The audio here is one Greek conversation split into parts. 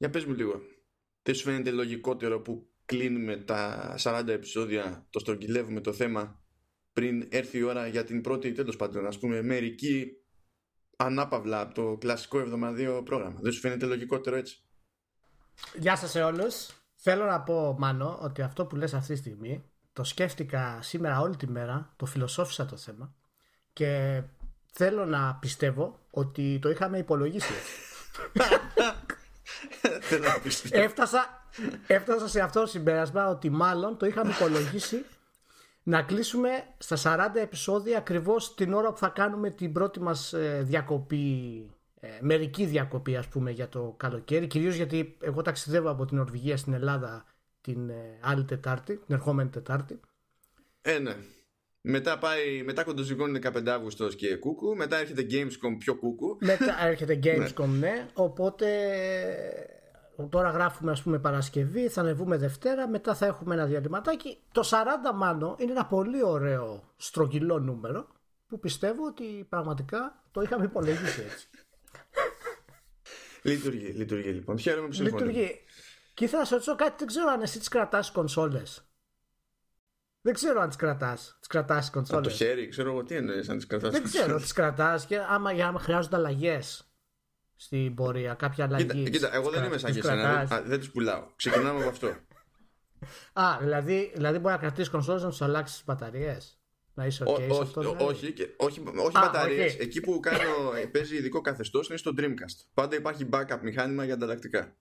Για πες μου λίγο. Δεν σου φαίνεται λογικότερο που κλείνουμε τα 40 επεισόδια, το στρογγυλεύουμε το θέμα πριν έρθει η ώρα για την πρώτη τέλος πάντων ας πούμε μερική ανάπαυλα από το κλασικό εβδομαδίο πρόγραμμα. Δεν σου φαίνεται λογικότερο έτσι; Γεια σας σε όλους. Θέλω να πω Μάνο ότι αυτό που λες αυτή τη στιγμή το σκέφτηκα σήμερα όλη τη μέρα, το φιλοσόφισα το θέμα και θέλω να πιστεύω ότι το είχαμε υπολογίσει. έφτασα, έφτασα σε αυτό το συμπέρασμα ότι μάλλον το είχαμε υπολογίσει να κλείσουμε στα 40 επεισόδια ακριβώς την ώρα που θα κάνουμε την πρώτη μας ε, διακοπή ε, μερική διακοπή ας πούμε για το καλοκαίρι κυρίως γιατί εγώ ταξιδεύω από την Ορβηγία στην Ελλάδα την ε, άλλη Τετάρτη, την ερχόμενη Τετάρτη Ε, ναι. Μετά πάει, μετά κοντοζυγώνει 15 Αύγουστος και κούκου, μετά έρχεται Gamescom πιο κούκου. Μετά έρχεται Gamescom, ναι. Οπότε τώρα γράφουμε ας πούμε Παρασκευή, θα ανεβούμε Δευτέρα, μετά θα έχουμε ένα διαλυματάκι. Το 40 μάνο είναι ένα πολύ ωραίο στρογγυλό νούμερο που πιστεύω ότι πραγματικά το είχαμε υπολογίσει έτσι. λειτουργεί, λειτουργεί λοιπόν. Χαίρομαι που συμφωνούμε. Λειτουργεί. Και ήθελα να σου ρωτήσω κάτι, δεν ξέρω αν εσύ τις κρατάς κονσόλες. Δεν ξέρω αν τις κρατάς. Τις κρατάς κονσόλε. Από το χέρι, ξέρω εγώ τι εννοείς αν τις κρατάς. Δεν ξέρω, τις κρατάς και άμα, άμα χρειάζονται αλλαγές στην πορεία, κάποια αλλαγή. Κοίτα, κοίτα εγώ δεν είμαι σαν και εσένα. Δεν, δεν τι πουλάω. Ξεκινάμε από αυτό. Α, δηλαδή, δηλαδή μπορεί να κρατήσεις κονσόλες να τους αλλάξεις τις μπαταρίες. Να είσαι OK. όχι, αυτό, δηλαδή. όχι, και, όχι, όχι μπαταρίες. Okay. Εκεί που κάνω, παίζει ειδικό καθεστώς είναι στο Dreamcast. Πάντα υπάρχει backup μηχάνημα για ανταλλακτικά.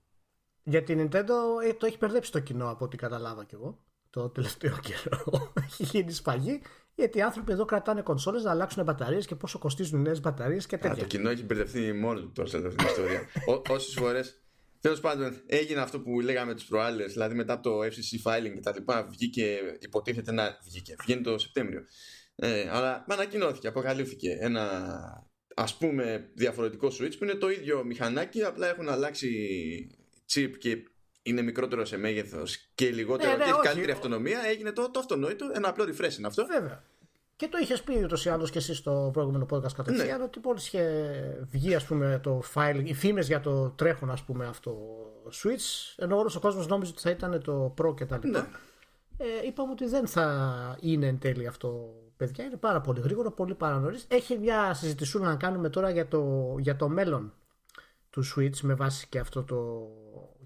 Για την Nintendo ε, το έχει μπερδέψει το κοινό από ό,τι καταλάβα κι εγώ το τελευταίο καιρό. έχει γίνει σφαγή γιατί οι άνθρωποι εδώ κρατάνε κονσόλες να αλλάξουν μπαταρίες και πόσο κοστίζουν οι νέες μπαταρίες και τέτοια. Α, το κοινό έχει μπερδευτεί μόνος του τώρα σε αυτή την ιστορία. Όσες φορέ. Τέλος πάντων, έγινε αυτό που λέγαμε τις προάλλες, δηλαδή μετά από το FCC filing και τα λοιπά, βγήκε, υποτίθεται να βγήκε. Βγαίνει το Σεπτέμβριο. Ε, αλλά με ανακοινώθηκε, αποκαλύφθηκε ένα ας πούμε διαφορετικό switch που είναι το ίδιο μηχανάκι, απλά έχουν αλλάξει chip και είναι μικρότερο σε μέγεθος και λιγότερο ναι, ναι, και έχει καλύτερη αυτονομία, έγινε το, το αυτονόητο. Ένα απλό refresh είναι αυτό. Βέβαια. Και το είχες πει ούτως ή άλλως και εσύ στο προηγούμενο podcast κατευθείαν ναι. ότι μόλι είχε βγει ας πούμε, το file, οι φήμες για το τρέχον ας πούμε, αυτό Switch, ενώ όλος ο κόσμος νόμιζε ότι θα ήταν το Pro κτλ. Ναι. Ε, είπαμε ότι δεν θα είναι εν τέλει αυτό, παιδιά. Είναι πάρα πολύ γρήγορο, πολύ παρανορί. Έχει μια συζητησούλα να κάνουμε τώρα για το, για το μέλλον του Switch με βάση και αυτό το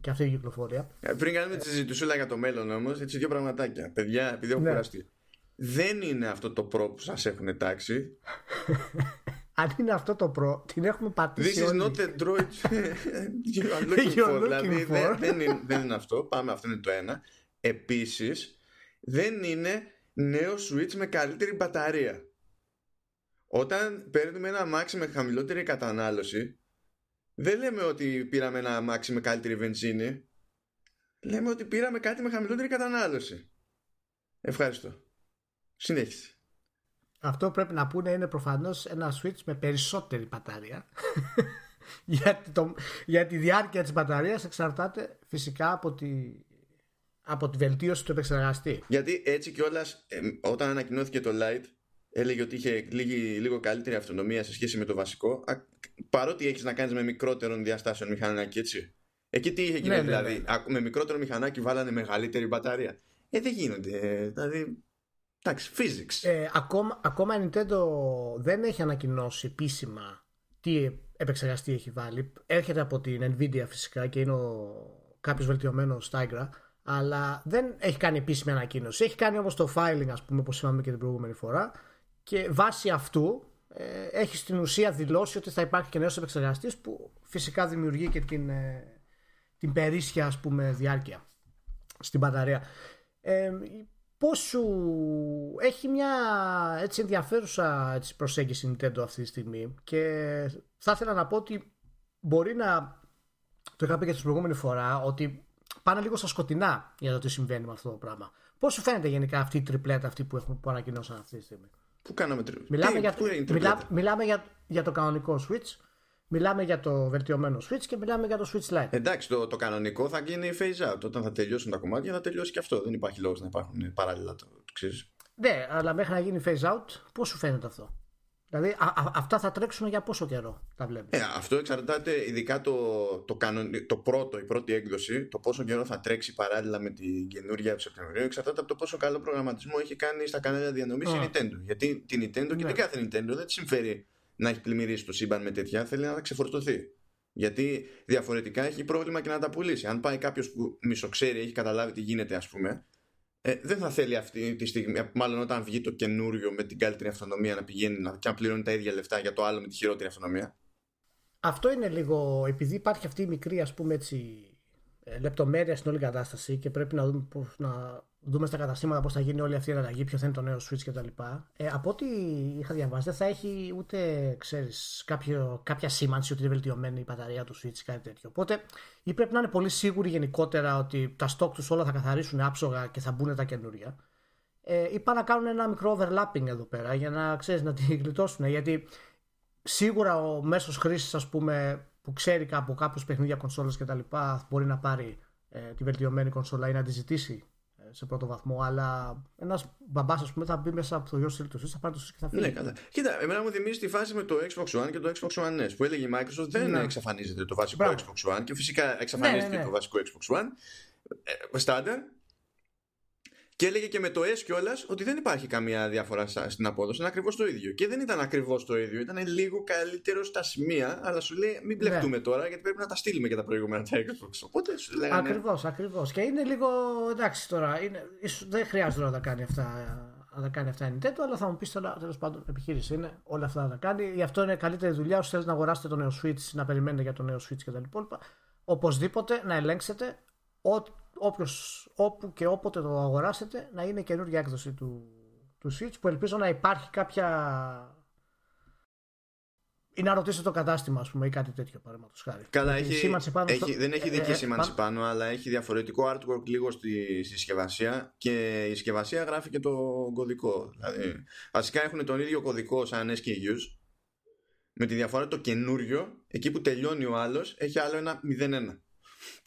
και αυτή η κυκλοφορία. Ε, πριν κάνουμε τη συζητησούλα για το μέλλον όμως, έτσι δύο πραγματάκια. Παιδιά, επειδή έχω ναι. κουραστεί. Δεν είναι αυτό το προ που σας έχουν τάξει. Αν είναι αυτό το προ, την έχουμε πατήσει. This is not the droid you are looking for. δηλαδή δεν, δεν, είναι, δεν είναι αυτό. Πάμε, αυτό είναι το ένα. Επίσης, δεν είναι νέο switch με καλύτερη μπαταρία. Όταν παίρνουμε ένα αμάξι με χαμηλότερη κατανάλωση, δεν λέμε ότι πήραμε ένα αμάξι με καλύτερη βενζίνη. Λέμε ότι πήραμε κάτι με χαμηλότερη κατανάλωση. Ευχαριστώ. Συνέχισε. Αυτό πρέπει να πούνε είναι προφανώς ένα switch με περισσότερη μπαταρία. γιατί, το, για τη διάρκεια της μπαταρίας εξαρτάται φυσικά από τη, από τη βελτίωση του επεξεργαστή. Γιατί έτσι κιόλας ε, όταν ανακοινώθηκε το Lite έλεγε ότι είχε λίγη, λίγο καλύτερη αυτονομία σε σχέση με το βασικό παρότι έχεις να κάνεις με μικρότερων διαστάσεων μηχανάκι έτσι εκεί τι είχε γίνει ναι, ναι, δηλαδή ναι. με μικρότερο μηχανάκι βάλανε μεγαλύτερη μπαταρία ε δεν γίνονται δηλαδή εντάξει physics ε, ακόμα, ακόμα η Nintendo δεν έχει ανακοινώσει επίσημα τι επεξεργαστή έχει βάλει έρχεται από την Nvidia φυσικά και είναι ο, κάποιος βελτιωμένος Tigra αλλά δεν έχει κάνει επίσημη ανακοίνωση. Έχει κάνει όμως το filing, ας πούμε, όπως είπαμε και την προηγούμενη φορά και βάσει αυτού ε, έχει στην ουσία δηλώσει ότι θα υπάρχει και νέος επεξεργαστής που φυσικά δημιουργεί και την, ε, την περίσσια ας πούμε διάρκεια στην μπαταρία. Ε, πώς σου έχει μια έτσι ενδιαφέρουσα έτσι, προσέγγιση Nintendo αυτή τη στιγμή και θα ήθελα να πω ότι μπορεί να το είχα πει και την προηγούμενη φορά ότι πάνε λίγο στα σκοτεινά για το τι συμβαίνει με αυτό το πράγμα. Πώς σου φαίνεται γενικά αυτή η τριπλέτα αυτή που, έχουν, που ανακοινώσαν αυτή τη στιγμή; Πού κάναμε Μιλάμε, για, το, μιλά, μιλάμε για, για το κανονικό Switch, μιλάμε για το βελτιωμένο Switch και μιλάμε για το Switch Lite. Εντάξει, το, το κανονικό θα γίνει phase out. Όταν θα τελειώσουν τα κομμάτια θα τελειώσει και αυτό. Δεν υπάρχει λόγος να υπάρχουν παράλληλα. Το, το ξέρεις. Ναι, αλλά μέχρι να γίνει phase out, πώς σου φαίνεται αυτό; Δηλαδή α, αυτά θα τρέξουν για πόσο καιρό τα βλέπεις; Ε, αυτό εξαρτάται ειδικά το, το, το πρώτο, η πρώτη έκδοση, το πόσο καιρό θα τρέξει παράλληλα με την καινούργια του Σεπτεμβρίου, εξαρτάται από το πόσο καλό προγραμματισμό έχει κάνει στα κανάλια διανομής η Nintendo. Γιατί την Nintendo και ναι. την κάθε Nintendo δεν της συμφέρει να έχει πλημμυρίσει το σύμπαν με τέτοια, θέλει να τα ξεφορτωθεί. Γιατί διαφορετικά έχει πρόβλημα και να τα πουλήσει. Αν πάει κάποιος που μισοξέρει, έχει καταλάβει τι γίνεται, ας πούμε, ε, δεν θα θέλει αυτή τη στιγμή, μάλλον όταν βγει το καινούριο με την καλύτερη αυτονομία να πηγαίνει να, και να πληρώνει τα ίδια λεφτά για το άλλο με τη χειρότερη αυτονομία. Αυτό είναι λίγο, επειδή υπάρχει αυτή η μικρή ας πούμε έτσι ε, λεπτομέρεια στην όλη κατάσταση και πρέπει να δούμε, πώς, να δούμε στα καταστήματα πώς θα γίνει όλη αυτή η αλλαγή, ποιος θα είναι το νέο Switch κτλ. Ε, από ό,τι είχα διαβάσει, δεν θα έχει ούτε ξέρεις, κάποιο, κάποια σήμανση ότι είναι βελτιωμένη η μπαταρία του Switch ή κάτι τέτοιο. Οπότε ή πρέπει να είναι πολύ σίγουροι γενικότερα ότι τα stock τους όλα θα καθαρίσουν άψογα και θα μπουν τα καινούρια. Ε, ή πάνε να κάνουν ένα μικρό overlapping εδώ πέρα για να ξέρεις να τη γλιτώσουν. Γιατί σίγουρα ο μέσος χρήστη, ας πούμε, που ξέρει από κάποιου παιχνίδια κονσόλες κτλ. μπορεί να πάρει ε, τη βελτιωμένη κονσόλα ή να τη ζητήσει σε πρώτο βαθμό, αλλά ένας μπαμπάς, ας πούμε, θα μπει μέσα από το γιο του θα πάρει το Switch και θα φύγει. Ναι, καλά. Κοίτα, εμένα μου θυμίζει τη φάση με το Xbox One και το Xbox One S που έλεγε η Microsoft δεν ναι. εξαφανίζεται το βασικό Μπράβο. Xbox One και φυσικά εξαφανίζεται ναι, ναι, ναι. το βασικό Xbox One. Ε, στάνταρ, και έλεγε και με το S κιόλας ότι δεν υπάρχει καμία διαφορά στην απόδοση. Είναι ακριβώς το ίδιο. Και δεν ήταν ακριβώς το ίδιο. Ήταν λίγο καλύτερο στα σημεία, αλλά σου λέει μην μπλεχτούμε ναι. τώρα γιατί πρέπει να τα στείλουμε και τα προηγούμενα τα Xbox. Οπότε σου λέγανε. Ακριβώς, ακριβώς. Και είναι λίγο. Εντάξει τώρα. Είναι, ίσως, δεν χρειάζεται να τα κάνει αυτά να τα κάνει αυτά η Nintendo, αλλά θα μου πεις τώρα τέλος πάντων επιχείρηση είναι όλα αυτά να τα κάνει. Γι' αυτό είναι καλύτερη δουλειά. Όσοι θέλετε να αγοράσετε το νέο Switch, να περιμένετε για το νέο Switch κτλ. Οπωσδήποτε να ελέγξετε ό,τι όποιος, όπου και όποτε το αγοράσετε να είναι καινούργια έκδοση του, του Switch που ελπίζω να υπάρχει κάποια ή να ρωτήσετε το κατάστημα, ας πούμε, ή κάτι τέτοιο παραδείγματος χάρη. Καλά, έχει, πάνω έχει, δεν έχει δική ε, ε σήμανση πάνω, αλλά έχει διαφορετικό artwork λίγο στη συσκευασία και η συσκευασία γράφει και το κωδικό. Δηλαδή, βασικά έχουν τον ίδιο κωδικό σαν SKUs, με τη διαφορά το καινούριο, εκεί που τελειώνει ο άλλος, έχει άλλο ένα 0-1.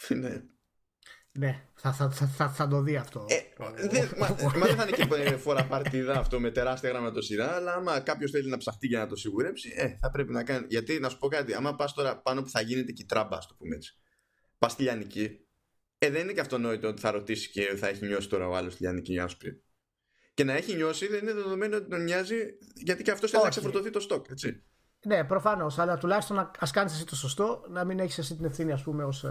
Ναι, θα, θα, θα, θα, το δει αυτό. Ε, δε, μα, μα, δεν θα είναι και φορά παρτίδα αυτό με τεράστια γραμματοσυρά, αλλά άμα κάποιος θέλει να ψαχτεί για να το σιγουρέψει, ε, θα πρέπει να κάνει. Γιατί να σου πω κάτι, άμα πας τώρα πάνω που θα γίνεται και η τράμπα, το πούμε έτσι. Πας στη Λιανική, ε, δεν είναι και αυτονόητο ότι θα ρωτήσεις και θα έχει νιώσει τώρα ο άλλος στη Λιανική για να σου πει. Και να έχει νιώσει δεν είναι δεδομένο ότι τον νοιάζει, γιατί και αυτός θέλει να ξεφορτωθεί το στόκ, έτσι. Ναι, προφανώς, αλλά τουλάχιστον ας κάνεις εσύ το σωστό, να μην έχεις εσύ την ευθύνη, ας πούμε, ως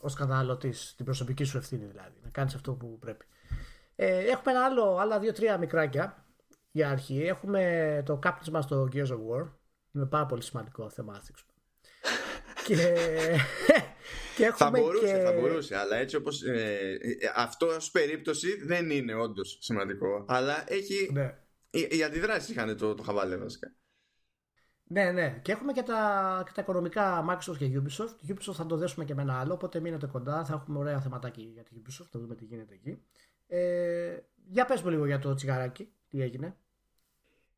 ως καταναλωτής, την προσωπική σου ευθύνη δηλαδή, να κάνεις αυτό που πρέπει. Ε, έχουμε ένα άλλο, άλλα δύο-τρία μικράκια για αρχή. Έχουμε το κάπνισμα στο Gears of War. Είναι πάρα πολύ σημαντικό θέμα και, και έχουμε θα μπορούσε, και... θα μπορούσε, αλλά έτσι όπως ε, ε αυτό ως περίπτωση δεν είναι όντως σημαντικό, αλλά έχει ναι. οι, οι αντιδράσεις είχαν το, το χαβάλε βασικά. Ναι, ναι. Και έχουμε και τα, και τα οικονομικά Microsoft και Ubisoft. Ubisoft θα το δέσουμε και με ένα άλλο, οπότε μείνετε κοντά. Θα έχουμε ωραία θεματάκι για τη Ubisoft, θα δούμε τι γίνεται εκεί. Ε, για πες μου λίγο για το τσιγαράκι, τι έγινε.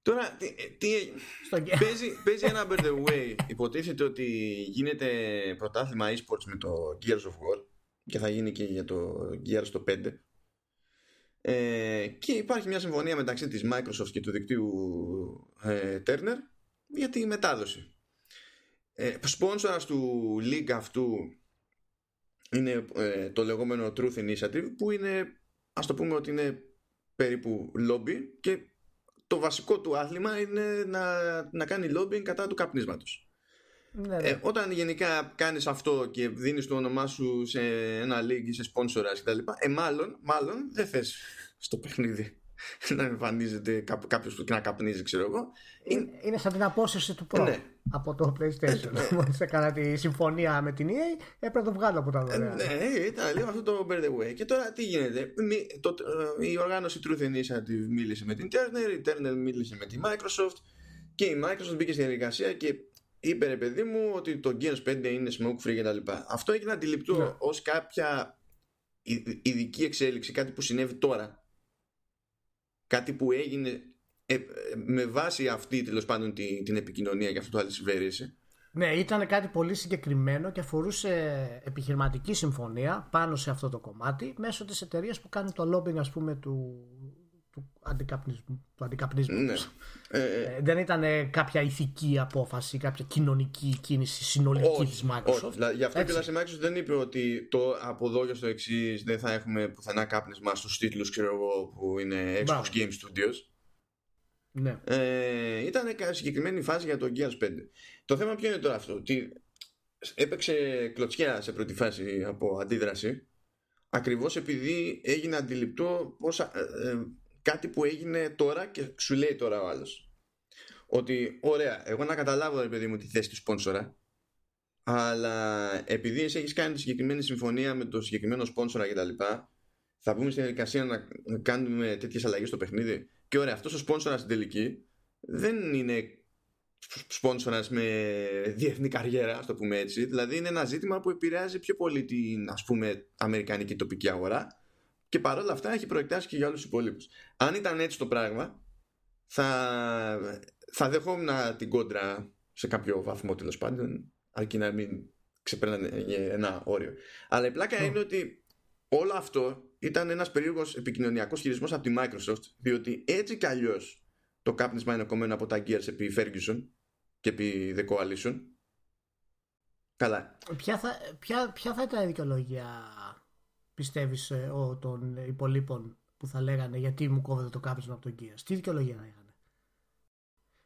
Τώρα, τι, τι, παίζει, παίζει ένα by the way. Υποτίθεται ότι γίνεται πρωτάθλημα eSports με το Gears of War και θα γίνει και για το Gears το 5. Ε, και υπάρχει μια συμφωνία μεταξύ της Microsoft και του δικτύου ε, Turner για τη μετάδοση. Ε, σπόνσορας του link αυτού είναι ε, το λεγόμενο Truth Initiative που είναι ας το πούμε ότι είναι περίπου lobby και το βασικό του άθλημα είναι να, να κάνει lobbying κατά του καπνίσματος. Ναι, ναι. Ε, όταν γενικά κάνεις αυτό και δίνεις το όνομά σου σε ένα link ή σε sponsor κτλ. Ε, μάλλον, μάλλον δεν θες στο παιχνίδι να εμφανίζεται κάποιος που να καπνίζει, ξέρω εγώ. Είναι, είναι σαν την απόσυρση του Pro ναι. από το PlayStation. Ε, Μόλις έκανα τη συμφωνία με την EA, έπρεπε να το βγάλω από τα ε, δωρεάν. Ναι, ήταν λίγο αυτό το by the way. Και τώρα τι γίνεται; Το, ε, η οργάνωση Truth Initiative μίλησε με την Turner, η Turner μίλησε με τη Microsoft και η Microsoft μπήκε στη διαδικασία και είπε ρε παιδί μου ότι το Gears 5 είναι smoke free κτλ. Αυτό έγινε αντιληπτό ναι. ως κάποια ειδική εξέλιξη, κάτι που συνέβη τώρα κάτι που έγινε ε, με βάση αυτή τέλος πάντων την, την επικοινωνία για αυτό το αλυσιβέρηση. Ναι, ήταν κάτι πολύ συγκεκριμένο και αφορούσε επιχειρηματική συμφωνία πάνω σε αυτό το κομμάτι μέσω της εταιρείας που κάνει το lobbying ας πούμε του, του αντικαπνισμού. Του αντικαπνισμού. Ναι. Ε, δεν ήταν κάποια ηθική απόφαση, κάποια κοινωνική κίνηση συνολική της Microsoft; Όχι. Γι' αυτό Έτσι. και η Microsoft δεν είπε ότι το από εδώ και στο εξής δεν θα έχουμε πουθενά κάπνισμα στους τίτλους που είναι Xbox Μπράβο. Game Studios. Ναι. Ε, ήταν συγκεκριμένη φάση για το Gears 5. Το θέμα ποιο είναι τώρα αυτό, ότι έπαιξε κλωτσιά σε πρώτη φάση από αντίδραση ακριβώς επειδή έγινε αντιληπτό πως, ε, ε, κάτι που έγινε τώρα και σου λέει τώρα ο άλλος. Ότι ωραία εγώ να καταλάβω ρε παιδί μου τη θέση του σπόνσορα αλλά επειδή εσύ έχεις κάνει τη συγκεκριμένη συμφωνία με το συγκεκριμένο σπόνσορα και τα λοιπά θα πούμε στην διαδικασία να κάνουμε τέτοιες αλλαγές στο παιχνίδι. Και ωραία αυτός ο σπόνσορας στην τελική δεν είναι σπόνσορας με διεθνή καριέρα, ας το πούμε έτσι. Δηλαδή είναι ένα ζήτημα που επηρεάζει πιο πολύ την ας πούμε αμερικανική τοπική αγορά και παρόλα αυτά έχει προεκτάσει και για όλους τους υπόλοιπους. Αν ήταν έτσι το πράγμα, θα, θα δεχόμουν την κόντρα σε κάποιο βαθμό τέλος πάντων, αρκεί να μην ξεπέρνανε ένα όριο. Αλλά η πλάκα είναι ότι όλο αυτό ήταν ένας περίεργος επικοινωνιακός χειρισμός από τη Microsoft, διότι έτσι κι αλλιώς το κάπνισμα είναι κομμένο από τα Gears επί Ferguson και επί The Coalition. Καλά. Ποια θα, ποια, ποια θα ήταν η δικαιολόγια πιστεύεις ε, των υπολείπων που θα λέγανε γιατί μου κόβεται το κάπνισμα από τον Gears. Τι δικαιολογία να είχαν.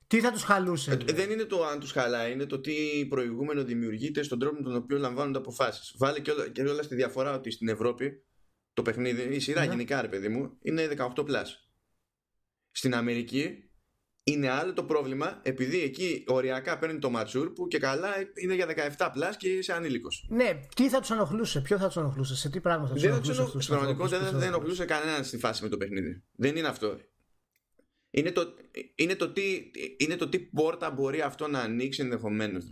Τι θα τους χαλούσε. Ε, δεν είναι το αν τους χαλάει, είναι το τι προηγούμενο δημιουργείται στον τρόπο με τον οποίο λαμβάνονται αποφάσεις. Βάλε και όλα, και όλα στη διαφορά ότι στην Ευρώπη το παιχνίδι, η σειρά ναι. γενικά ρε παιδί μου, είναι 18 plus. Στην Αμερική είναι άλλο το πρόβλημα επειδή εκεί οριακά παίρνει το mature που και καλά είναι για 17 plus και είσαι ανήλικος. Ναι, τι θα τους ενοχλούσε, ποιο θα τους ενοχλούσε, σε τι πράγμα θα τους ενοχλούσε. Στην πραγματικότητα δεν, δεν ενοχλούσε κανέναν στη φάση με το παιχνίδι. Δεν είναι αυτό. Είναι το, είναι το, τι, είναι το τι πόρτα μπορεί αυτό να ανοίξει ενδεχομένως.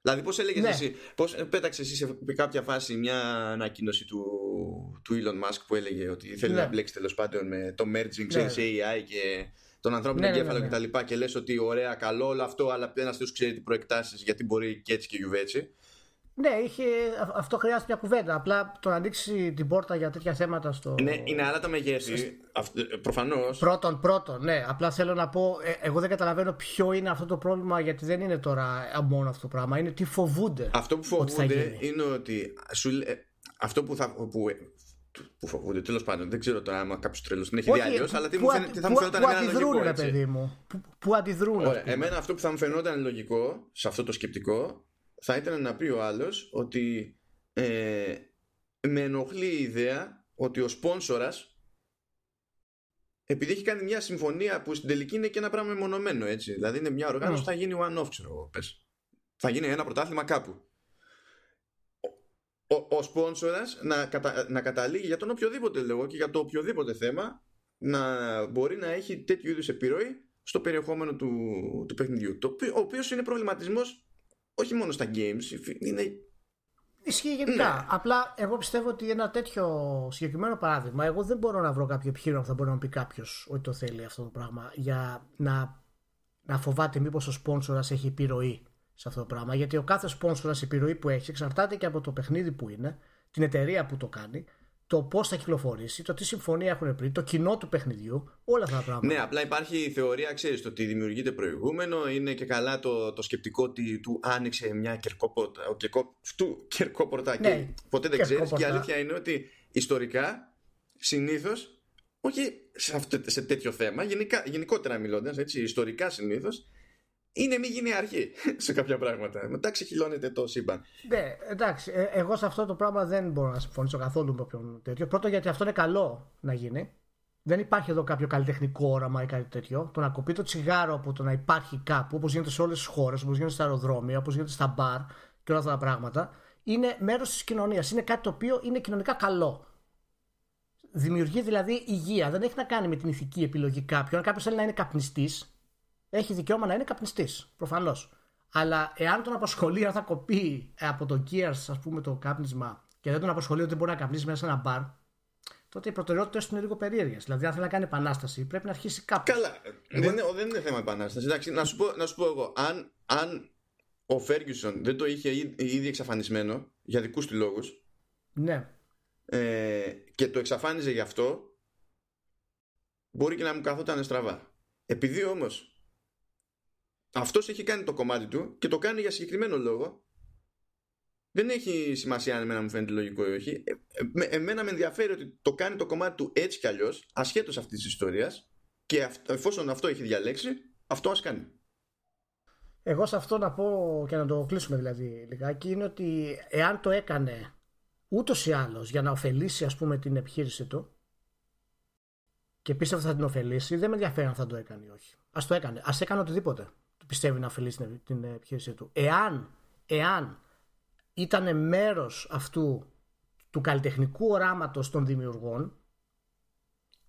Δηλαδή, πώς έλεγες ναι. εσύ, πώς πέταξες εσύ σε κάποια φάση μια ανακοίνωση του, του Elon Musk που έλεγε ότι θέλει ναι. να μπλέξει τέλος πάντων με το merging, ξέρεις, ναι. AI και τον ανθρώπινο ναι, ναι εγκέφαλο ναι, ναι, κτλ. Και, λες ότι ωραία, καλό όλο αυτό, αλλά ένας θεός ξέρει τι προεκτάσεις γιατί μπορεί και έτσι και γιουβέτσι. Ναι, είχε, αυτό χρειάζεται μια κουβέντα. Απλά το να ανοίξει την πόρτα για τέτοια θέματα στο. Ναι, είναι άλλα τα μεγέθη. Προφανώς. Πρώτον, πρώτον, ναι. Απλά θέλω να πω, ε, εγώ δεν καταλαβαίνω ποιο είναι αυτό το πρόβλημα, γιατί δεν είναι τώρα μόνο αυτό το πράγμα. Είναι τι φοβούνται. Αυτό που φοβούνται είναι ότι. Σου, αυτό που, θα, που που φοβούνται. Τέλος πάντων, δεν ξέρω τώρα αν κάποιος τρελό την έχει δει αλλιώς, αλλά τι, μου φαίνεται, θα μου φαινόταν που αντιδρούν, ρε παιδί μου. Που, που αντιδρούν. Ωραία, εμένα αυτό που θα μου φαινόταν λογικό σε αυτό το σκεπτικό θα ήταν να πει ο άλλος ότι ε, με ενοχλεί η ιδέα ότι ο σπόνσορας επειδή έχει κάνει μια συμφωνία που στην τελική είναι και ένα πράγμα μεμονωμένο έτσι. Δηλαδή είναι μια οργάνωση που θα γίνει one-off, ξέρω εγώ. Θα γίνει ένα πρωτάθλημα κάπου ο, ο σπόνσορας να, κατα, να καταλήγει για τον οποιοδήποτε λόγο και για το οποιοδήποτε θέμα να μπορεί να έχει τέτοιου είδους επιρροή στο περιεχόμενο του, του παιχνιδιού. Το, ο οποίος είναι προβληματισμός όχι μόνο στα games, είναι Ισχύει γενικά. Ναι. Απλά εγώ πιστεύω ότι ένα τέτοιο συγκεκριμένο παράδειγμα, εγώ δεν μπορώ να βρω κάποιο επιχείρημα που θα μπορεί να πει κάποιος ότι το θέλει αυτό το πράγμα για να, να φοβάται μήπως ο σπόνσορας έχει επιρροή σε αυτό το πράγμα. Γιατί ο κάθε σπόνσορας, η επιρροή που έχει, εξαρτάται και από το παιχνίδι που είναι, την εταιρεία που το κάνει, το πώς θα κυκλοφορήσει, το τι συμφωνία έχουν πριν, το κοινό του παιχνιδιού, όλα αυτά τα πράγματα. Ναι, απλά υπάρχει η θεωρία, ξέρεις, το ότι δημιουργείται προηγούμενο, είναι και καλά το, το σκεπτικό ότι του άνοιξε μια κερκόπορτα, ο κερκό, του κερκόπορτα ναι, και ποτέ δεν ξέρεις. Και η αλήθεια είναι ότι ιστορικά συνήθως, όχι σε, αυτό, σε τέτοιο θέμα, γενικά, γενικότερα μιλώντας, ιστορικά συνήθως, είναι μη γίνει αρχή σε κάποια πράγματα. Μετά ξεχυλώνεται το σύμπαν. Ναι, εντάξει. Ε, εγώ σε αυτό το πράγμα δεν μπορώ να συμφωνήσω καθόλου με όποιον τέτοιο. Πρώτο γιατί αυτό είναι καλό να γίνει. Δεν υπάρχει εδώ κάποιο καλλιτεχνικό όραμα ή κάτι τέτοιο. Το να κοπεί το τσιγάρο από το να υπάρχει κάπου, όπως γίνεται σε όλες τις χώρες, όπως γίνεται στα αεροδρόμια, όπως γίνεται στα μπαρ και όλα αυτά τα πράγματα, είναι μέρος της κοινωνίας. Είναι κάτι το οποίο είναι κοινωνικά καλό. Δημιουργεί δηλαδή υγεία. Δεν έχει να κάνει με την ηθική επιλογή κάποιου. Αν κάποιος θέλει να είναι καπνιστής, έχει δικαίωμα να είναι καπνιστής. Προφανώς. Αλλά εάν τον απασχολεί, αν θα κοπεί από το Gears, ας πούμε, το κάπνισμα και δεν τον απασχολεί ότι δεν μπορεί να καπνίσει μέσα σε ένα μπαρ, τότε οι προτεραιότητες του είναι λίγο περίεργες. Δηλαδή, αν θέλει να κάνει επανάσταση, πρέπει να αρχίσει κάπου. Καλά. Δεν, είναι, δεν είναι θέμα επανάστασης. Εντάξει, να, σου πω, να σου πω εγώ, αν, αν ο Φέργκισον δεν το είχε ήδη εξαφανισμένο για δικούς του λόγους. Ναι. Ε, και το εξαφάνιζε γι' αυτό, μπορεί και να μου καθόταν στραβά. Επειδή όμως αυτός έχει κάνει το κομμάτι του και το κάνει για συγκεκριμένο λόγο, δεν έχει σημασία αν εμένα μου φαίνεται λογικό ή όχι. Ε, εμένα με ενδιαφέρει ότι το κάνει το κομμάτι του έτσι κι αλλιώς, ασχέτως αυτής της ιστορίας, και εφόσον αυτό έχει διαλέξει, αυτό ας κάνει. Εγώ σε αυτό να πω και να το κλείσουμε δηλαδή λιγάκι είναι ότι εάν το έκανε ούτως ή άλλως για να ωφελήσει ας πούμε την επιχείρηση του και πίστευε ότι θα την ωφελήσει, δεν με ενδιαφέρει αν θα το έκανε ή όχι. Α το έκανε. Α έκανε οτιδήποτε πιστεύει να ωφελήσει την επιχείρησή του. Εάν, εάν ήταν μέρος αυτού του καλλιτεχνικού οράματος των δημιουργών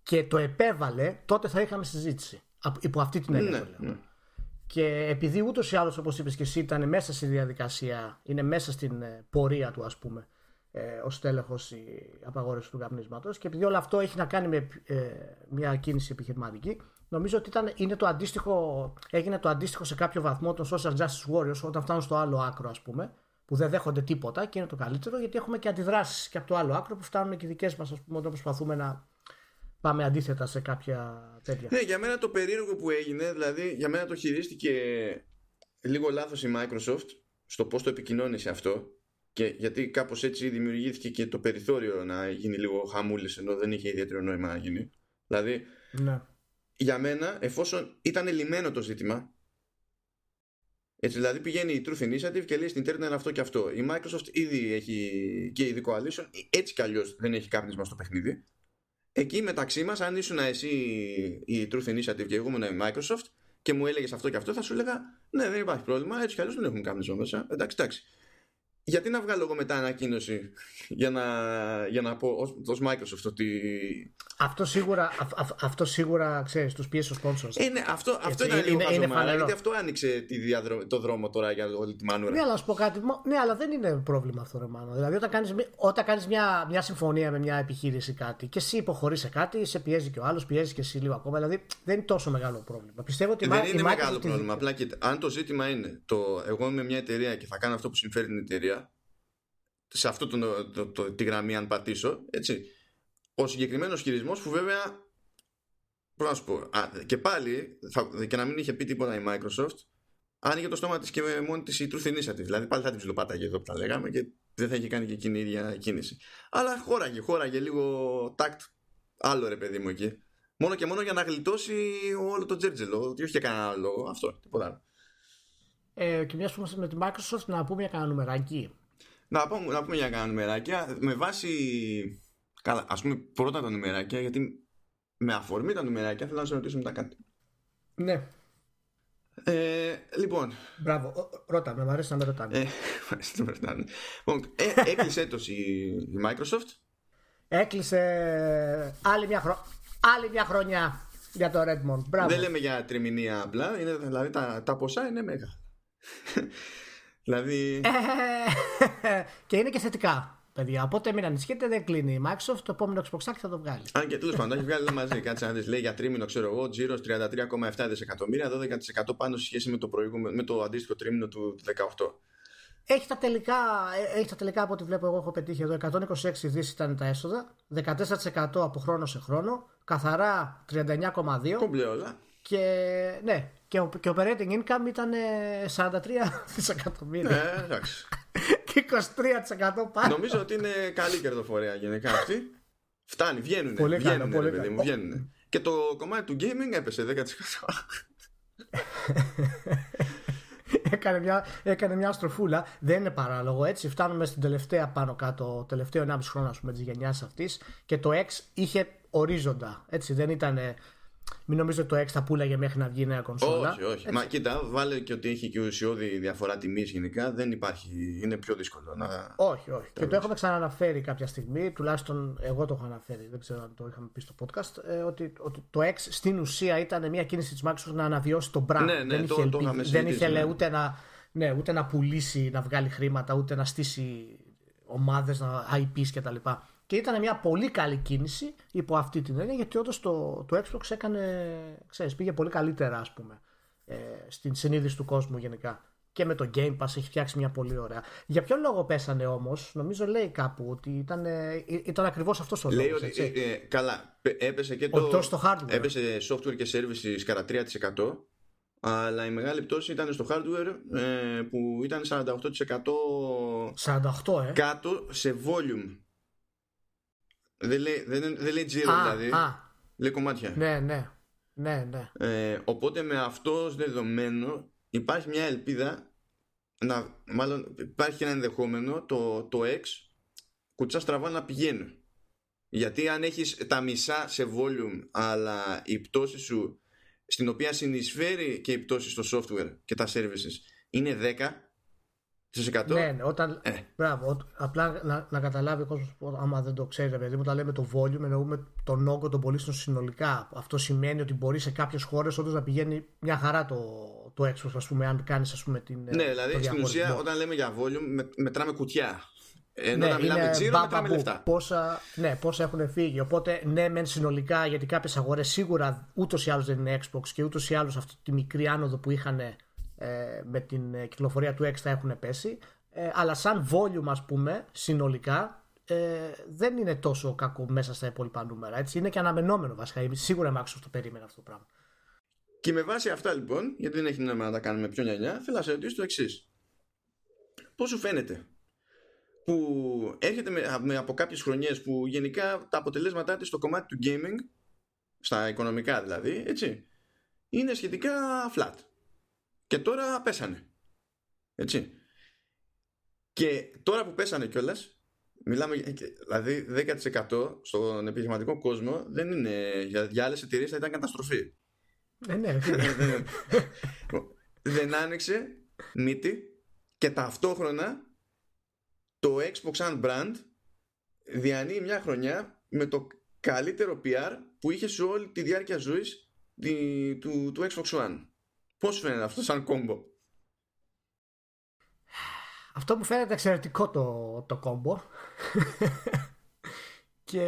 και το επέβαλε, τότε θα είχαμε συζήτηση. Υπό αυτή την έννοια. Ναι, ναι. Και επειδή ούτως ή άλλως, όπως είπες και εσύ, ήταν μέσα στη διαδικασία, είναι μέσα στην ε, πορεία του, ας πούμε, ε, ω τέλεχο η απαγόρευση του καπνίσματος, και επειδή όλο αυτό έχει να κάνει με ε, μια κίνηση επιχειρηματική, νομίζω ότι ήταν, είναι το αντίστοιχο, έγινε το αντίστοιχο σε κάποιο βαθμό των social justice warriors όταν φτάνουν στο άλλο άκρο, ας πούμε, που δεν δέχονται τίποτα και είναι το καλύτερο, γιατί έχουμε και αντιδράσεις και από το άλλο άκρο που φτάνουν και οι δικές μας, ας πούμε, όταν προσπαθούμε να πάμε αντίθετα σε κάποια τέτοια. Ναι, για μένα το περίεργο που έγινε, δηλαδή για μένα το χειρίστηκε λίγο λάθος η Microsoft στο πώς το επικοινώνησε αυτό και γιατί κάπως έτσι δημιουργήθηκε και το περιθώριο να γίνει λίγο χαμούλης ενώ δεν είχε ιδιαίτερο νόημα να γίνει. Δηλαδή, ναι. Για μένα, εφόσον ήταν λιμένο το ζήτημα, έτσι δηλαδή πηγαίνει η Truth Initiative και λέει στην Internet αυτό και αυτό. Η Microsoft ήδη έχει και η Coalition, έτσι κι αλλιώς δεν έχει κάπνισμα στο παιχνίδι εκεί μεταξύ μας, αν ήσουν εσύ η Truth Initiative και εγώ ήμουν η Microsoft και μου έλεγες αυτό και αυτό, θα σου έλεγα Ναι, δεν υπάρχει πρόβλημα, έτσι κι αλλιώς δεν έχουμε κάνει μέσα. Εντάξει, εντάξει γιατί να βγάλω εγώ μετά ανακοίνωση για να, για να πω ως, Microsoft ότι... Αυτό σίγουρα, α, αυτό σίγουρα ξέρεις, τους πίεσε ο sponsors. Ε, ναι, αυτό, αυτό είναι, λίγο είναι, γιατί αυτό άνοιξε τη διαδρο... το δρόμο τώρα για όλη τη μανούρα. Ναι, αλλά σου πω κάτι, ναι, αλλά δεν είναι πρόβλημα αυτό ρε Μάνο. Δηλαδή όταν κάνεις, όταν κάνεις μια, μια συμφωνία με μια επιχείρηση κάτι και εσύ υποχωρείς σε κάτι, σε πιέζει και ο άλλος, πιέζει και εσύ λίγο ακόμα, δηλαδή δεν είναι τόσο μεγάλο πρόβλημα. Πιστεύω ότι δεν είναι μεγάλο πρόβλημα, απλά και αν το ζήτημα είναι το εγώ είμαι μια εταιρεία και θα κάνω αυτό που συμφέρει την εταιρεία σε αυτό το, το, το, τη γραμμή αν πατήσω έτσι. Ο συγκεκριμένος χειρισμός που βέβαια πώς να σου πω και πάλι θα, και να μην είχε πει τίποτα η Microsoft άνοιγε το στόμα της και με μόνη της η Truth Initiative δηλαδή πάλι θα την ψιλοπάταγε εδώ που τα λέγαμε και δεν θα είχε κάνει και εκείνη η ίδια κίνηση. Αλλά χώραγε, χώραγε λίγο τάκτ. Άλλο ρε παιδί μου εκεί. Μόνο και μόνο για να γλιτώσει όλο το τζέρτζελο ότι όχι για κανένα άλλο λόγο. Αυτό, τίποτα άλλο. Ε, και μιας που με τη Microsoft να πούμε για κανένα νουμεράκι να πούμε, να πούμε για κανένα νουμεράκια με βάση. Καλά, ας πούμε πρώτα τα νουμεράκια, γιατί με αφορμή τα νουμεράκια θέλω να σε ρωτήσω μετά κάτι. Ναι. Ε, λοιπόν. Μπράβο, ρώτα με, μου αρέσει να με ρωτάνε. Ε, να με ρωτάνε. Λοιπόν, ε, έκλεισε έτος η, η Microsoft. Έκλεισε άλλη μια, χρο... άλλη μια χρονιά για το Redmond. Μπράβο. Δεν λέμε για τριμηνία απλά, είναι, δηλαδή τα, τα ποσά είναι μέγα. Δηλαδή... και είναι και θετικά. Παιδιά, οπότε μην ανησυχείτε, δεν κλείνει η Microsoft. Το επόμενο Xbox θα το βγάλει. Αν και τέλος πάντων, έχει βγάλει μαζί. Κάτσε να δεις, λέει για τρίμηνο, ξέρω εγώ, τζίρο 33,7 δισεκατομμύρια, 12% πάνω σε σχέση με το, προηγούμενο, με το αντίστοιχο τρίμηνο του 18. Έχει τα τελικά, ε, έχει τα τελικά από ό,τι βλέπω εγώ έχω πετύχει εδώ 126 δις ήταν τα έσοδα 14% από χρόνο σε χρόνο καθαρά 39,2 Κομπλέ όλα και ναι, και, και operating income ήταν 43 δισεκατομμύρια. Ναι, εντάξει. και 23% πάνω. Νομίζω ότι είναι καλή κερδοφορία γενικά αυτή. Φτάνει, βγαίνουν. Πολύ βγαίνουν, πολύ παιδί μου, βγαίνουν. Και το κομμάτι του gaming έπεσε 10%. έκανε, μια, έκανε μια στροφούλα. Δεν είναι παράλογο έτσι. Φτάνουμε στην τελευταία πάνω κάτω, τελευταίο 1,5 χρόνο της γενιάς αυτής και το X είχε ορίζοντα. Έτσι, δεν ήταν μην νομίζω ότι το X θα πουλάγε μέχρι να βγει η νέα κονσόλα. Όχι, όχι. Μα κοίτα, βάλε και ότι έχει και ουσιώδη διαφορά τιμής γενικά. Δεν υπάρχει. Είναι πιο δύσκολο να. Όχι, όχι. Και το έχουμε ξαναναφέρει κάποια στιγμή. Τουλάχιστον εγώ το έχω αναφέρει. Δεν ξέρω αν το είχαμε πει στο podcast. Ε, ότι, ότι το X στην ουσία ήταν μια κίνηση της Microsoft να αναβιώσει τον brand. Ναι, ναι, δεν το, είχε, το, δεν είχε ναι. ούτε, να, ναι, ούτε να πουλήσει, να βγάλει χρήματα, ούτε να στήσει ομάδες, IPs κτλ. Και ήταν μια πολύ καλή κίνηση υπό αυτή την έννοια γιατί όντως το, το Xbox έκανε, ξέρεις, πήγε πολύ καλύτερα ας πούμε ε, στην συνείδηση του κόσμου γενικά. και με το Game Pass έχει φτιάξει μια πολύ ωραία. Για ποιο λόγο πέσανε όμως, νομίζω λέει κάπου ότι ήταν, ε, ήταν ακριβώς αυτός ο λόγος. Λέει ότι. Ε, ε, καλά, έπεσε και το. στο hardware. Έπεσε software και services κατά 3%. Αλλά η μεγάλη πτώση ήταν στο hardware ε, που ήταν 48% 48, ε. κάτω σε volume. Δεν λέει, δεν, δεν λέει τζίρο δηλαδή. Α. Λέει κομμάτια. Ναι, ναι. ναι, ναι. Ε, οπότε με αυτό δεδομένο υπάρχει μια ελπίδα να, μάλλον υπάρχει ένα ενδεχόμενο το, το X κουτσά στραβά να πηγαίνει. Γιατί αν έχεις τα μισά σε volume αλλά η πτώση σου στην οποία συνεισφέρει και η πτώση στο software και τα services είναι 10% ναι, ναι, όταν. Ε. Μπράβο. Απλά να, να καταλάβει ο κόσμος, άμα δεν το ξέρει, παιδί μου, όταν λέμε το volume, εννοούμε τον όγκο των πωλήσεων συνολικά. Αυτό σημαίνει ότι μπορεί σε κάποιες χώρες όντως να πηγαίνει μια χαρά το, το έξω, ας πούμε, αν κάνεις την. Ναι, δηλαδή στην ουσία, όταν λέμε για volume, με, μετράμε κουτιά. Ενώ ναι, να μιλάμε τζίρο, μετράμε λεφτά. Πόσα, ναι, πόσα έχουν φύγει. Οπότε, ναι, μεν συνολικά, γιατί κάποιες αγορές σίγουρα ούτως ή άλλως δεν είναι Xbox και ούτως ή άλλως αυτή τη μικρή άνοδο που είχαν ε, με την ε, κυκλοφορία του X θα έχουν πέσει. Ε, αλλά σαν volume, ας πούμε, συνολικά ε, δεν είναι τόσο κακό μέσα στα υπόλοιπα νούμερα. Έτσι. Είναι και αναμενόμενο βασικά. Σίγουρα η Microsoft το περίμενε αυτό το πράγμα. Και με βάση αυτά λοιπόν, γιατί δεν έχει νόημα να τα κάνουμε πιο νιανιά, θέλω να σε ρωτήσω το εξής. Πώς σου φαίνεται που έρχεται με, από κάποιες χρονιές που γενικά τα αποτελέσματά της στο κομμάτι του gaming στα οικονομικά δηλαδή έτσι είναι σχετικά flat και τώρα πέσανε. Έτσι. Και τώρα που πέσανε κιόλας μιλάμε δηλαδή 10% στον επιχειρηματικό κόσμο δεν είναι για, για άλλες εταιρείες θα ήταν καταστροφή. Ε, ναι, δεν άνοιξε μύτη και ταυτόχρονα το Xbox σαν brand διανύει μια χρονιά με το καλύτερο PR που είχε σε όλη τη διάρκεια ζωής του, του Xbox One. Πώς φαίνεται αυτό σαν κόμπο; Αυτό που φαίνεται εξαιρετικό το, το κόμπο. και...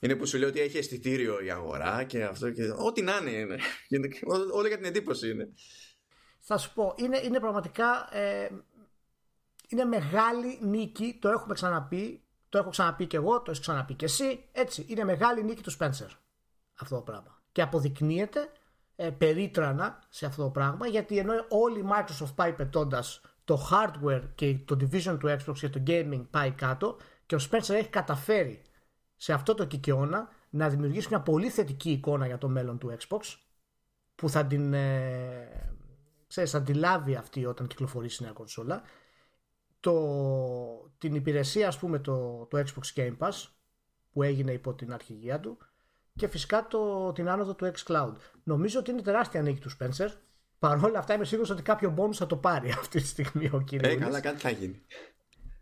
Είναι που σου λέει ότι έχει αισθητήριο η αγορά και αυτό και ό,τι να είναι. Όλο για την εντύπωση είναι. Θα σου πω, είναι, είναι πραγματικά ε, είναι μεγάλη νίκη, το έχουμε ξαναπεί, το έχω ξαναπεί και εγώ, το έχεις ξαναπεί και εσύ. Έτσι, είναι μεγάλη νίκη του Spencer αυτό το πράγμα. Και αποδεικνύεται ε, περίτρανα σε αυτό το πράγμα γιατί ενώ όλη η Microsoft πάει πετώντας το hardware και το division του Xbox και το gaming πάει κάτω και ο Spencer έχει καταφέρει σε αυτό το κικαιώνα να δημιουργήσει μια πολύ θετική εικόνα για το μέλλον του Xbox που θα την ε, ξέρεις, αντιλάβει αυτή όταν κυκλοφορήσει η νέα κονσόλα. Το, την υπηρεσία ας πούμε το, το Xbox Game Pass που έγινε υπό την αρχηγία του και φυσικά το, την άνοδο του xCloud. Νομίζω ότι είναι τεράστια νίκη του Spencer. Παρ' όλα αυτά είμαι σίγουρος ότι κάποιο bonus θα το πάρει αυτή τη στιγμή ο κύριος. Ε, καλά κάτι θα γίνει.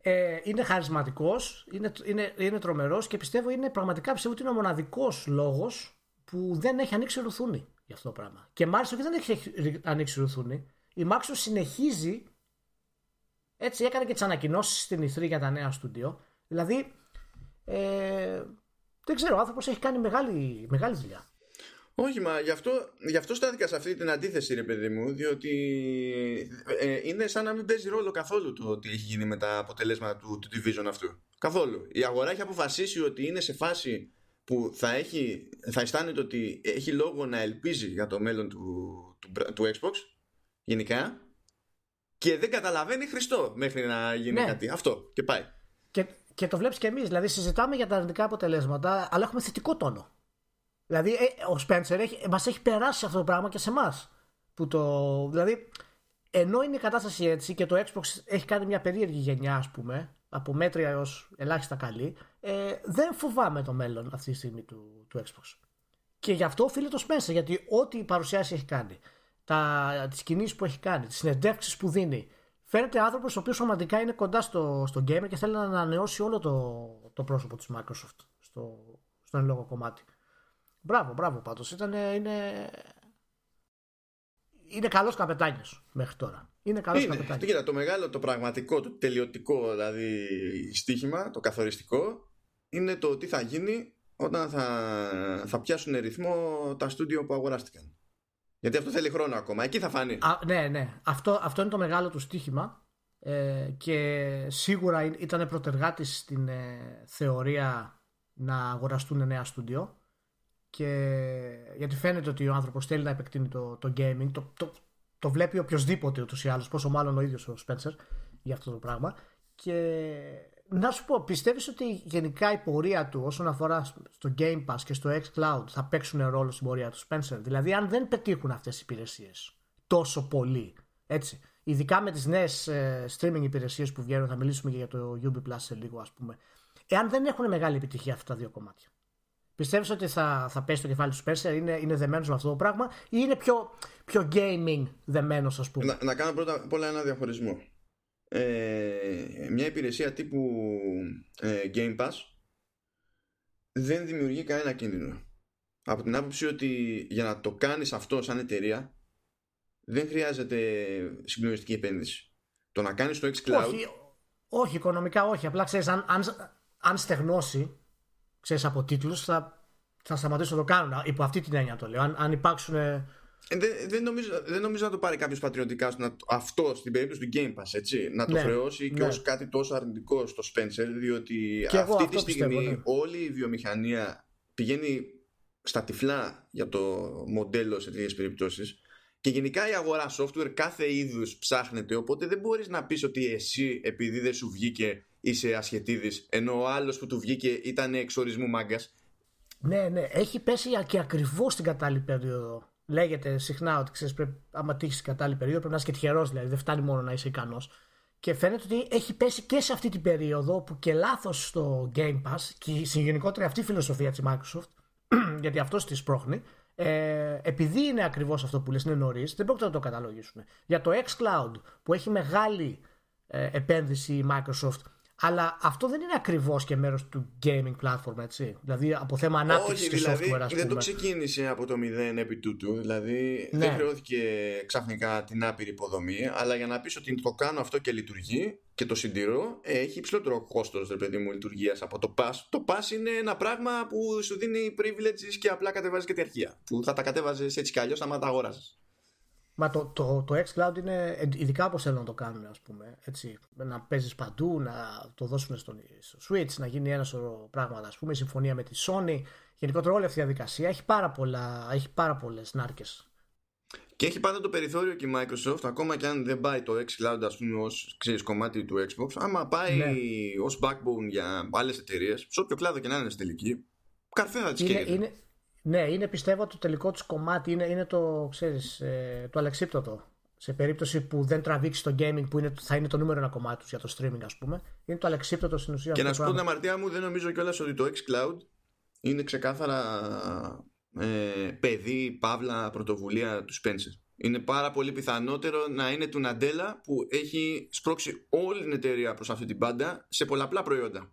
Ε, είναι χαρισματικός, είναι, είναι, είναι τρομερός και πιστεύω είναι πραγματικά πιστεύω ότι είναι ο μοναδικός λόγος που δεν έχει ανοίξει ρουθούνη για αυτό το πράγμα. Και μάλιστα και δεν έχει ανοίξει ρουθούνη. Η Microsoft συνεχίζει έτσι έκανε και τις ανακοινώσεις στην Ιστρή για τα νέα στούντιο. Δηλαδή, ε, δεν ξέρω, ο άνθρωπος έχει κάνει μεγάλη, μεγάλη δουλειά. Όχι, μα γι' αυτό, γι αυτό στάθηκα σε αυτή την αντίθεση, ρε παιδί μου, διότι ε, είναι σαν να μην παίζει ρόλο καθόλου το ότι έχει γίνει με τα αποτελέσματα του, του division αυτού. Καθόλου. Η αγορά έχει αποφασίσει ότι είναι σε φάση που θα, έχει, θα αισθάνεται ότι έχει λόγο να ελπίζει για το μέλλον του, του, του Xbox γενικά και δεν καταλαβαίνει Χριστό μέχρι να γίνει ναι. κάτι. Αυτό και πάει. Και, και το βλέπεις και εμείς. Δηλαδή, συζητάμε για τα αρνητικά αποτελέσματα, αλλά έχουμε θετικό τόνο. Δηλαδή, ε, ο Σπένσερ μας έχει περάσει αυτό το πράγμα και σε εμάς. Το... Δηλαδή, ενώ είναι η κατάσταση έτσι και το Xbox έχει κάνει μια περίεργη γενιά, ας πούμε, από μέτρια έως ελάχιστα καλή, ε, δεν φοβάμαι το μέλλον αυτή τη στιγμή του, του Xbox. Και γι' αυτό οφείλει το Spencer, γιατί ό,τι παρουσιάσει έχει κάνει τα, τις κινήσεις που έχει κάνει, τις συνεντεύξεις που δίνει. Φαίνεται άνθρωπος ο οποίος σωματικά είναι κοντά στο, στο gamer και θέλει να ανανεώσει όλο το, το πρόσωπο της Microsoft στο, στο εν λόγω κομμάτι. Μπράβο, μπράβο πάντως. Ήταν, είναι, είναι καλός καπετάνιος μέχρι τώρα. Είναι καλός είναι. καπετάνιος. Κοίτα, το μεγάλο, το πραγματικό, το τελειωτικό δηλαδή στοίχημα, το καθοριστικό, είναι το τι θα γίνει όταν θα, θα πιάσουν ρυθμό τα στούντιο που αγοράστηκαν. Γιατί αυτό θέλει χρόνο ακόμα. Εκεί θα φανεί. Α, ναι, ναι. Αυτό, αυτό είναι το μεγάλο του στοίχημα. Ε, και σίγουρα ήταν πρωτεργάτης στην ε, θεωρία να αγοραστούν νέα στούντιο και γιατί φαίνεται ότι ο άνθρωπος θέλει να επεκτείνει το, το gaming το, το, το βλέπει οποιοδήποτε ούτως ή άλλως πόσο μάλλον ο ίδιος ο Spencer για αυτό το πράγμα και να σου πω πιστεύεις ότι γενικά η πορεία του όσον αφορά στο Game Pass και στο xCloud θα παίξουν ρόλο στην πορεία του Spencer; Δηλαδή αν δεν πετύχουν αυτές οι υπηρεσίες τόσο πολύ έτσι ειδικά με τις νέες ε, streaming υπηρεσίες που βγαίνουν θα μιλήσουμε και για το UB Plus σε λίγο ας πούμε εάν δεν έχουν μεγάλη επιτυχία αυτά τα δύο κομμάτια Πιστεύεις ότι θα, θα πέσει το κεφάλι του Spencer, είναι, είναι δεμένος με αυτό το πράγμα ή είναι πιο, πιο gaming δεμένος ας πούμε; Να, να κάνω πρώτα απ' όλα ένα διαχωρισμό. Ε, μια υπηρεσία τύπου ε, Game Pass δεν δημιουργεί κανένα κίνδυνο. Από την άποψη ότι για να το κάνεις αυτό σαν εταιρεία δεν χρειάζεται συγκλονιστική επένδυση. Το να κάνεις το xCloud... Όχι, όχι οικονομικά όχι. Απλά ξέρεις, αν, αν, αν στεγνώσει ξέρεις, από τίτλους θα, θα σταματήσουν να το κάνουν. Υπό αυτή την έννοια το λέω. Αν, αν υπάρξουν... Ε, δεν, δεν, νομίζω, δεν νομίζω να το πάρει κάποιος πατριωτικά στο αυτό στην περίπτωση του Game Pass, έτσι. Να το ναι, χρεώσει και ναι. ως κάτι τόσο αρνητικό στο Spencer, διότι και αυτή τη στιγμή ναι. όλη η βιομηχανία πηγαίνει στα τυφλά για το μοντέλο σε τέτοιες περιπτώσεις. Και γενικά η αγορά software κάθε είδους ψάχνεται. Οπότε δεν μπορείς να πεις ότι εσύ, επειδή δεν σου βγήκε, είσαι ασχετήδη, ενώ ο άλλος που του βγήκε ήταν εξορισμού μάγκας. Ναι, ναι. Έχει πέσει και ακριβώς στην κατάλληλη περίοδο. Λέγεται συχνά ότι ξέρεις, πρέπει, άμα τύχεις στην κατάλληλη περίοδο, πρέπει να είσαι και τυχερός, δηλαδή. Δεν φτάνει μόνο να είσαι ικανός. Και φαίνεται ότι έχει πέσει και σε αυτή την περίοδο που και λάθος στο Game Pass και η γενικότερη αυτή η φιλοσοφία της Microsoft, γιατί αυτός τη σπρώχνει, ε, επειδή είναι ακριβώς αυτό που λες είναι νωρίς, δεν πρόκειται να το καταλογίσουν. Για το xCloud που έχει μεγάλη ε, επένδυση η Microsoft, αλλά αυτό δεν είναι ακριβώς και μέρος του gaming platform, έτσι. Δηλαδή από θέμα ανάπτυξης του δηλαδή, software, ας πούμε. Δεν το ξεκίνησε από το μηδέν επί τούτου. Δηλαδή ναι. δεν χρεώθηκε ξαφνικά την άπειρη υποδομή, αλλά για να πεις ότι το κάνω αυτό και λειτουργεί και το συντηρώ, έχει υψηλότερο κόστος, ρε παιδί μου, λειτουργίας από το pass. Το pass είναι ένα πράγμα που σου δίνει privileges και απλά κατεβάζεις και τη αρχεία. Που θα τα κατέβαζες έτσι κι αλλιώς άμα τα αγόραζες. Μα το, το, το xCloud είναι ειδικά όπως θέλουν να το κάνουν ας πούμε έτσι, να παίζεις παντού, να το δώσουν στο, στο Switch, να γίνει ένα σωρό πράγματα ας πούμε, η συμφωνία με τη Sony. Γενικότερα όλη αυτή η διαδικασία έχει πάρα, πολλά, έχει πάρα πολλές νάρκες και έχει πάντα το περιθώριο και η Microsoft, ακόμα και αν δεν πάει το xCloud ας πούμε ως ξέρεις, κομμάτι του Xbox, άμα πάει ναι. ως backbone για άλλες εταιρείες, σε όποιο κλάδο και να είναι στη τελική, καρφέ θα τις είναι, είναι, ναι, είναι πιστεύω το τελικό τους κομμάτι είναι, είναι το, ξέρεις, ε, το αλεξίπτωτο. Σε περίπτωση που δεν τραβήξει το gaming που είναι, θα είναι το νούμερο ένα κομμάτι τους για το streaming, ας πούμε, είναι το αλεξίπτωτο στην ουσία. Και να σου πω την αμαρτία μου, δεν νομίζω κιόλας ότι το xCloud είναι ξεκάθαρα ε, παιδί, παύλα, πρωτοβουλία του Spencer. Είναι πάρα πολύ πιθανότερο να είναι του Ναντέλα που έχει σπρώξει όλη την εταιρεία προς αυτή την πάντα σε πολλαπλά προϊόντα.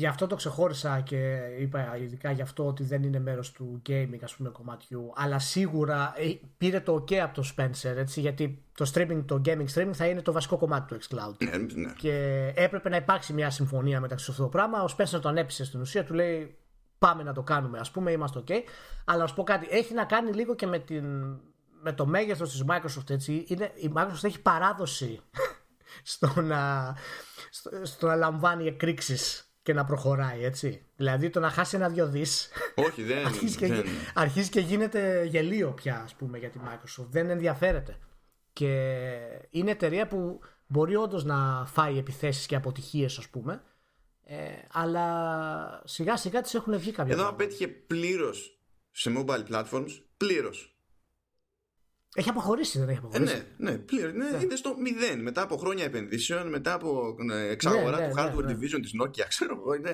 Γι' αυτό το ξεχώρισα και είπα ειδικά γι' αυτό ότι δεν είναι μέρος του gaming ας πούμε κομματιού. Αλλά σίγουρα ε, πήρε το ok από το Spencer έτσι, γιατί το streaming, το gaming streaming θα είναι το βασικό κομμάτι του xCloud. Ναι, ναι. και έπρεπε να υπάρξει μια συμφωνία μεταξύ αυτό το πράγμα. Ο Spencer το ανέπισε στην ουσία του λέει πάμε να το κάνουμε ας πούμε είμαστε ok αλλά να σου πω κάτι έχει να κάνει λίγο και με, την, με το μέγεθος της Microsoft έτσι. Είναι, η Microsoft έχει παράδοση στο να, στο, στο να λαμβάνει εκρήξεις και να προχωράει, έτσι. Δηλαδή το να χάσει ένα-δυο δις. Όχι, δεν, αρχίζει, και, αρχίζει και γίνεται γελίο πια, ας πούμε, για τη Microsoft. Δεν ενδιαφέρεται. Και είναι εταιρεία που μπορεί όντως να φάει επιθέσεις και αποτυχίες, ας πούμε. Ε, αλλά σιγά σιγά τις έχουν βγει κάποια. Εδώ απέτυχε πλήρως σε mobile platforms. Πλήρως. Έχει αποχωρήσει, δεν έχει αποχωρήσει. Ε, ναι, ναι, πλήρω. Ναι, ναι. Είναι στο μηδέν. Μετά από χρόνια επενδύσεων, μετά από ε, εξαγορά ναι, ναι, του hardware ναι, division της Nokia, ξέρω εγώ.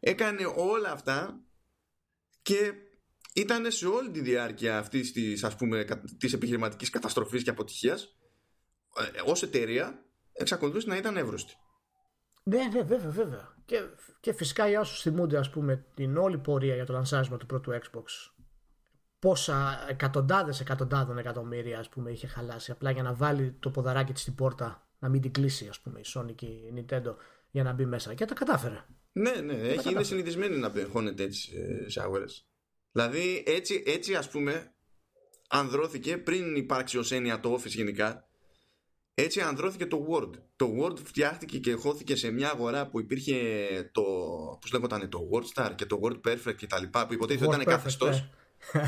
Έκανε όλα αυτά και ήταν σε όλη τη διάρκεια αυτής της της επιχειρηματικής καταστροφής και αποτυχίας ε, ως εταιρεία εξακολουθούσε να ήταν εύρωστη. Ναι, ναι, βέβαια, βέβαια. Και, και φυσικά για όσους θυμούνται, ας πούμε, την όλη πορεία για το λανσάρισμα του πρώτου Xbox πόσα εκατοντάδες εκατοντάδων εκατομμύρια ας πούμε, είχε χαλάσει απλά για να βάλει το ποδαράκι της στην πόρτα να μην την κλείσει ας πούμε, η Sony και η Nintendo για να μπει μέσα και τα κατάφερε. Ναι, ναι, έχει, είναι συνηθισμένη να πεγχώνεται έτσι σε αγορές. Δηλαδή έτσι, έτσι ας πούμε ανδρώθηκε πριν υπάρξει ως έννοια το Office γενικά έτσι ανδρώθηκε το Word. Το Word φτιάχτηκε και χώθηκε σε μια αγορά που υπήρχε το, πώς λέγονταν, το WordStar και το Word Perfect και τα λοιπά που υποτίθεται ήταν καθεστώς. Ναι.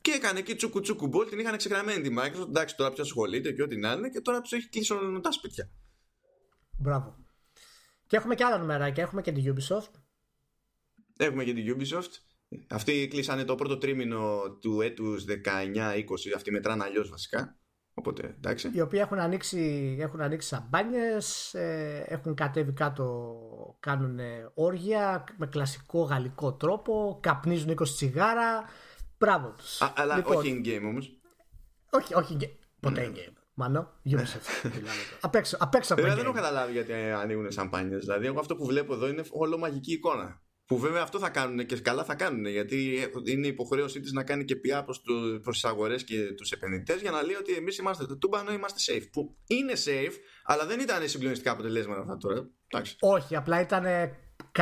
και έκανε εκεί τσούκου τσούκου μπολ, την είχαν εξεγραμμένη τη Microsoft. Εντάξει, τώρα πια ασχολείται και ό,τι να είναι και τώρα του έχει κλείσει όλα τα σπίτια. Μπράβο. Και έχουμε και άλλα νούμερα έχουμε και την Ubisoft. Έχουμε και την Ubisoft. Αυτοί κλείσανε το πρώτο τρίμηνο του έτους 19-20. Αυτοί μετράνε αλλιώς βασικά. Οπότε, εντάξει. Οι οποίοι έχουν ανοίξει, έχουν ανοίξει σαμπάνιες, ε, έχουν κατέβει κάτω, κάνουν όργια με κλασικό γαλλικό τρόπο, καπνίζουν 20 τσιγάρα. Μπράβο τους. αλλά λοιπόν, όχι in-game όμως. Όχι, όχι in-game. Ποτέ ναι. in-game. Μάνο, Ubisoft. απ' έξω, απ' έξω από Δεν έχω καταλάβει γιατί ανοίγουν σαμπάνιες. Δηλαδή, εγώ αυτό που βλέπω εδώ είναι όλο μαγική εικόνα. Που βέβαια αυτό θα κάνουν και καλά θα κάνουν γιατί είναι υποχρέωσή της να κάνει και πια προς τις αγορές και τους επενδυτές για να λέει ότι εμείς είμαστε το τούμπανο, είμαστε safe. Που είναι safe, αλλά δεν ήταν συγκλονιστικά αποτελέσματα αυτά τώρα. Εντάξει. Όχι, απλά ήταν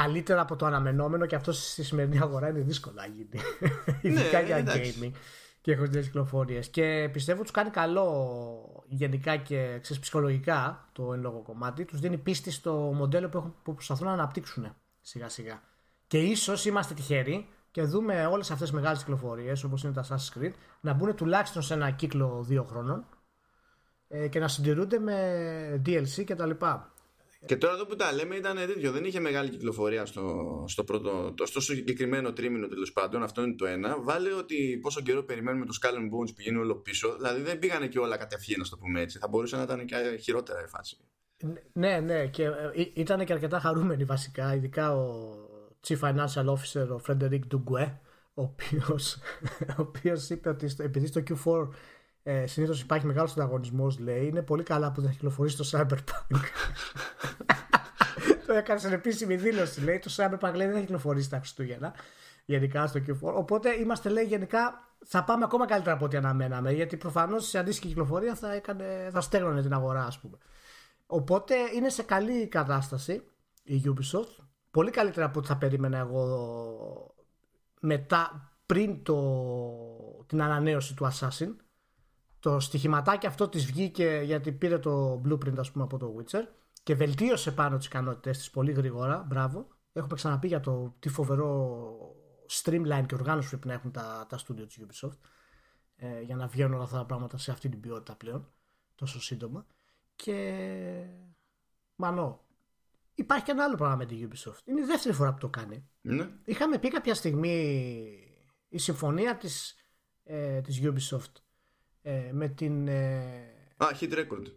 καλύτερα από το αναμενόμενο και αυτό στη σημερινή αγορά είναι δύσκολο να γίνει. Ειδικά ναι, για gaming και χωρί κυκλοφορίες. Και πιστεύω τους κάνει καλό γενικά και ξέρεις, ψυχολογικά το εν λόγω κομμάτι. Τους δίνει πίστη στο μοντέλο που, έχουν, που προσπαθούν να αναπτύξουν σιγά σιγά. Και ίσως είμαστε τυχεροί και δούμε όλες αυτές τις μεγάλες κυκλοφορίες όπως είναι τα Assassin's Creed να μπουν τουλάχιστον σε ένα κύκλο δύο χρόνων ε, και να συντηρούνται με DLC κτλ. Και τώρα εδώ που τα λέμε ήταν τέτοιο. Δεν είχε μεγάλη κυκλοφορία στο, στο, πρώτο, στο συγκεκριμένο τρίμηνο τέλος πάντων. Αυτό είναι το ένα. Βάλε ότι πόσο καιρό περιμένουμε το Skull and Bones πηγαίνει όλο πίσω. Δηλαδή δεν πήγανε και όλα κατευθείαν, να το πούμε έτσι. Θα μπορούσε να ήταν και χειρότερα η φάση. Ναι, ναι. Και ε, ήταν και αρκετά χαρούμενοι βασικά. Ειδικά ο Chief Financial Officer, ο Frederick Ντουγκουέ, ο οποίος, ο οποίος είπε ότι στο, επειδή στο Q4 ε, συνήθως υπάρχει μεγάλος ανταγωνισμός, λέει, είναι πολύ καλά που δεν έχει κυκλοφορήσει το Cyberpunk. το έκανε σε επίσημη δήλωση, λέει. Το Cyberpunk λέει, δεν έχει κυκλοφορήσει τα Χριστούγεννα, γενικά στο Q4. Οπότε είμαστε, λέει, γενικά θα πάμε ακόμα καλύτερα από ό,τι αναμέναμε, γιατί προφανώς σε αντίστοιχη κυκλοφορία θα, έκανε, θα στέγνωνε την αγορά, ας πούμε. Οπότε είναι σε καλή κατάσταση η Ubisoft πολύ καλύτερα από ό,τι θα περίμενα εγώ μετά, πριν το, την ανανέωση του Assassin. Το στοιχηματάκι αυτό της βγήκε γιατί πήρε το blueprint ας πούμε από το Witcher και βελτίωσε πάνω τις ικανότητες της πολύ γρήγορα, μπράβο. Έχουμε ξαναπεί για το τι φοβερό streamline και οργάνωση πρέπει να έχουν τα, τα studio της Ubisoft ε, για να βγαίνουν όλα αυτά τα πράγματα σε αυτή την ποιότητα πλέον τόσο σύντομα και μανώ Υπάρχει και ένα άλλο πράγμα με την Ubisoft. Είναι η δεύτερη φορά που το κάνει. Ναι. Είχαμε πει κάποια στιγμή η συμφωνία της, ε, της Ubisoft ε, με την... Ε, Α, Hit Record.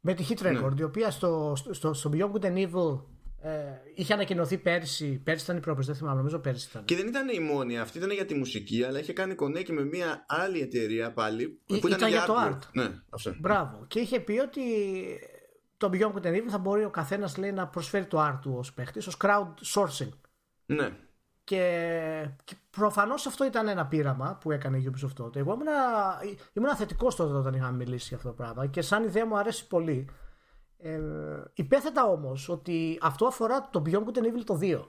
Με τη Hit ναι. Record, η οποία στο, στο, στο Beyond Good and Evil ε, είχε ανακοινωθεί πέρσι. Πέρσι ήταν η πρόπερση, δεν θυμάμαι, νομίζω πέρσι ήταν. Και δεν ήταν η μόνη, αυτή ήταν για τη μουσική, αλλά είχε κάνει κονέκι με μια άλλη εταιρεία πάλι. Που ήταν, ήταν για, το art. Ναι, αυτό. Μπράβο. Και είχε πει ότι το Beyond Good and Evil θα μπορεί ο καθένας να προσφέρει το art του ως παίχτης, ως crowd sourcing. Ναι. Και, και προφανώς αυτό ήταν ένα πείραμα που έκανε η Ubisoft τότε. Εγώ ήμουν, ήμουν θετικός τότε όταν είχαμε μιλήσει για αυτό το πράγμα και σαν ιδέα μου αρέσει πολύ. Ε, υπέθετα όμως ότι αυτό αφορά το Beyond Good and Evil το 2.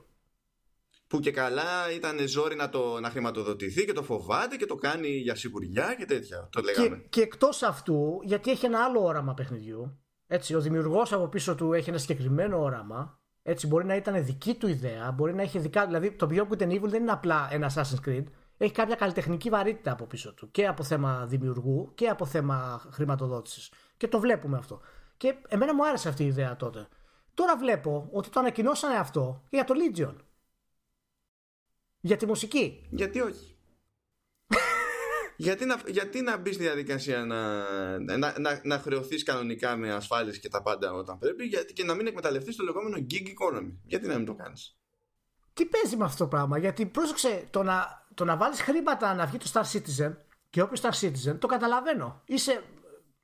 Που και καλά ήταν ζόρι να, το, να χρηματοδοτηθεί και το φοβάται και το κάνει για σιγουριά και τέτοια. Το λέγαμε. Και, και εκτός αυτού, γιατί έχει ένα άλλο όραμα παιχνιδιού, έτσι, ο δημιουργός από πίσω του έχει ένα συγκεκριμένο όραμα. Έτσι, μπορεί να ήταν δική του ιδέα, μπορεί να έχει δικά. Δηλαδή, το Beyond Good and Evil δεν είναι απλά ένα Assassin's Creed. Έχει κάποια καλλιτεχνική βαρύτητα από πίσω του. Και από θέμα δημιουργού και από θέμα χρηματοδότησης. Και το βλέπουμε αυτό. Και εμένα μου άρεσε αυτή η ιδέα τότε. Τώρα βλέπω ότι το ανακοινώσανε αυτό για το Legion. Για τη μουσική. Γιατί όχι γιατί, να, γιατί να μπεις στη διαδικασία να, να, να, να χρεωθείς κανονικά με ασφάλειες και τα πάντα όταν πρέπει, γιατί και να μην εκμεταλλευτείς το λεγόμενο gig economy. Γιατί να μην το κάνεις; Τι παίζει με αυτό το πράγμα, Γιατί πρόσεξε το να, το να βάλεις χρήματα να βγει το Star Citizen και όποιος Star Citizen το καταλαβαίνω. Είσαι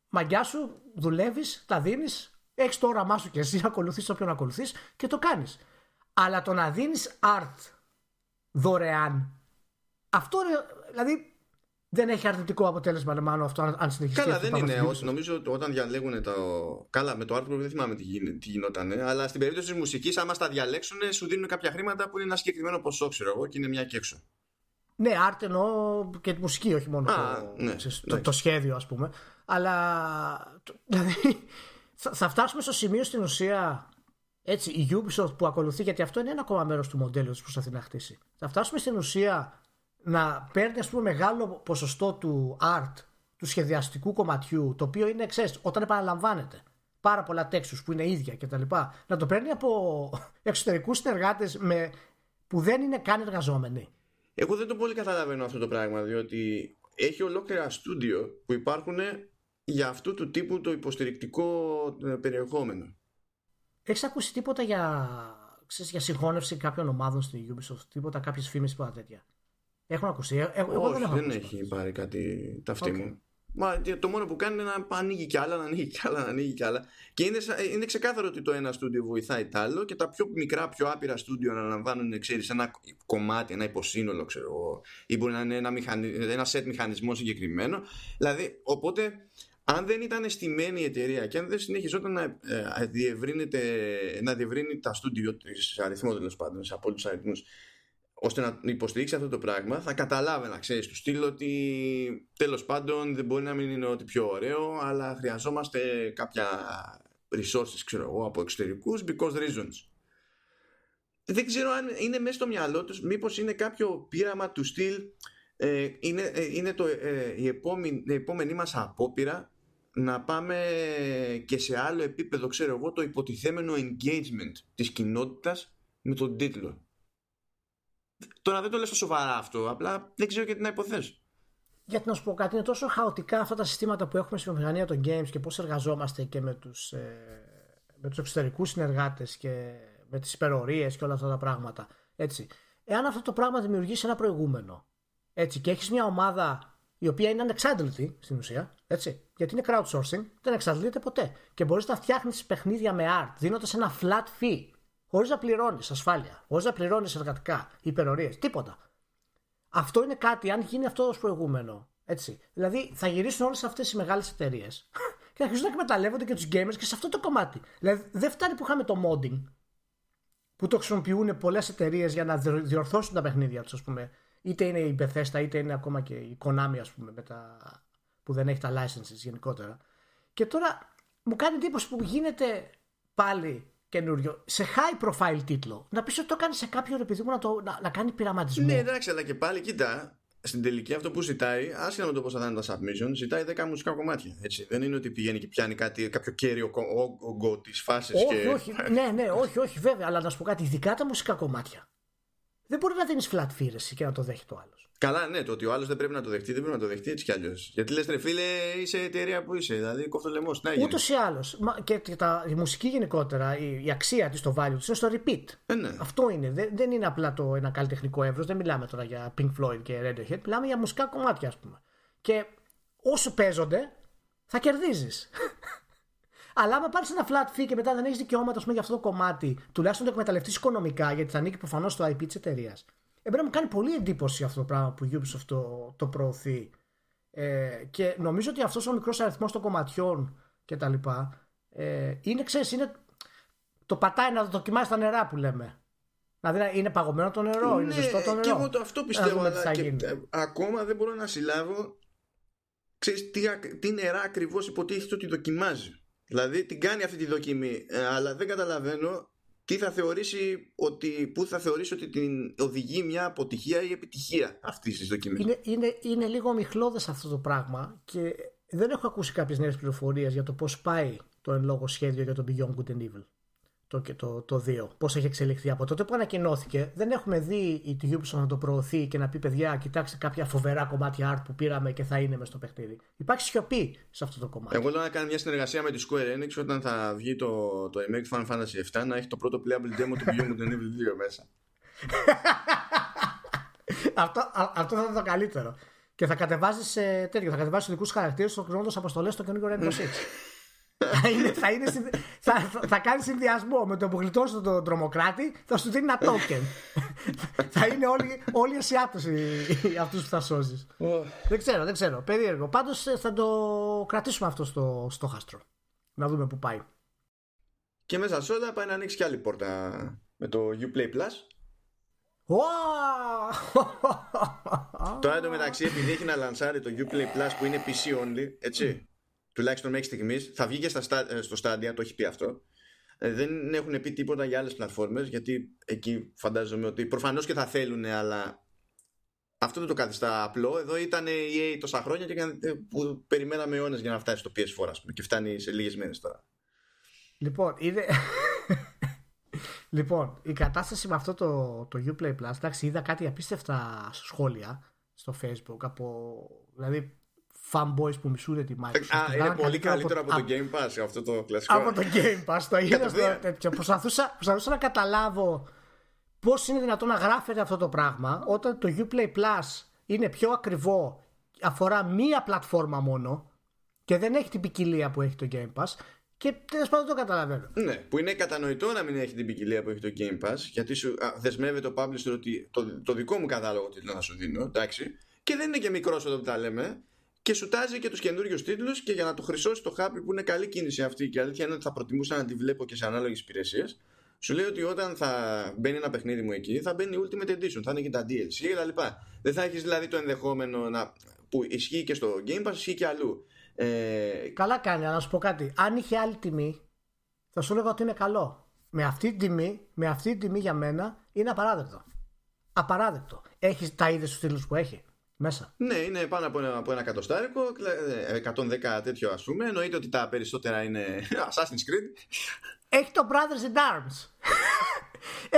μαγκιά σου, δουλεύεις, τα δίνεις, έχεις το όραμά σου και εσύ ακολουθείς όποιον ακολουθείς και το κάνεις. Αλλά το να δίνεις art δωρεάν, αυτό δηλαδή δεν έχει αρνητικό αποτέλεσμα μάλλον αυτό αν συνεχίσει. Καλά, δεν είναι. Ως, νομίζω ότι όταν διαλέγουν το. Καλά, με το άρθρο δεν θυμάμαι τι, τι γινόταν. Αλλά στην περίπτωση της μουσικής, άμα στα διαλέξουν, σου δίνουν κάποια χρήματα που είναι ένα συγκεκριμένο ποσό, ξέρω εγώ, και είναι μια και έξω. Ναι, art εννοώ και τη μουσική, όχι μόνο το, ναι, το, το, σχέδιο, ας πούμε. Αλλά δηλαδή, θα, θα φτάσουμε στο σημείο στην ουσία έτσι, η Ubisoft που ακολουθεί, γιατί αυτό είναι ένα ακόμα μέρος του μοντέλου που προσπαθεί να χτίσει. Θα φτάσουμε στην ουσία να παίρνει ας πούμε, μεγάλο ποσοστό του art, του σχεδιαστικού κομματιού, το οποίο είναι, ξέρεις, όταν επαναλαμβάνεται πάρα πολλά textures που είναι ίδια κτλ. Να το παίρνει από εξωτερικούς συνεργάτες που δεν είναι καν εργαζόμενοι. Εγώ δεν το πολύ καταλαβαίνω αυτό το πράγμα, διότι έχει ολόκληρα στούντιο που υπάρχουν για αυτού του τύπου το υποστηρικτικό ε, περιεχόμενο. Έχεις ακούσει τίποτα για, ξέρεις, για συγχώνευση κάποιων ομάδων στην Ubisoft, τίποτα, κάποιες φήμες ή τέτοια; Έχουν ακουστεί. Ε, εγώ, εγώ δεν, έχω δεν έχει πάρει κάτι ταυτί okay. μου. Μα το μόνο που κάνει είναι να ανοίγει κι άλλα, να ανοίγει κι άλλα, να ανοίγει κι άλλα. Και είναι, είναι ξεκάθαρο ότι το ένα στούντιο βοηθάει το άλλο και τα πιο μικρά, πιο άπειρα στούντιο αναλαμβάνουν, ξέρεις, ένα κομμάτι, ένα υποσύνολο, ξέρω ή μπορεί να είναι ένα, μηχανι... ένα set μηχανισμό συγκεκριμένο. Δηλαδή, οπότε, αν δεν ήταν στημένη η εταιρεία και αν δεν συνεχιζόταν να, ε, να διευρύνει τα στούντιο σε αριθμό τέλος πάντων, σε απόλυτους αριθμούς, ώστε να υποστηρίξει αυτό το πράγμα θα καταλάβαινα ξέρεις του στείλω ότι τέλος πάντων δεν μπορεί να μην είναι ότι πιο ωραίο αλλά χρειαζόμαστε κάποια resources ξέρω εγώ από εξωτερικούς because reasons. Δεν ξέρω αν είναι μέσα στο μυαλό τους μήπως είναι κάποιο πείραμα του στυλ ε, είναι, ε, είναι το, ε, η, επόμενη, η επόμενη μας απόπειρα να πάμε και σε άλλο επίπεδο ξέρω εγώ το υποτιθέμενο engagement της κοινότητας με τον τίτλο Τώρα δεν το λες στο σοβαρά αυτό, απλά δεν ξέρω και τι να υποθέσω. Γιατί να σου πω κάτι, είναι τόσο χαοτικά αυτά τα συστήματα που έχουμε στη βιομηχανία των games και πώς εργαζόμαστε και με τους, ε, με τους εξωτερικούς συνεργάτες και με τις υπερορίες και όλα αυτά τα πράγματα. Έτσι. Εάν αυτό το πράγμα δημιουργήσει ένα προηγούμενο έτσι, και έχεις μια ομάδα η οποία είναι ανεξάντλητη στην ουσία, έτσι, γιατί είναι crowdsourcing, δεν εξαντλείται ποτέ. Και μπορείς να φτιάχνεις παιχνίδια με art, δίνοντας ένα flat fee χωρίς να πληρώνεις ασφάλεια, χωρίς να πληρώνεις εργατικά, υπερορίες, τίποτα. Αυτό είναι κάτι, αν γίνει αυτό ως προηγούμενο. Έτσι. Δηλαδή θα γυρίσουν όλες αυτές οι μεγάλες εταιρείες και θα αρχίσουν να εκμεταλλεύονται και τους gamers και σε αυτό το κομμάτι. Δηλαδή δεν φτάνει που είχαμε το modding που το χρησιμοποιούν πολλές εταιρείες για να διορθώσουν τα παιχνίδια τους, ας πούμε. Είτε είναι η Bethesda, είτε είναι ακόμα και η Konami, ας πούμε, με τα... που δεν έχει τα licenses γενικότερα. Και τώρα μου κάνει εντύπωση που γίνεται πάλι καινούριο, σε high profile τίτλο, να πεις ότι το κάνει σε κάποιον επειδή να, το, να, να κάνει πειραματισμό. Ναι, εντάξει, αλλά και πάλι κοίτα. Στην τελική αυτό που ζητάει, άσχετα με το πώς θα είναι τα submission, ζητάει 10 μουσικά κομμάτια. Έτσι. Δεν είναι ότι πηγαίνει και πιάνει κάτι, κάποιο κέριο όγκο της φάσης. Όχι, και... όχι, ναι, ναι, όχι, όχι, βέβαια. Αλλά να σου πω κάτι, ειδικά τα μουσικά κομμάτια. Δεν μπορεί να δίνεις flat fee και να το δέχει το άλλος. Καλά, ναι, το ότι ο άλλος δεν πρέπει να το δεχτεί, δεν πρέπει να το δεχτεί έτσι κι αλλιώς. Γιατί λες, ρε φίλε, είσαι εταιρεία που είσαι, δηλαδή κόφτω λαιμό. Ούτως ή άλλως. Και, και τα, η μουσική γενικότερα, η, η αξία της, το value της είναι στο repeat. Ε, ναι. Αυτό είναι. Δεν, δεν είναι απλά το ένα καλλιτεχνικό εύρος. Δεν μιλάμε τώρα για Pink Floyd και Radiohead. Μιλάμε για μουσικά κομμάτια, ας πούμε. Και όσο παίζονται, θα κερδίζεις. Αλλά άμα πάρεις ένα flat fee και μετά δεν έχεις δικαιώματα πούμε, για αυτό το κομμάτι, τουλάχιστον το εκμεταλλευτείς οικονομικά, γιατί θα ανήκει προφανώς στο IP της εταιρείας. Εμένα μου κάνει πολύ εντύπωση αυτό το πράγμα που η Ubisoft το, το προωθεί. Ε, και νομίζω ότι αυτός ο μικρός αριθμός των κομματιών και τα λοιπά ε, είναι, ξέρεις, είναι, το πατάει να δοκιμάσει τα νερά που λέμε. Δηλαδή είναι παγωμένο το νερό, ναι, είναι ζεστό το νερό. Και εγώ το αυτό πιστεύω, αλλά και, ακόμα δεν μπορώ να συλλάβω ξέρεις, τι, τι νερά ακριβώς υποτίθεται ότι δοκιμάζει. Δηλαδή την κάνει αυτή τη δοκιμή, ε, αλλά δεν καταλαβαίνω τι θα θεωρήσει ότι, πού θα θεωρήσει ότι την οδηγεί μια αποτυχία ή επιτυχία αυτή της δοκιμής; Είναι, είναι, είναι λίγο μιχλώδε αυτό το πράγμα και δεν έχω ακούσει κάποιες νέες πληροφορίες για το πώς πάει το εν λόγω σχέδιο για το Beyond Good and Evil το, το, το 2. Πώς έχει εξελιχθεί από τότε που ανακοινώθηκε. Δεν έχουμε δει η Ubisoft να το προωθεί και να πει: Παιδιά, κοιτάξτε κάποια φοβερά κομμάτια art που πήραμε και θα είναι μες στο παιχνίδι. Υπάρχει σιωπή σε αυτό το κομμάτι. Εγώ λέω να κάνει μια συνεργασία με τη Square Enix όταν θα βγει το, το remake Final Fantasy VII να έχει το πρώτο playable demo του Beyond and Evil 2 μέσα. αυτό, αυτό θα ήταν το καλύτερο. Και θα κατεβάζεις τέτοιο, θα κατεβάζεις ειδικούς χαρακτήρες χρονών αποστολές στο καινούργιο Rainbow Six θα, είναι, θα, είναι, θα, θα κάνει συνδυασμό με το που γλιτώσει τον τρομοκράτη, θα σου δίνει ένα token. θα είναι όλοι, όλοι οι αυτούς που θα σώζεις. δεν ξέρω, δεν ξέρω. Περίεργο. Πάντως ε, θα το κρατήσουμε αυτό στο, στο χάστρο. Να δούμε πού πάει. Και μέσα σε όλα πάει να ανοίξει κι άλλη πόρτα με το Uplay Plus. Τώρα εντωμεταξύ, επειδή έχει να λανσάρει το Uplay Plus που είναι PC only, έτσι, τουλάχιστον μέχρι στιγμής, θα βγει και στο Stadia, το έχει πει αυτό. Ε, δεν έχουν πει τίποτα για άλλες πλατφόρμες γιατί εκεί φαντάζομαι ότι προφανώς και θα θέλουν αλλά αυτό δεν το καθιστά απλό εδώ ήταν η EA τόσα χρόνια και που περιμέναμε αιώνες για να φτάσει στο PS4 ας πούμε, και φτάνει σε λίγες μέρες τώρα λοιπόν είδε Λοιπόν, η κατάσταση με αυτό το, το Uplay Plus, εντάξει, είδα κάτι απίστευτα σχόλια στο Facebook από, δηλαδή, fanboys που μισούν τη Microsoft. Α, είναι πολύ καλύτερο από, το Game Pass αυτό το κλασικό. Από το Game Pass, το είδα στο τέτοιο. Προσπαθούσα, προσπαθούσα να καταλάβω πώς είναι δυνατόν να γράφεται αυτό το πράγμα όταν το Uplay Plus είναι πιο ακριβό, αφορά μία πλατφόρμα μόνο και δεν έχει την ποικιλία που έχει το Game Pass και τέλος πάντων το καταλαβαίνω. Ναι, που είναι κατανοητό να μην έχει την ποικιλία που έχει το Game Pass, γιατί σου α, δεσμεύεται ο publisher ότι το, το δικό μου κατάλογο τίτλο να σου δίνω, εντάξει. Και δεν είναι και μικρός εδώ που τα λέμε. Και σου τάζει και τους καινούριους τίτλους και για να το χρυσώσει το χάπι που είναι καλή κίνηση αυτή και αλήθεια είναι ότι θα προτιμούσα να τη βλέπω και σε ανάλογες υπηρεσίες. Σου λέει ότι όταν θα μπαίνει ένα παιχνίδι μου εκεί, θα μπαίνει Ultimate Edition, θα είναι και τα DLC κτλ. Δεν θα έχεις δηλαδή το ενδεχόμενο να, που ισχύει και στο Game Pass, ισχύει και αλλού. Ε... Καλά κάνει, αλλά να σου πω κάτι. Αν είχε άλλη τιμή, θα σου έλεγα ότι είναι καλό. Με αυτή την τιμή, με αυτή την τιμή για μένα είναι απαράδεκτο. Απαράδεκτο. Έχεις τα είδες στου τίτλους που έχει μέσα. Ναι, είναι πάνω από ένα, από ένα κατοστάρικο, 110 τέτοιο ας πούμε. Εννοείται ότι τα περισσότερα είναι Assassin's Creed. Έχει το Brothers in Arms. ε,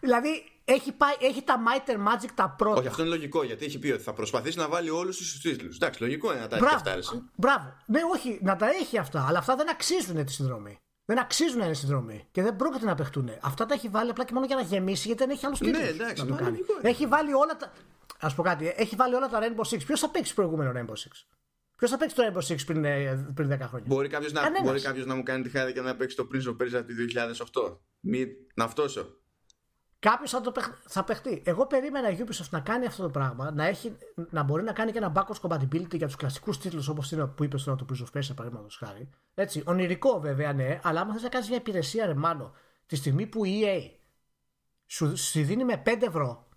δηλαδή έχει, πάει, έχει τα Might and Magic τα πρώτα. Όχι, αυτό είναι λογικό γιατί έχει πει ότι θα προσπαθήσει να βάλει όλους τους τίτλους. Εντάξει, λογικό είναι να τα έχει αυτά. Μπράβο. Ναι, όχι, να τα έχει αυτά, αλλά αυτά δεν αξίζουν τη συνδρομή. Δεν αξίζουν να είναι συνδρομή και δεν πρόκειται να παιχτούν. Αυτά τα έχει βάλει απλά και μόνο για να γεμίσει γιατί δεν έχει άλλους τίτλους. Ναι, εντάξει, να το κάνει. Έχει βάλει όλα τα. Α πω κάτι, έχει βάλει όλα τα Rainbow Six. Ποιος θα παίξει προηγούμενο Rainbow Six; Ποιος θα παίξει το Rainbow Six πριν, ε, πριν 10 χρόνια; Μπορεί κάποιος να, μπορεί κάποιος να μου κάνει τη χάρη και να παίξει το Prince of Persia από το 2008. Μη να φτώσω. Κάποιος θα, το θα παιχτεί. Εγώ περίμενα η Ubisoft να κάνει αυτό το πράγμα, να, έχει, να μπορεί να κάνει και ένα backwards compatibility για τους κλασικούς τίτλους όπως είναι που είπες τώρα το Prince of Persia, παραδείγματος χάρη. Έτσι, ονειρικό βέβαια, ναι, αλλά άμα θες να κάνεις μια υπηρεσία, ρε μάνο, τη στιγμή που η EA σου, σου δίνει με 5 ευρώ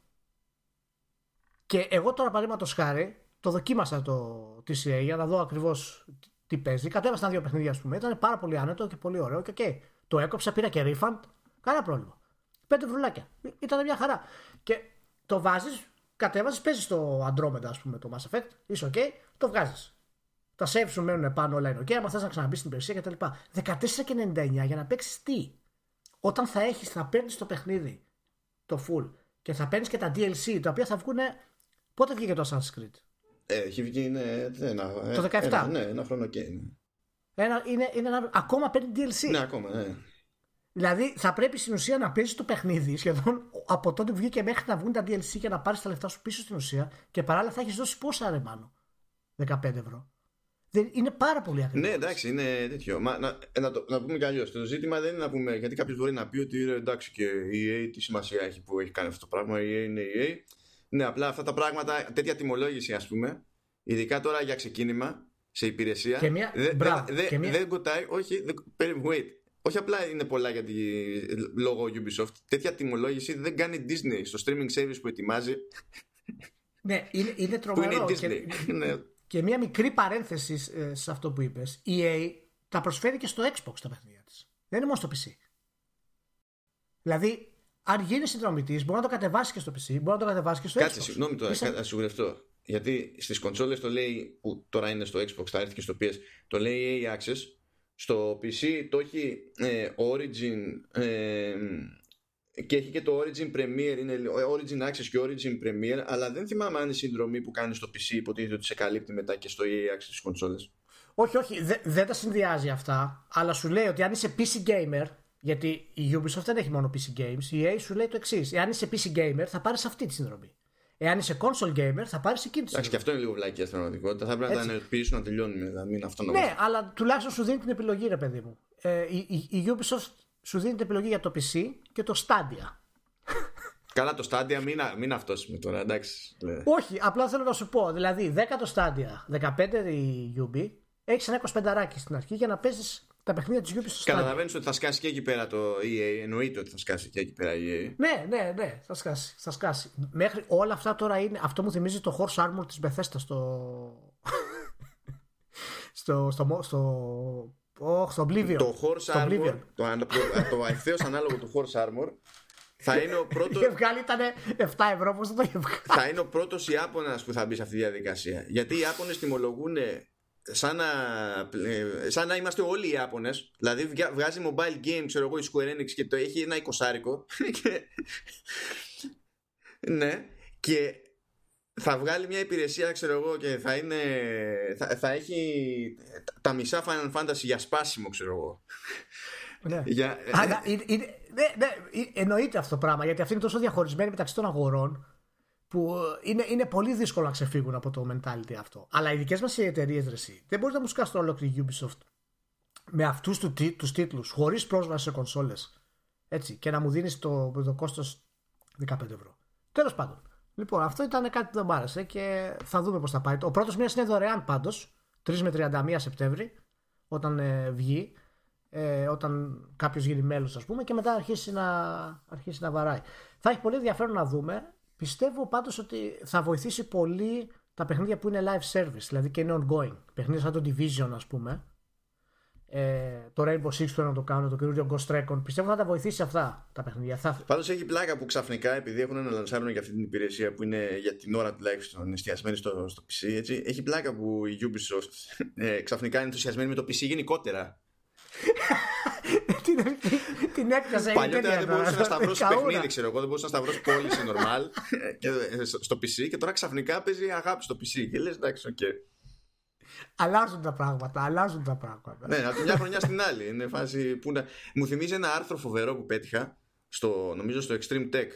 και εγώ τώρα παραδείγματος χάρη το δοκίμασα το TCA για να δω ακριβώς τι παίζει. Κατέβασα ένα δύο παιχνίδια, ας πούμε. Ήταν πάρα πολύ άνετο και πολύ ωραίο. Και okay, το έκοψα, πήρα και refund. Κανένα πρόβλημα. Πέντε βρουλάκια. Ήταν μια χαρά. Και το βάζεις, κατέβαζε, παίζεις το Andromeda, ας πούμε, το Mass Effect. Είσαι OK, το βγάζεις. Τα save σου μένουν πάνω, όλα είναι OK. Αν θες να ξαναμπείς στην υπηρεσία κτλ. 14,99 για να παίξεις τι; Όταν θα έχεις, θα παίρνεις το παιχνίδι το full και θα παίρνεις και τα DLC τα οποία θα βγουν. Πότε βγήκε το Assassin's Creed. Ε, έχει βγει είναι, ένα, το 17. Ένα, ναι, ένα χρόνο και είναι. Ένα, είναι, είναι ένα, ακόμα παίρνει DLC. Ναι, ακόμα, ναι. Δηλαδή θα πρέπει στην ουσία να παίζεις το παιχνίδι σχεδόν από τότε που βγήκε μέχρι να βγουν τα DLC και να πάρεις τα λεφτά σου πίσω στην ουσία και παράλληλα θα έχεις δώσει πόσα ρε μάνο; 15 ευρώ. Δεν, είναι πάρα πολύ ακριβό. Ναι, εντάξει, είναι τέτοιο. Μα, να, να, το, να πούμε κι αλλιώς. Το ζήτημα δεν είναι να πούμε, γιατί κάποιος μπορεί να πει ότι εντάξει και η EA τι σημασία έχει που έχει κάνει αυτό το πράγμα. Η EA είναι η EA. Ναι, απλά αυτά τα πράγματα, τέτοια τιμολόγηση ας πούμε, ειδικά τώρα για ξεκίνημα σε υπηρεσία. Και μια... δεν δε, δε, μια... δε κοτάει, όχι, wait. Όχι απλά είναι πολλά γιατί λόγω Ubisoft. Τέτοια τιμολόγηση δεν κάνει Disney στο streaming service που ετοιμάζει. Ναι, είναι, είναι τρομερό. Που είναι Disney. Και, ναι. και μια μικρή παρένθεση ε, σε αυτό που είπες. Η EA τα προσφέρει και στο Xbox τα παιχνίδια της. Δεν είναι μόνο στο PC. Δηλαδή, αν γίνει συνδρομητής, μπορεί να το κατεβάσει και στο PC, μπορεί να το κατεβάσει και στο Κάτσε, Xbox. Κάτσε, συγγνώμη τώρα, Είσαι... να σιγουρευτώ. Γιατί στις κονσόλες το λέει, που τώρα είναι στο Xbox, θα έρθει και στο PS, το λέει EA Access. Στο PC το έχει ε, Origin ε, και έχει και το Origin Premier, είναι Origin Access και Origin Premier, αλλά δεν θυμάμαι αν η συνδρομή που κάνει στο PC υποτίθεται ότι σε καλύπτει μετά και στο EA Access στις κονσόλες. Όχι, όχι, δεν τα συνδυάζει αυτά, αλλά σου λέει ότι αν είσαι PC gamer, γιατί η Ubisoft δεν έχει μόνο PC games, η EA σου λέει το εξής. Εάν είσαι PC gamer, θα πάρεις αυτή τη συνδρομή. Εάν είσαι console gamer, θα πάρεις εκείνη τη Εντάξει, και αυτό είναι λίγο βλακία στην πραγματικότητα. Θα πρέπει να τα ενεργοποιήσουν να τελειώνουμε, να μην αυτό Ναι, αλλά τουλάχιστον σου δίνει την επιλογή, ρε παιδί μου. Ε, η, η, η Ubisoft σου δίνει την επιλογή για το PC και το Stadia. Καλά, το Stadia μην, μην αυτόσουμε τώρα, εντάξει. Όχι, απλά θέλω να σου πω. Δηλαδή, 10 το Stadia, 15 η UB, έχεις ένα 25 ράκι στην αρχή για να παίζεις τα παιχνίδια της Ubisoft. Καταλαβαίνεις ότι θα σκάσει και εκεί πέρα το EA. Εννοείται ότι θα σκάσει και εκεί πέρα EA. Ναι, ναι, ναι, θα σκάσει. Θα σκάσει. Μέχρι όλα αυτά τώρα είναι. Αυτό μου θυμίζει το Horse Armor της Bethesda στο. στο. στο. στο. Oh, στο Oblivion. Το Horse Armor, το, το, το ευθέως ανάλογο του Horse Armor, θα είναι ο πρώτο. Είχε βγάλει ήταν 7 ευρώ, πώς το είχε βγάλει; Θα είναι ο πρώτος Ιάπωνας που θα μπει σε αυτή τη διαδικασία. Γιατί οι Ιάπωνες τιμολογούν σαν να, ε, σαν να είμαστε όλοι οι Ιάπωνες. Δηλαδή βγάζει mobile game ξέρω εγώ η Square Enix και το έχει ένα εικοσάρικο. Ναι. Και θα βγάλει μια υπηρεσία ξέρω εγώ και θα είναι θα, θα έχει τα μισά Final Fantasy για σπάσιμο ξέρω εγώ. Ναι. Για... Αλλά, είναι, είναι, ναι, ναι, εννοείται αυτό το πράγμα γιατί αυτή είναι τόσο διαχωρισμένη μεταξύ των αγορών που είναι, είναι πολύ δύσκολο να ξεφύγουν από το mentality αυτό. Αλλά οι δικές μας εταιρείες ρεσί δεν μπορείς να μου σκάσεις το ολόκληρη Ubisoft με αυτούς του, τους τίτλους χωρίς πρόσβαση σε κονσόλες. Έτσι, και να μου δίνεις το, το κόστος 15 ευρώ. Τέλος πάντων. Λοιπόν, αυτό ήταν κάτι που δεν μ' άρεσε και θα δούμε πώς θα πάει. Ο πρώτος μήνα είναι δωρεάν πάντως, 3 με 31 Σεπτέμβρη, όταν ε, βγει. Ε, όταν κάποιος γίνει μέλος, ας πούμε, και μετά αρχίσει να, αρχίσει να βαράει. Θα έχει πολύ ενδιαφέρον να δούμε Πιστεύω πάντως ότι θα βοηθήσει πολύ τα παιχνίδια που είναι live service, δηλαδή και είναι ongoing. Παιχνίδια σαν το Division, ας πούμε. Ε, το Rainbow Six που να το κάνω, το καινούριο Ghost Recon. Πιστεύω θα τα βοηθήσει αυτά τα παιχνίδια. Θα... Πάντως έχει πλάκα που ξαφνικά, επειδή έχουν να λανσάρουν για αυτή την υπηρεσία που είναι για την ώρα τουλάχιστον εστιασμένη στο, στο PC, έτσι, έχει πλάκα που η Ubisoft ε, ξαφνικά είναι ενθουσιασμένη με το PC γενικότερα. την, την έπιασε Παλιότερα δεν μπορούσε να σταυρώσει παιχνίδι, ξέρω εγώ. Δεν μπορούσε να σταυρώσει πώληση normal ε, στο PC και τώρα ξαφνικά παίζει αγάπη στο PC. Και λες, εντάξει, οκ. Αλλάζουν τα πράγματα, αλλάζουν τα πράγματα. Ναι, από τη μια χρονιά στην άλλη. Είναι φάση που να... Μου θυμίζει ένα άρθρο φοβερό που πέτυχα, στο, νομίζω στο Extreme Tech.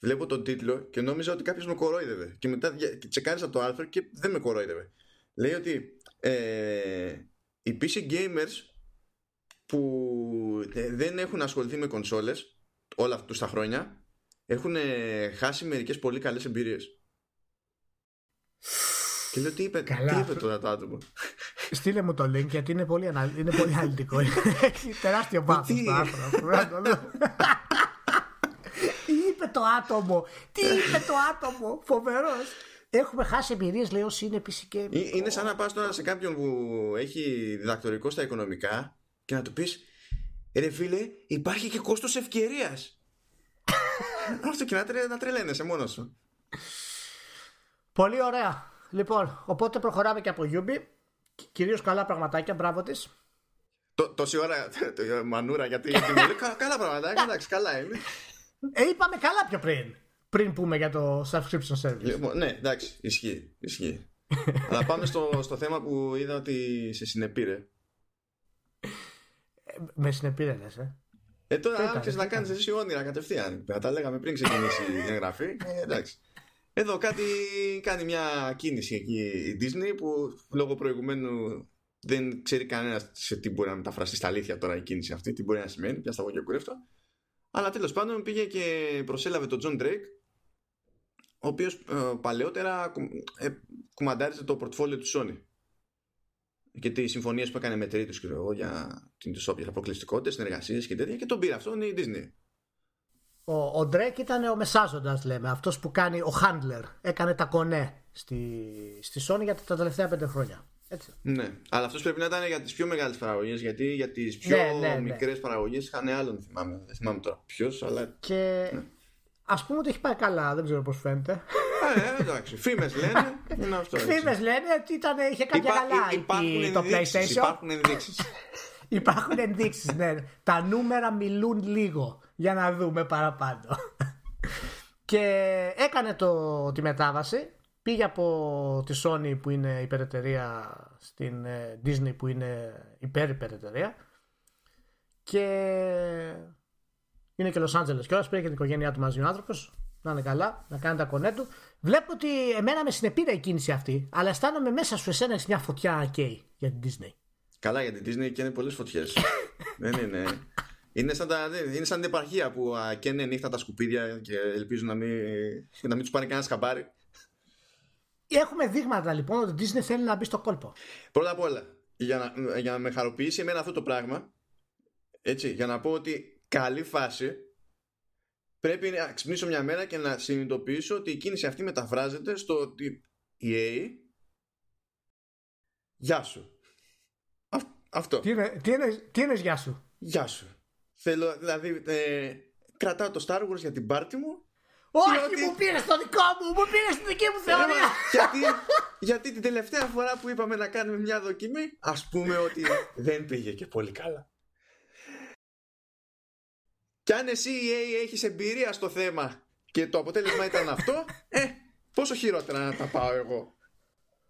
Βλέπω τον τίτλο και νόμιζα ότι κάποιος με κορόιδευε. Και μετά τσεκάρισα το άρθρο και δεν με κορόιδευε. Λέει ότι ε, οι PC gamers που δεν έχουν ασχοληθεί με κονσόλες όλα αυτά τα χρόνια έχουν χάσει μερικές πολύ καλές εμπειρίες. Και λέω τι είπε, Καλά. τι είπε τώρα το άτομο; Στείλε μου το link γιατί είναι πολύ, ανα... είναι πολύ αναλυτικό. Έχει τεράστιο πάθος το άρθρο. Τι είπε το άτομο, τι είπε το άτομο, φοβερός. Έχουμε χάσει εμπειρίες, λέει, όσοι είναι PC και. Είναι σαν να πας τώρα σε κάποιον που έχει διδακτορικό στα οικονομικά και να του πεις ρε φίλε υπάρχει και κόστος ευκαιρίας αυτό και να, τρε, να τρελαίνεσαι μόνος σου. Πολύ ωραία. Λοιπόν, οπότε προχωράμε και από Γιούμπι. Κυρίως καλά πραγματάκια, μπράβο της. Τόση ώρα, μανούρα γιατί Καλά πραγματάκια, εντάξει, καλά είναι. Ε, Είπαμε καλά πιο πριν. Πριν πούμε για το subscription service. Λοιπόν, Ναι, εντάξει, ισχύει, ισχύει. Αλλά πάμε στο, στο θέμα που είδα ότι σε συνεπήρε με συνεπήρε λες, ε. Ε, τώρα άρχισε να κάνεις εσύ όνειρα κατευθείαν. Τα λέγαμε πριν ξεκινήσει η εγγραφή. Ε, εντάξει. Εδώ κάτι κάνει μια κίνηση εκεί η Disney που λόγω προηγουμένου δεν ξέρει κανένας σε τι μπορεί να μεταφραστεί στα αλήθεια τώρα η κίνηση αυτή, τι μπορεί να σημαίνει, πια στα εγώ και κουρεύτο. Αλλά τέλος πάντων πήγε και προσέλαβε τον John Drake, ο οποίος ε, παλαιότερα ε, κουμαντάριζε το πορτφόλιο του Sony και τις συμφωνίες που έκανε με τρίτους για τι όποιε αποκλειστικότητες, συνεργασίες και τέτοια και τον πήρε αυτόν η Disney. Ο, ο Ντρέκ ήταν ο μεσάζοντας, λέμε. Αυτός που κάνει ο handler. Έκανε τα κονέ στη, στη Sony για τα τελευταία πέντε χρόνια. Έτσι. Ναι, αλλά αυτός πρέπει να ήταν για τις πιο μεγάλες παραγωγές. Γιατί για τις πιο ναι, ναι, ναι. μικρές παραγωγές είχαν άλλον, θυμάμαι. Δεν θυμάμαι τώρα ποιος, αλλά. Και ναι. ας πούμε ότι έχει πάει καλά, δεν ξέρω πώς φαίνεται. Ε, εντάξει. Φήμες λένε. Φήμες λένε ότι ήταν, είχε κάποια καλά υπάρχουν το PlayStation. Υπάρχουν ενδείξεις. υπάρχουν ενδείξεις, ναι. Τα νούμερα μιλούν λίγο για να δούμε παραπάνω. και έκανε το, τη μετάβαση. Πήγε από τη Sony που είναι υπερεταιρεία στην ε, Disney που είναι υπέρ υπερεταιρεία. Και είναι και Los Angeles κιόλας. Πήγε και την οικογένειά του μαζί ο άνθρωπος. Να είναι καλά, να κάνει τα κονέ του. Βλέπω ότι εμένα με συνεπήρε η κίνηση αυτή, αλλά αισθάνομαι μέσα σου εσένα έχεις μια φωτιά OK για την Disney. Καλά, για την Disney και είναι πολλές φωτιές. Δεν είναι. Είναι σαν, τα, είναι σαν την επαρχία που καίνε νύχτα τα σκουπίδια και ελπίζουν να μην, να μην τους πάρει κανένα χαμπάρι. Έχουμε δείγματα λοιπόν ότι η Disney θέλει να μπει στο κόλπο. Πρώτα απ' όλα, για να, για να με χαροποιήσει εμένα αυτό το πράγμα, έτσι, για να πω ότι καλή φάση, πρέπει να ξυπνήσω μια μέρα και να συνειδητοποιήσω ότι η κίνηση αυτή μεταφράζεται στο ότι η EA Γεια σου. αυτό. Τι είναι, τι, είναι, τι είναι γεια σου. Γεια σου. Θέλω, δηλαδή, ε, κρατάω το Star Wars για την πάρτι μου. Όχι, ότι... μου πήρες το δικό μου, μου πήρες τη δική μου θεωρία. γιατί, γιατί την τελευταία φορά που είπαμε να κάνουμε μια δοκιμή, ας πούμε ότι δεν πήγε και πολύ καλά. Κι αν εσύ EA έχεις εμπειρία στο θέμα και το αποτέλεσμα ήταν αυτό, ε, πόσο χειρότερα να τα πάω εγώ.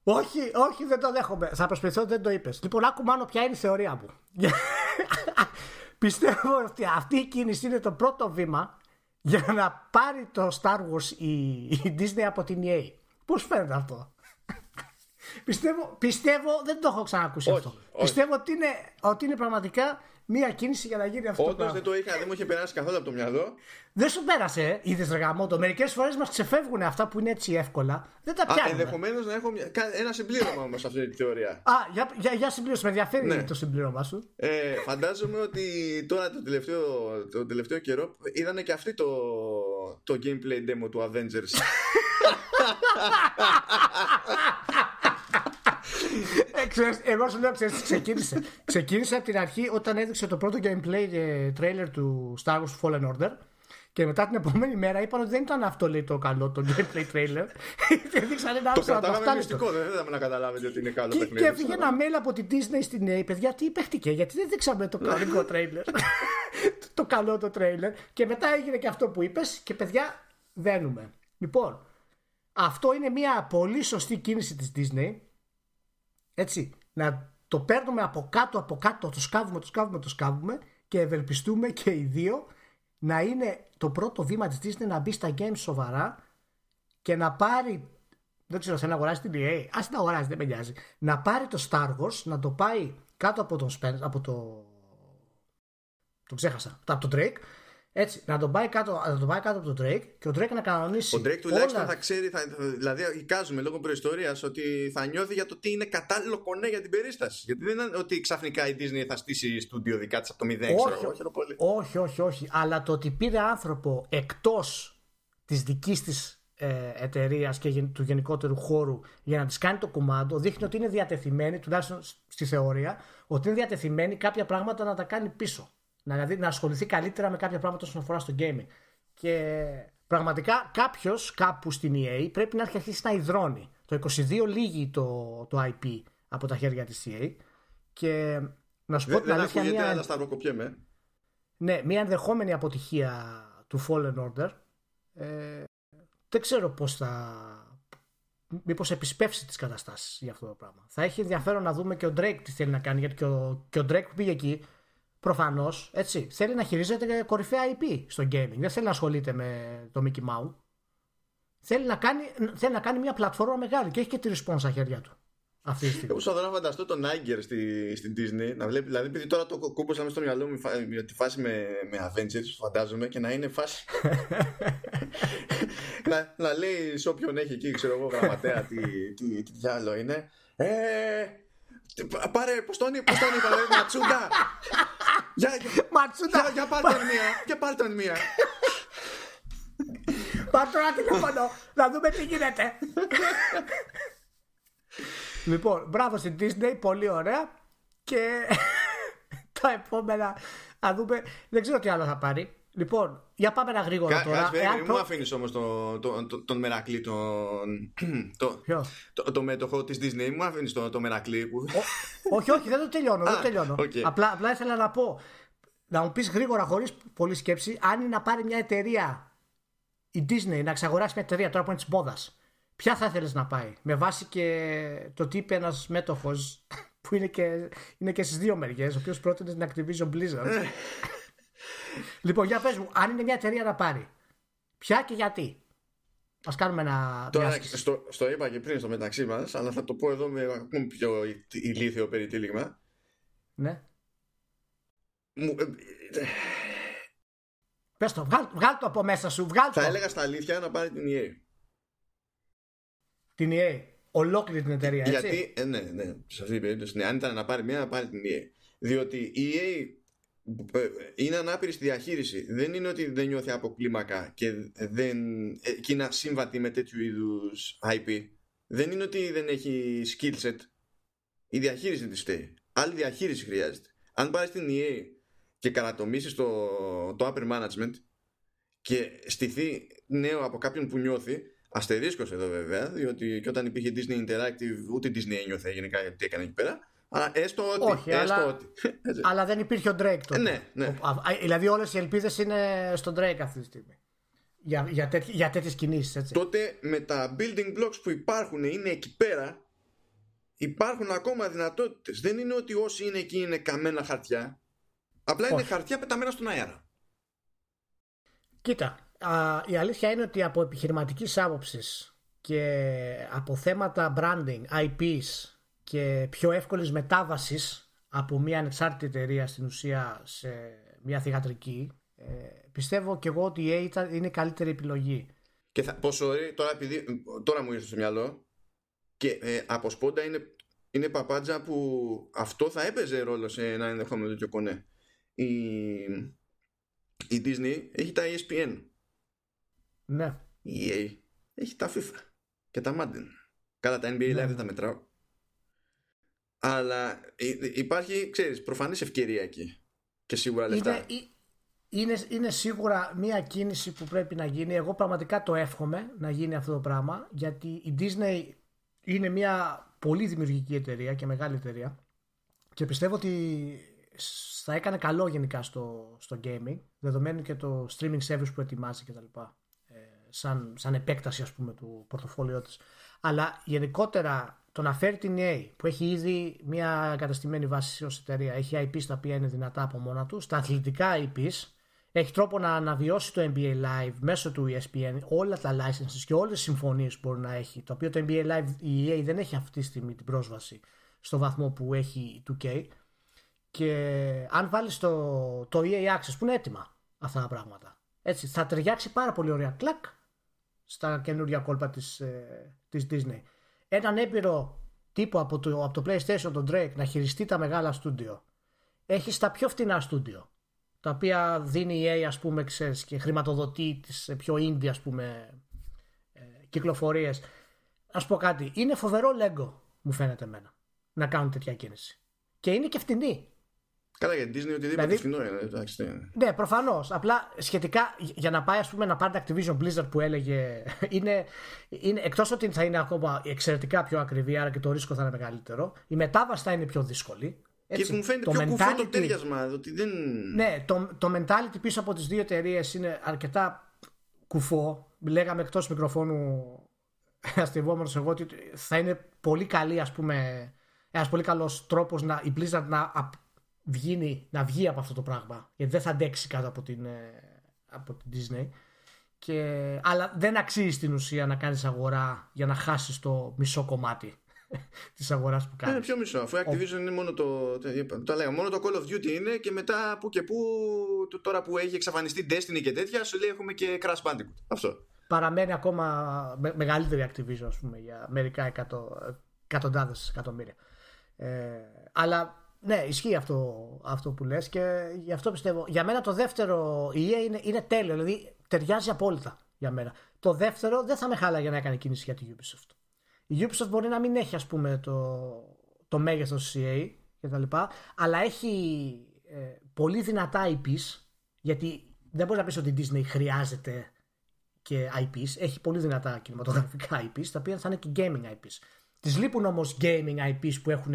Όχι, όχι, δεν το δέχομαι. Θα προσπαθήσω ότι δεν το είπες. Λοιπόν, άκου μάλλον ποια είναι η θεωρία μου. Πιστεύω ότι αυτή η κίνηση είναι το πρώτο βήμα για να πάρει το Star Wars η, η Disney από την EA. Πώς φαίνεται αυτό; πιστεύω, πιστεύω, δεν το έχω ξανακούσει αυτό. Πιστεύω ότι είναι, ότι είναι πραγματικά μία κίνηση για να γίνει αυτό. Όντω δεν το είχα, δεν μου είχε περάσει καθόλου από το μυαλό. Δεν σου πέρασε, ε, είδες ρεγαμότο. Μερικές φορές μας ξεφεύγουν αυτά που είναι έτσι εύκολα. Δεν τα πιάνουμε. Ενδεχομένως να έχω μια... ένα συμπλήρωμα όμως αυτή τη θεωρία. Α, για, για, για συμπλήρωση, με ενδιαφέρει ναι. το συμπλήρωμά σου. Ε, φαντάζομαι ότι τώρα το τελευταίο, το τελευταίο καιρό είδανε και αυτοί το, το gameplay demo του Avengers. ε, εγώ σου λέω, ξέρεις, ξεκίνησε. ξεκίνησε από την αρχή όταν έδειξε το πρώτο gameplay ε, trailer του Star Wars Fallen Order. Και μετά την επόμενη μέρα είπαν ότι δεν ήταν αυτό λέει, το καλό το gameplay trailer. και δείξαν ένα άλλο Το κατάλαβε μυστικό, δεν θέλαμε να καταλάβετε ότι είναι καλό και, παιχνίδι. Και έφυγε ένα mail από την Disney στην νέη παιδιά, τι παίχτηκε, γιατί δεν δείξαμε το κανονικό trailer. το καλό το trailer. Και μετά έγινε και αυτό που είπες και παιδιά δένουμε. Λοιπόν, αυτό είναι μια πολύ σωστή κίνηση της Disney έτσι, να το παίρνουμε από κάτω, από κάτω, το σκάβουμε, το σκάβουμε, το σκάβουμε και ευελπιστούμε και οι δύο να είναι το πρώτο βήμα της Disney να μπει στα games σοβαρά και να πάρει δεν ξέρω, θέλει να αγοράσει την EA. Α την αγοράσει, δεν με νοιάζει. Να πάρει το Star Wars, να το πάει κάτω από τον Spence, από το. Το ξέχασα. Από τον Drake έτσι, να τον πάει κάτω, να τον πάει κάτω από τον Drake και ο Drake να κανονίσει. Ο Drake τουλάχιστον όλα... θα ξέρει, θα, δηλαδή εικάζουμε λόγω προϊστορίας ότι θα νιώθει για το τι είναι κατάλληλο κονέ για την περίσταση. Γιατί δεν είναι ότι ξαφνικά η Disney θα στήσει στούντιο δικά της από το μηδέν, όχι, ξέρω, όχι, όχι, όχι, όχι, όχι. Αλλά το ότι πήρε άνθρωπο εκτός της δικής της ε, εταιρείας και του γενικότερου χώρου για να της κάνει το κουμάντο δείχνει ότι είναι διατεθειμένη, τουλάχιστον στη θεωρία, ότι είναι διατεθειμένη κάποια πράγματα να τα κάνει πίσω. Να, δηλαδή να ασχοληθεί καλύτερα με κάποια πράγματα όσον αφορά στο gaming. Και πραγματικά κάποιος κάπου στην EA πρέπει να αρχίσει να υδρώνει. Το 22 λύγει το, το IP από τα χέρια της EA και να σου πω την αλήθεια μια... αλλά Ναι, μια ενδεχόμενη αποτυχία του Fallen Order ε, δεν ξέρω πώς θα μήπως επισπεύσει τις καταστάσεις για αυτό το πράγμα. Θα έχει ενδιαφέρον να δούμε και ο Drake τι θέλει να κάνει γιατί και ο, και ο Drake που πήγε εκεί Προφανώς, έτσι. Θέλει να χειρίζεται κορυφαία IP στο gaming. Δεν θέλει να ασχολείται με το Mickey Mouse. Θέλει να κάνει, θέλει να κάνει μια πλατφόρμα μεγάλη και έχει και τη response στα χέρια του. Αυτή τη στιγμή. Εγώ να φανταστώ τον Άγκερ στη, στην Disney να βλέπει, δηλαδή επειδή τώρα το κούμπωσα μέσα στο μυαλό μου τη φάση με, με Avengers, φαντάζομαι, και να είναι φάση. να, να λέει σε όποιον έχει εκεί, ξέρω εγώ, γραμματέα, τι, τι, τι, τι άλλο είναι. Ε, Πάρε, πώς τον είπα, Ματσούντα. Για, Ματσούντα. Για, για πάρ' τον μία. Για πάρ' τον μία. Πάρ' τώρα τηλέφωνο, να δούμε τι γίνεται. λοιπόν, μπράβο στην Disney, πολύ ωραία. Και τα επόμενα, να δούμε, δεν ξέρω τι άλλο θα πάρει. Λοιπόν, για πάμε ένα γρήγορο Κα, τώρα. Κάτσε, Εάν... μου αφήνεις όμως τον το, το, το, Μερακλή, τον. Το, το, το, μέτοχο της Disney, μου αφήνεις το, το Μερακλή. Που... όχι, όχι, δεν το τελειώνω. δεν το τελειώνω. Okay. Απλά, απλά ήθελα να πω, να μου πεις γρήγορα, χωρίς πολλή σκέψη, αν είναι να πάρει μια εταιρεία η Disney να εξαγοράσει μια εταιρεία τώρα που είναι της μόδας, ποια θα ήθελες να πάει, με βάση και το τι είπε ένας μέτοχος που είναι και, είναι και στις δύο μεριές, ο οποίος πρότεινε την Activision Blizzard. λοιπόν, για πες μου, αν είναι μια εταιρεία να πάρει, ποια και γιατί; Α κάνουμε ένα. Τώρα, στο, στο είπα και πριν στο μεταξύ μας, αλλά θα το πω εδώ με ακόμη πιο ηλίθιο περιτύλιγμα. Ναι. Μου, ε, ε, Πες το, βγάλ, βγάλ, το από μέσα σου, βγάλ Θα έλεγα στα αλήθεια να πάρει την EA. Την EA. ολόκληρη την εταιρεία, έτσι; Γιατί, ε, ναι, ναι, σε αυτή την περίπτωση, ναι, αν ήταν να πάρει μία, να πάρει την EA. Διότι η EA ε, είναι ανάπηρη στη διαχείριση. Δεν είναι ότι δεν νιώθει από κλίμακα και δεν ε, και είναι ασύμβατη με τέτοιου είδους IP. Δεν είναι ότι δεν έχει skill set. Η διαχείριση της φταίει. Άλλη διαχείριση χρειάζεται. Αν πάρεις την EA και καρατομήσει το, το upper management και στηθεί νέο από κάποιον που νιώθει, αστερίσκο εδώ βέβαια, διότι και όταν υπήρχε Disney Interactive, ούτε Disney ένιωθε γενικά τι έκανε εκεί πέρα. Αλλά έστω ότι. Όχι, έστω αλλά, ότι. αλλά δεν υπήρχε ο Drake τότε. Ναι, ναι. Δηλαδή όλες οι ελπίδες είναι στον Drake αυτή τη στιγμή. Για, για, τέτοι, για τέτοιες κινήσεις, έτσι. Τότε με τα building blocks που υπάρχουν είναι εκεί πέρα, υπάρχουν ακόμα δυνατότητες. Δεν είναι ότι όσοι είναι εκεί είναι καμένα χαρτιά. Απλά είναι χαρτιά πεταμένα στον αέρα. Κοίτα, α, η αλήθεια είναι ότι από επιχειρηματικής άποψης και από θέματα branding, IPs και πιο εύκολης μετάβασης από μια ανεξάρτητη εταιρεία στην ουσία σε μια θηγατρική ε, πιστεύω και εγώ ότι η A είναι η καλύτερη επιλογή. Και θα, πόσο τώρα, επειδή, τώρα μου ήρθε στο μυαλό και ε, από σπόντα είναι, είναι παπάντζα που αυτό θα έπαιζε ρόλο σε ένα ενδεχόμενο τέτοιο κονέ. Η, η Disney έχει τα ESPN. Ναι. Η EA έχει τα FIFA και τα Madden. Καλά τα NBA Live ναι. δεν τα μετράω. Αλλά υπάρχει, ξέρεις, προφανής ευκαιρία εκεί. Και σίγουρα λεφτά. Είναι, είναι, είναι σίγουρα μια κίνηση που πρέπει να γίνει. Εγώ πραγματικά το εύχομαι να γίνει αυτό το πράγμα. Γιατί η Disney είναι μια πολύ δημιουργική εταιρεία και μεγάλη εταιρεία. Και πιστεύω ότι θα έκανε καλό γενικά στο, στο gaming. Δεδομένου και το streaming service που ετοιμάζει κτλ. Ε, σαν, σαν επέκταση ας πούμε του πορτοφόλιό της. Αλλά γενικότερα το να φέρει την EA που έχει ήδη μια καταστημένη βάση ως εταιρεία, έχει IPs τα οποία είναι δυνατά από μόνα τους, τα αθλητικά IPs, έχει τρόπο να αναβιώσει το NBA Live μέσω του ESPN, όλα τα licenses και όλες τις συμφωνίες που μπορεί να έχει. Το οποίο το NBA Live η EA δεν έχει αυτή τη στιγμή την πρόσβαση στο βαθμό που έχει 2K. Και αν βάλεις το, το EA Access που είναι έτοιμα αυτά τα πράγματα, έτσι, θα ταιριάξει πάρα πολύ ωραία κλακ στα καινούργια κόλπα της, ε, της Disney έναν έμπειρο τύπο από το, από το PlayStation, τον Drake, να χειριστεί τα μεγάλα στούντιο. Έχεις τα πιο φτηνά στούντιο. Τα οποία δίνει η EA, ας πούμε, ξέρεις, και χρηματοδοτεί τις πιο indie, ας πούμε, ε, κυκλοφορίες. Ας πω κάτι, είναι φοβερό Lego, μου φαίνεται εμένα, να κάνουν τέτοια κίνηση. Και είναι και φτηνή. Καλά για Disney οτιδήποτε δηλαδή, φθηνό είναι. Ναι, προφανώς. Απλά σχετικά για να πάει ας πούμε, να πάρει Activision Blizzard που έλεγε. Είναι, είναι, Εκτός ότι θα είναι ακόμα εξαιρετικά πιο ακριβή, άρα και το ρίσκο θα είναι μεγαλύτερο, η μετάβαση θα είναι πιο δύσκολη. Έτσι, και μου φαίνεται το πιο mentality, κουφό το τέριασμα. Ότι δεν... Ναι, το, το mentality πίσω από τις δύο εταιρείες είναι αρκετά κουφό. Λέγαμε εκτός μικροφώνου αστευόμενος εγώ ότι θα είναι πολύ καλή, ας πούμε, ένας πολύ καλός τρόπος η Blizzard να βγει, να βγει από αυτό το πράγμα. Γιατί δεν θα αντέξει κάτω από την, ε, από την Disney. Και, αλλά δεν αξίζει στην ουσία να κάνεις αγορά για να χάσεις το μισό κομμάτι της αγοράς που κάνεις. Είναι πιο μισό, αφού η Activision είναι μόνο το. Το λέγα, μόνο το Call of Duty είναι και μετά που και που, τώρα που έχει εξαφανιστεί Destiny και τέτοια, σου λέει έχουμε και Crash Bandicoot. Αυτό. Παραμένει ακόμα με, μεγαλύτερη Activision, ας πούμε, για μερικά εκατο, εκατοντάδες εκατομμύρια. Ε, αλλά ναι, ισχύει αυτό, αυτό που λες και γι' αυτό πιστεύω. Για μένα το δεύτερο, η EA είναι, είναι τέλειο, δηλαδή ταιριάζει απόλυτα για μένα. Το δεύτερο δεν θα με χάλαγε να έκανε κίνηση για τη Ubisoft. Η Ubisoft μπορεί να μην έχει ας πούμε το, το μέγεθος της EA και τα λοιπά, αλλά έχει ε, πολύ δυνατά IPs, γιατί δεν μπορείς να πεις ότι η Disney χρειάζεται και IPs, έχει πολύ δυνατά κινηματογραφικά IPs, τα οποία θα είναι και gaming IPs. Τις λείπουν όμως gaming IPs που έχουν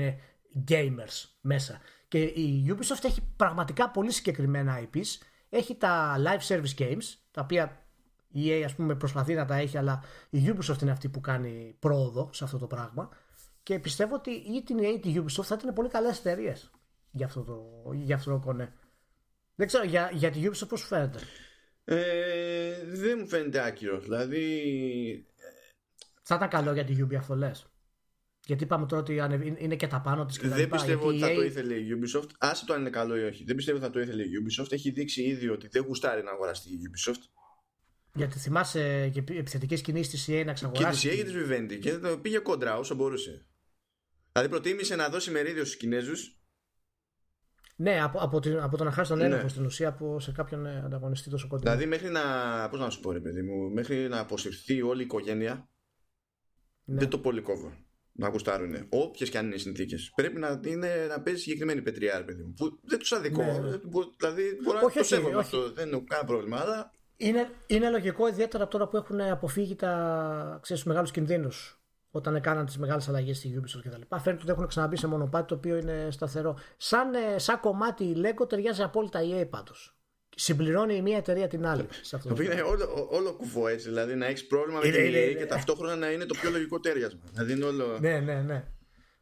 gamers μέσα. Και η Ubisoft έχει πραγματικά πολύ συγκεκριμένα IPs. Έχει τα live service games, τα οποία η EA ας πούμε προσπαθεί να τα έχει, αλλά η Ubisoft είναι αυτή που κάνει πρόοδο σε αυτό το πράγμα. Και πιστεύω ότι ή την EA ή την Ubisoft θα ήταν πολύ καλές εταιρείες για αυτό το, για αυτό το κονέ. Δεν ξέρω, για, για τη Ubisoft πώς σου φαίνεται; Ε, δεν μου φαίνεται άκυρο. Δηλαδή. Θα ήταν καλό για τη Ubisoft αυτό λες; Γιατί είπαμε τώρα ότι είναι και τα πάνω της Δεν πιστεύω ότι θα το ήθελε η Ubisoft. Άσε το αν είναι καλό ή όχι. Δεν πιστεύω ότι θα το ήθελε η Ubisoft. Έχει δείξει ήδη ότι δεν γουστάρει να αγοραστεί η Ubisoft. Γιατί θυμάσαι και επιθετικές κινήσεις της EA να ξαγοράσει. Και της EA και της Vivendi και το πήγε κόντρα όσο μπορούσε. Δηλαδή προτίμησε να δώσει μερίδιο στους Κινέζους. Ναι, από, από, την, από το να χάσει τον ναι. έλεγχο στην ουσία από σε κάποιον ε, ανταγωνιστή τόσο κοντά. Δηλαδή μέχρι να. Πώς να σου πω, ρε παιδί μου, μέχρι να αποσυρθεί όλη η οικογένεια. Ναι. Δεν το πολύ κόβω να γουστάρουν. Όποιες και αν είναι οι συνθήκες. Πρέπει να, είναι, να παίζει συγκεκριμένη πετριά, ρε παιδί μου. Που δεν τους αδικό. Ναι, ναι. Δηλαδή μπορεί να το σέβομαι αυτό. Δεν είναι κανένα πρόβλημα. Αλλά... Είναι, είναι λογικό ιδιαίτερα τώρα που έχουν αποφύγει τα μεγάλους κινδύνους όταν έκαναν τις μεγάλες αλλαγές στη Ubisoft κτλ. Φαίνεται ότι έχουν ξαναμπεί σε μονοπάτι το οποίο είναι σταθερό. Σαν, ε, σαν κομμάτι η Lego ταιριάζει απόλυτα η EA πάντως. Συμπληρώνει η μία εταιρεία την άλλη. Σε αυτό το οποίο είναι όλο, όλο κουφό έτσι. Δηλαδή να έχεις πρόβλημα με την EA και ταυτόχρονα να είναι το πιο λογικό τέριασμα. Δηλαδή είναι όλο... Ναι, ναι, ναι.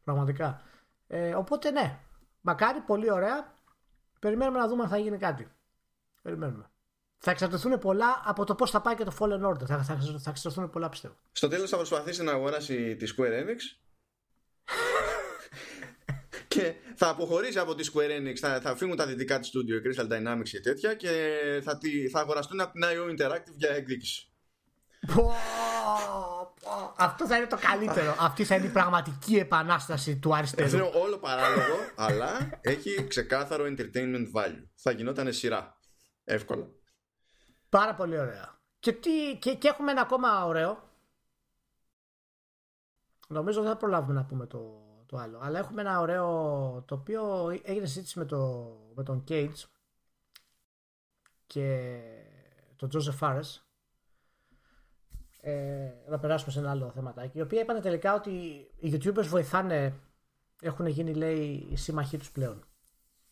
Πραγματικά. Ε, οπότε ναι. Μακάρι, πολύ ωραία. Περιμένουμε να δούμε αν θα γίνει κάτι. Περιμένουμε θα εξαρτηθούν πολλά από το πώς θα πάει και το Fallen Order. Θα, θα, θα εξαρτηθούν πολλά πιστεύω. Στο τέλος θα προσπαθήσει να αγοράσει τη Square Enix. και θα αποχωρήσει από τη Square Enix, θα, θα φύγουν τα δυτικά της studio, η Crystal Dynamics και τέτοια και θα, θα αγοραστούν από την IO Interactive για εκδίκηση. Αυτό θα είναι το καλύτερο. Αυτή θα είναι η πραγματική επανάσταση του αριστερού. Αυτό είναι όλο παράλογο, αλλά έχει ξεκάθαρο entertainment value. Θα γινόταν σειρά. Εύκολα. Πάρα πολύ ωραία. Και, τι, και, και έχουμε ένα ακόμα ωραίο. Νομίζω δεν θα προλάβουμε να πούμε το, το άλλο. Αλλά έχουμε ένα ωραίο το οποίο έγινε συζήτηση με, το, με τον Cage και τον Joseph Fares. Ε, να περάσουμε σε ένα άλλο θεματάκι. Οι οποίοι είπαν τελικά ότι οι YouTubers βοηθάνε, έχουν γίνει λέει οι σύμμαχοί τους πλέον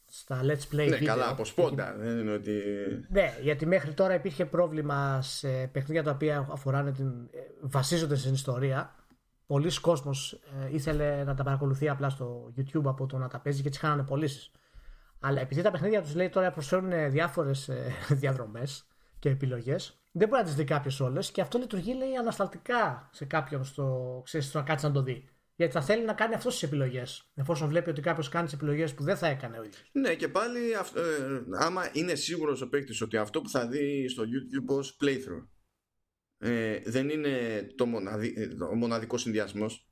στα Let's Play ναι, καλά, από σπόντα. Δεν είναι ότι... Ναι, γιατί μέχρι τώρα υπήρχε πρόβλημα σε παιχνίδια τα οποία αφοράνε την... Ε, βασίζονται στην ιστορία. Πολλοί κόσμος ε, ήθελε να τα παρακολουθεί απλά στο YouTube από το να τα παίζει και έτσι χάνανε πωλήσεις. Αλλά επειδή τα παιχνίδια τους λέει τώρα προσφέρουν διάφορες διαδρομές και επιλογές, δεν μπορεί να τις δει κάποιος όλες και αυτό λειτουργεί λέει ανασταλτικά σε κάποιον στο, ξέρεις, στο να κάτσει να το δει. Γιατί θα θέλει να κάνει αυτός τις επιλογές. Εφόσον βλέπει ότι κάποιος κάνει τις επιλογές που δεν θα έκανε ο ίδιος. Ναι, και πάλι ε, άμα είναι σίγουρος ο παίκτης ότι αυτό που θα δει στο YouTube ως playthrough ε, δεν είναι το μοναδι, ε, ο μοναδικός συνδυασμός,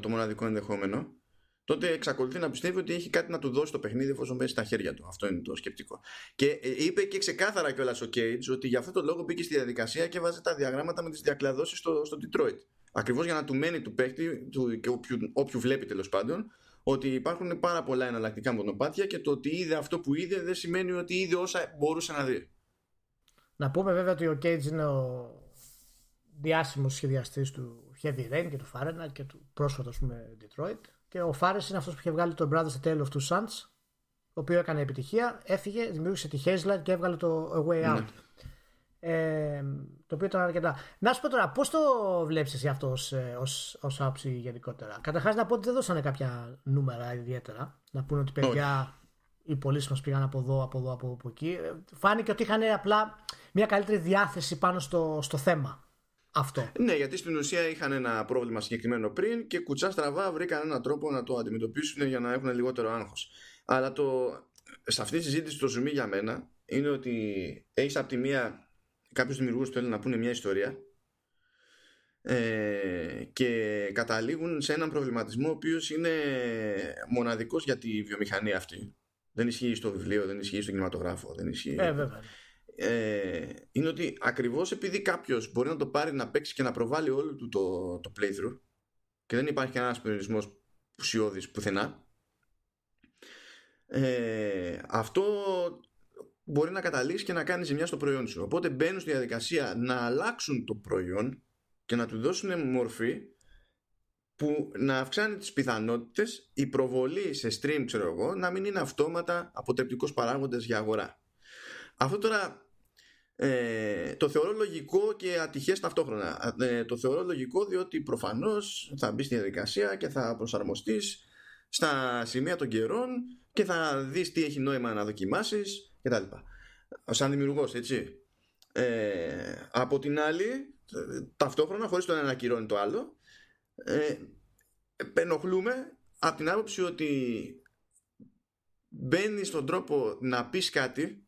το μοναδικό ενδεχόμενο, τότε εξακολουθεί να πιστεύει ότι έχει κάτι να του δώσει το παιχνίδι εφόσον πέσει στα χέρια του. Αυτό είναι το σκεπτικό. Και ε, είπε και ξεκάθαρα κιόλας ο Cage ότι για αυτό το λόγο μπήκε στη διαδικασία και βάζει τα διαγράμματα με τις διακλαδώσεις στο, στο Detroit. Ακριβώς για να του μένει του παίκτη του, και όποιου, όποιου βλέπει τέλος πάντων ότι υπάρχουν πάρα πολλά εναλλακτικά μονοπάτια και το ότι είδε αυτό που είδε δεν σημαίνει ότι είδε όσα μπορούσε να δει. Να πούμε βέβαια ότι ο Cage είναι ο διάσημος σχεδιαστής του Heavy Rain και του Fahrenheit και του πρόσφατο πούμε Detroit και ο Fares είναι αυτός που είχε βγάλει το Brothers A Tale of Two Sons ο οποίο έκανε επιτυχία, έφυγε, δημιούργησε τη Hazelight και έβγαλε το A Way Out. Ναι. Ε, το οποίο ήταν αρκετά. Να σου πω τώρα, πώς το βλέπεις εσύ αυτό ως ε, άποψη γενικότερα; Καταρχάς να πω ότι δεν δώσανε κάποια νούμερα ιδιαίτερα. Να πούνε ότι παιδιά οι πωλήσει μας πήγαν από εδώ, από εδώ, από, από εκεί. Ε, φάνηκε ότι είχαν απλά μια καλύτερη διάθεση πάνω στο, στο θέμα. Αυτό. Ναι, γιατί στην ουσία είχαν ένα πρόβλημα συγκεκριμένο πριν και κουτσά στραβά βρήκαν έναν τρόπο να το αντιμετωπίσουν για να έχουν λιγότερο άγχος. Αλλά το, σε αυτή τη συζήτηση το ζουμί για μένα είναι ότι έχεις από τη μία κάποιους δημιουργούς θέλουν να πούνε μια ιστορία ε, και καταλήγουν σε έναν προβληματισμό ο οποίος είναι μοναδικός για τη βιομηχανία αυτή. Δεν ισχύει στο βιβλίο, δεν ισχύει στο κινηματογράφο, δεν ισχύει. Ε, βέβαια. Ε, είναι ότι ακριβώς επειδή κάποιος μπορεί να το πάρει να παίξει και να προβάλλει όλο του το, το playthrough και δεν υπάρχει κανένας περιορισμός ουσιώδης πουθενά ε, αυτό μπορεί να καταλήξει και να κάνει ζημιά στο προϊόν σου. Οπότε μπαίνουν στη διαδικασία να αλλάξουν το προϊόν και να του δώσουν μορφή που να αυξάνει τις πιθανότητες η προβολή σε stream ξέρω εγώ να μην είναι αυτόματα αποτρεπτικός παράγοντας για αγορά. Αυτό τώρα ε, το θεωρώ λογικό και ατυχές ταυτόχρονα. Ε, το θεωρώ λογικό διότι προφανώς θα μπει στη διαδικασία και θα προσαρμοστείς στα σημεία των καιρών και θα δεις τι έχει νόημα να δοκιμάσεις κτλ. Σαν δημιουργός, έτσι. Ε, από την άλλη, ταυτόχρονα, χωρίς το ένα να ακυρώνει το άλλο, ε, ενοχλούμε από την άποψη ότι μπαίνεις στον τρόπο να πεις κάτι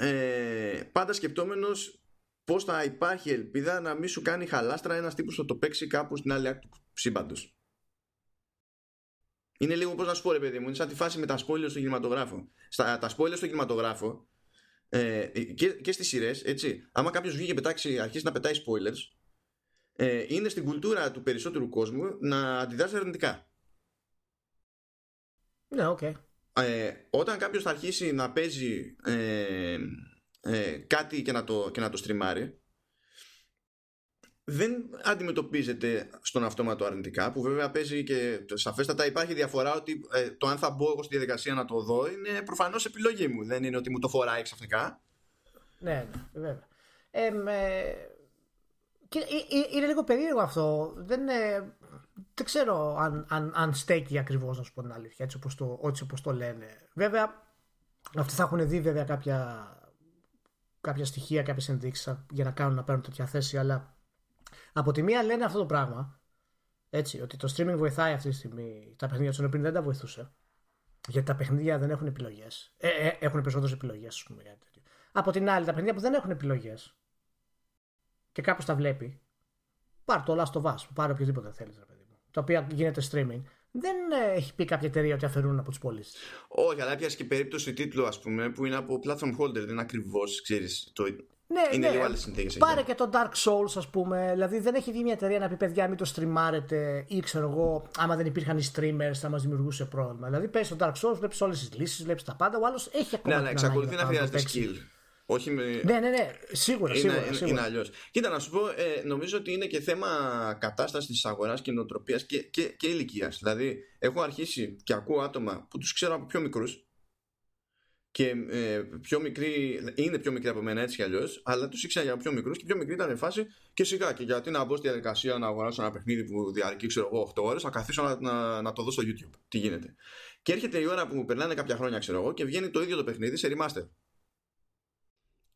ε, πάντα σκεπτόμενος πώς θα υπάρχει ελπίδα να μην σου κάνει χαλάστρα ένας τύπος που το παίξει κάπου στην άλλη άκρη του σύμπαντος. Είναι λίγο πώς να σου πω, ρε παιδί μου, είναι σαν τη φάση με τα spoilers στο κινηματογράφο. Στα, τα spoilers στο κινηματογράφο ε, και, και στις σειρές, έτσι. Άμα κάποιος βγει και πετάξει, αρχίσει να πετάει spoilers, ε, είναι στην κουλτούρα του περισσότερου κόσμου να αντιδράσει αρνητικά. Ναι, OK. Okay. Ε, όταν κάποιος θα αρχίσει να παίζει ε, ε, κάτι και να, το, και να το στριμάρει δεν αντιμετωπίζεται στον αυτόματο αρνητικά που βέβαια παίζει και σαφέστατα υπάρχει διαφορά ότι ε, το αν θα μπω εγώ στη διαδικασία να το δω είναι προφανώς επιλογή μου. Δεν είναι ότι μου το φοράει ξαφνικά. Ναι, ναι βέβαια. Ε, και είναι λίγο περίεργο αυτό. Δεν, δεν ξέρω αν, αν, αν στέκει ακριβώς να σου πω την αλήθεια έτσι όπως το, όπως το λένε βέβαια αυτοί θα έχουν δει βέβαια κάποια κάποια στοιχεία, κάποιες ενδείξεις για να κάνουν να παίρνουν τέτοια θέση, αλλά από τη μία λένε αυτό το πράγμα. Έτσι, ότι το streaming βοηθάει αυτή τη στιγμή τα παιχνίδια του, πριν δεν τα βοηθούσε. Γιατί τα παιχνίδια δεν έχουν επιλογές. Ε, ε, έχουν περισσότερες επιλογές, ας πούμε. Κάτι τέτοιο. Από την άλλη, τα παιχνίδια που δεν έχουν επιλογές και κάποιος τα βλέπει, πάρ το Last of Us, πάρε οποιοδήποτε θέλεις, παιδί μου. Τα οποία γίνεται streaming δεν ε, έχει πει κάποια εταιρεία ότι αφαιρούν από τι πωλήσει. Όχι, αλλά πιάσεις και περίπτωση τίτλου, ας πούμε, που είναι από platform holder, δεν είναι ακριβώς, ξέρεις. Το... Ναι, είναι ναι. λίγο άλλες συνθήκες. Πάρε και το Dark Souls, ας πούμε. Δηλαδή, δεν έχει βγει μια εταιρεία να πει παιδιά, μην το στριμάρετε ή ξέρω εγώ, άμα δεν υπήρχαν οι streamers, θα μας δημιουργούσε πρόβλημα. Δηλαδή, παίζει το Dark Souls, βλέπεις όλες τις λύσεις, βλέπεις τα πάντα. Ο άλλος έχει ακόμα. Ναι, ναι, εξακολουθεί να χρειάζεται skill. Όχι με... Ναι, ναι, ναι, σίγουρα. Είναι, σίγουρα, σίγουρα. είναι αλλιώς. Κοίτα, να σου πω, ε, νομίζω ότι είναι και θέμα κατάστασης της αγοράς και νοοτροπία και, και, και ηλικίας. Δηλαδή, έχω αρχίσει και ακούω άτομα που τους ξέρω από πιο μικρούς και ε, πιο μικροί, είναι πιο μικροί από μένα έτσι κι αλλιώς, αλλά τους ήξερα για πιο μικρούς και πιο μικροί ήταν φάση και σιγά. Και γιατί να μπω στη διαδικασία να αγοράσω ένα παιχνίδι που διαρκεί, ξέρω εγώ, 8 ώρες, να καθίσω να, να, να, το δω στο YouTube. Τι γίνεται. Και έρχεται η ώρα που περνάνε κάποια χρόνια, ξέρω εγώ, και βγαίνει το ίδιο το παιχνίδι σε remaster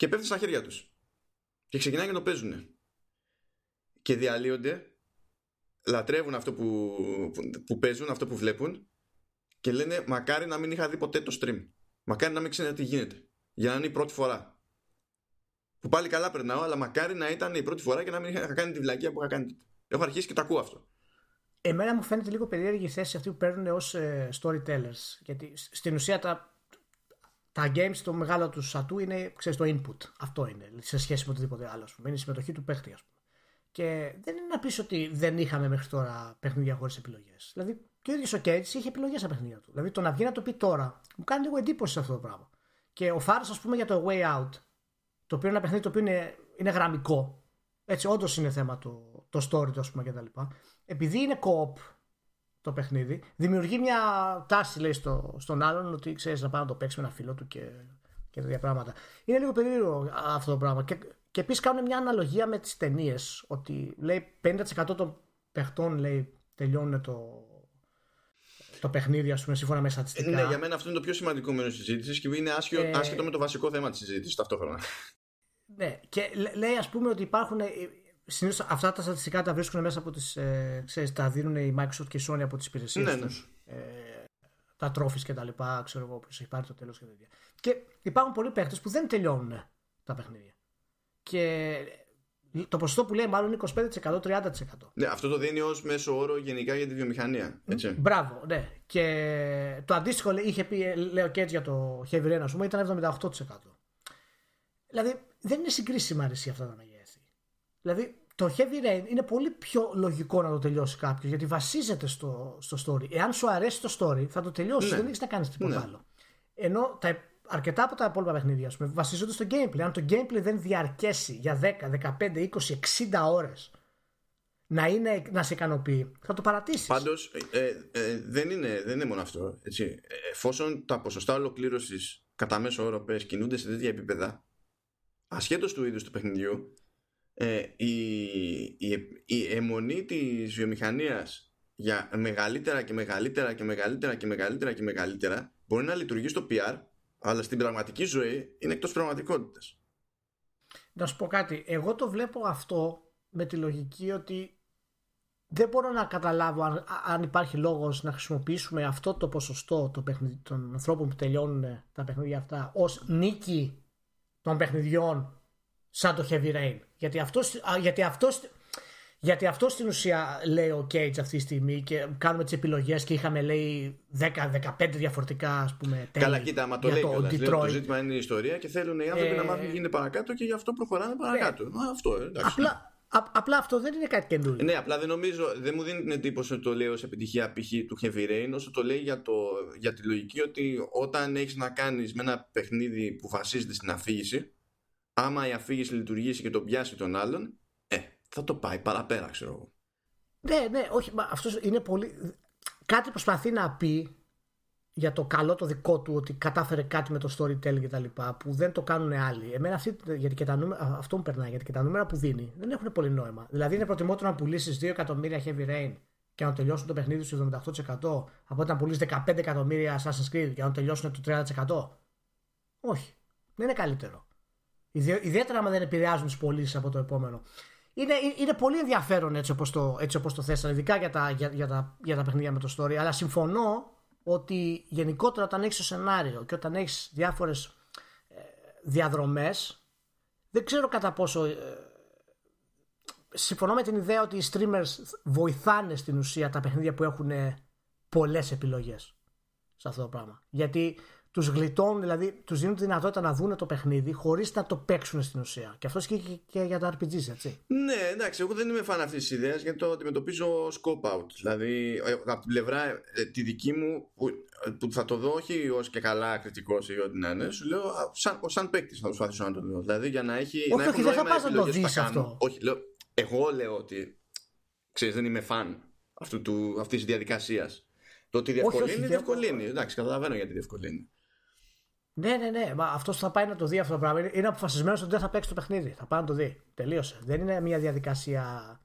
και πέφτει στα χέρια τους. Και ξεκινάνε και το παίζουν και διαλύονται λατρεύουν αυτό που, που, παίζουν αυτό που βλέπουν και λένε μακάρι να μην είχα δει ποτέ το stream. Μακάρι να μην ξέρω τι γίνεται. Για να είναι η πρώτη φορά που πάλι καλά περνάω αλλά μακάρι να ήταν η πρώτη φορά και να μην είχα κάνει τη βλακία που είχα κάνει έχω αρχίσει και το ακούω αυτό. Εμένα μου φαίνεται λίγο περίεργη η θέση αυτή που παίρνουν ως ε, storytellers. Γιατί στην ουσία τα τα games το μεγάλο του σατού είναι ξέρεις, το input. Αυτό είναι σε σχέση με οτιδήποτε άλλο. Πούμε. Είναι η συμμετοχή του παίχτη, ας πούμε. Και δεν είναι να πεις ότι δεν είχαμε μέχρι τώρα παιχνίδια χωρίς επιλογές. Δηλαδή και ο ίδιος ο Κέιτς είχε επιλογές στα παιχνίδια του. Δηλαδή το να βγει να το πει τώρα μου κάνει λίγο εντύπωση σε αυτό το πράγμα. Και ο Φάρο, ας πούμε, για το Way Out, το οποίο είναι ένα παιχνίδι το οποίο είναι, είναι γραμμικό. Έτσι, όντως είναι θέμα το, το story του, ας πούμε, κτλ. Επειδή είναι co-op το παιχνίδι, δημιουργεί μια τάση, λέει, στο, στον άλλον ότι ξέρεις να πάει να το παίξει με ένα φίλο του και, και τέτοια πράγματα. Είναι λίγο περίεργο αυτό το πράγμα. Και, και επίσης κάνουν μια αναλογία με τις ταινίες. Ότι λέει 50% των παιχτών λέει, τελειώνουν το, το παιχνίδι, ας πούμε, σύμφωνα με στατιστικά. Ναι, για μένα αυτό είναι το πιο σημαντικό μέρος της συζήτησης και είναι άσχετο, ε... άσχετο με το βασικό θέμα της συζήτησης ταυτόχρονα. Ναι, και λέει, ας πούμε, ότι υπάρχουν συνήθως αυτά τα στατιστικά τα βρίσκουν μέσα από τις, ε, ξέρεις, τα δίνουν η Microsoft και η Sony από τις υπηρεσίες ναι, ναι. τους. Ε, τα τρόφις και τα λοιπά, ξέρω εγώ, ποιος έχει πάρει το τέλος και τέτοια. Και υπάρχουν πολλοί παίχτες που δεν τελειώνουν τα παιχνίδια. Και το ποσοστό που λέει μάλλον είναι 25%-30%. Ναι, αυτό το δίνει ως μέσο όρο γενικά για τη βιομηχανία. Έτσι. Μπράβο, ναι. Και το αντίστοιχο είχε πει, λέω και έτσι για το Heavy Rain, ας πούμε, ήταν 78%. Δηλαδή δεν είναι συγκρίσιμα αρεσία αυτά τα μεγέθη. Δηλαδή το Heavy Rain είναι πολύ πιο λογικό να το τελειώσει κάποιος γιατί βασίζεται στο, στο story. Εάν σου αρέσει το story, θα το τελειώσεις. Ναι. Δεν έχεις να κάνεις τίποτα ναι. άλλο. Ενώ τα, αρκετά από τα υπόλοιπα παιχνίδια πούμε, βασίζονται στο gameplay. Αν το gameplay δεν διαρκέσει για 10, 15, 20, 60 ώρες να, είναι, να σε ικανοποιεί, θα το παρατήσεις. Πάντως ε, ε, δεν, είναι, δεν είναι μόνο αυτό. Έτσι. Ε, εφόσον τα ποσοστά ολοκλήρωσης κατά μέσο όρο πες, κινούνται σε τέτοια επίπεδα, ασχέτως του είδους του παιχνιδιού, ε, η, η, η αιμονή της βιομηχανίας για μεγαλύτερα και μεγαλύτερα και μεγαλύτερα και μεγαλύτερα και μεγαλύτερα μπορεί να λειτουργεί στο PR αλλά στην πραγματική ζωή είναι εκτός πραγματικότητας. Να σου πω κάτι, εγώ το βλέπω αυτό με τη λογική ότι δεν μπορώ να καταλάβω αν, αν υπάρχει λόγος να χρησιμοποιήσουμε αυτό το ποσοστό το των ανθρώπων που τελειώνουν τα παιχνίδια αυτά ως νίκη των παιχνιδιών σαν το Heavy Rain. Γιατί αυτός, γιατί αυτός, γιατί αυτός στην ουσία λέει ο Cage αυτή τη στιγμή και κάνουμε τις επιλογές και είχαμε λέει 10-15 διαφορετικά ας πούμε τέλη Καλά κοίτα, άμα το λέει το, το ζήτημα είναι η ιστορία και θέλουν οι άνθρωποι ε... να μάθουν τι γίνεται παρακάτω και γι' αυτό προχωράνε παρακάτω. Ε... αυτό, εντάξει. Απλά, απλά αυτό δεν είναι κάτι καινούργιο. Ναι, απλά δεν νομίζω, δεν μου δίνει την εντύπωση ότι το λέει ως επιτυχία π.χ. του Heavy Rain, όσο το λέει για, το, για τη λογική ότι όταν έχεις να κάνεις με ένα παιχνίδι που βασίζεται στην αφήγηση, άμα η αφήγηση λειτουργήσει και τον πιάσει τον άλλον, ε, θα το πάει παραπέρα, ξέρω εγώ. Ναι, ναι, όχι, αυτός είναι πολύ. Κάτι προσπαθεί να πει για το καλό το δικό του ότι κατάφερε κάτι με το storytelling και τα λοιπά που δεν το κάνουν άλλοι. Εμένα αυτή, γιατί και τα νούμερα, αυτό μου περνάει γιατί και τα νούμερα που δίνει δεν έχουν πολύ νόημα. Δηλαδή είναι προτιμότερο να πουλήσεις 2 εκατομμύρια heavy rain και να τελειώσουν το παιχνίδι σου 78% από ότι να πουλήσεις 15 εκατομμύρια Assassin's Creed και να τελειώσουν το 30%. Όχι. Δεν είναι καλύτερο. Ιδιαίτερα άμα δεν επηρεάζουν τις πωλήσεις από το επόμενο. Είναι, είναι πολύ ενδιαφέρον έτσι όπως το, έτσι όπως το θέσανε, ειδικά για τα, για, για, τα, για τα παιχνίδια με το story. Αλλά συμφωνώ ότι γενικότερα όταν έχεις το σενάριο και όταν έχεις διάφορες ε, διαδρομές δεν ξέρω κατά πόσο ε, συμφωνώ με την ιδέα ότι οι streamers βοηθάνε στην ουσία τα παιχνίδια που έχουν πολλές επιλογές σε αυτό το πράγμα γιατί τους γλιτώνουν, δηλαδή τους δίνουν τη δυνατότητα να δουν το παιχνίδι χωρίς να το παίξουν στην ουσία. Και αυτό και, και για τα RPGs, έτσι. Ναι, εντάξει, εγώ δεν είμαι φαν αυτής της ιδέας γιατί το αντιμετωπίζω scope out. Δηλαδή, ε, από την πλευρά ε, τη δική μου, που, που θα το δω όχι ως και καλά κριτικός ή ό,τι να είναι, σου λέω σαν, σαν παίκτης θα προσπαθήσω να το δω. Δηλαδή, για να έχει. Όχι, να όχι, δεν θα πας να το δεις αυτό. Όχι, λέω, εγώ λέω ότι ξέρεις, δεν είμαι φαν αυτής της διαδικασίας. Το ότι διευκολύνει, διευκολύνει. Εντάξει, καταλαβαίνω γιατί διευκολύνει. Ναι, ναι, ναι. Μα αυτός θα πάει να το δει αυτό το πράγμα. Είναι αποφασισμένος ότι δεν θα παίξει το παιχνίδι. Θα πάει να το δει. Τελείωσε. Δεν είναι μια διαδικασία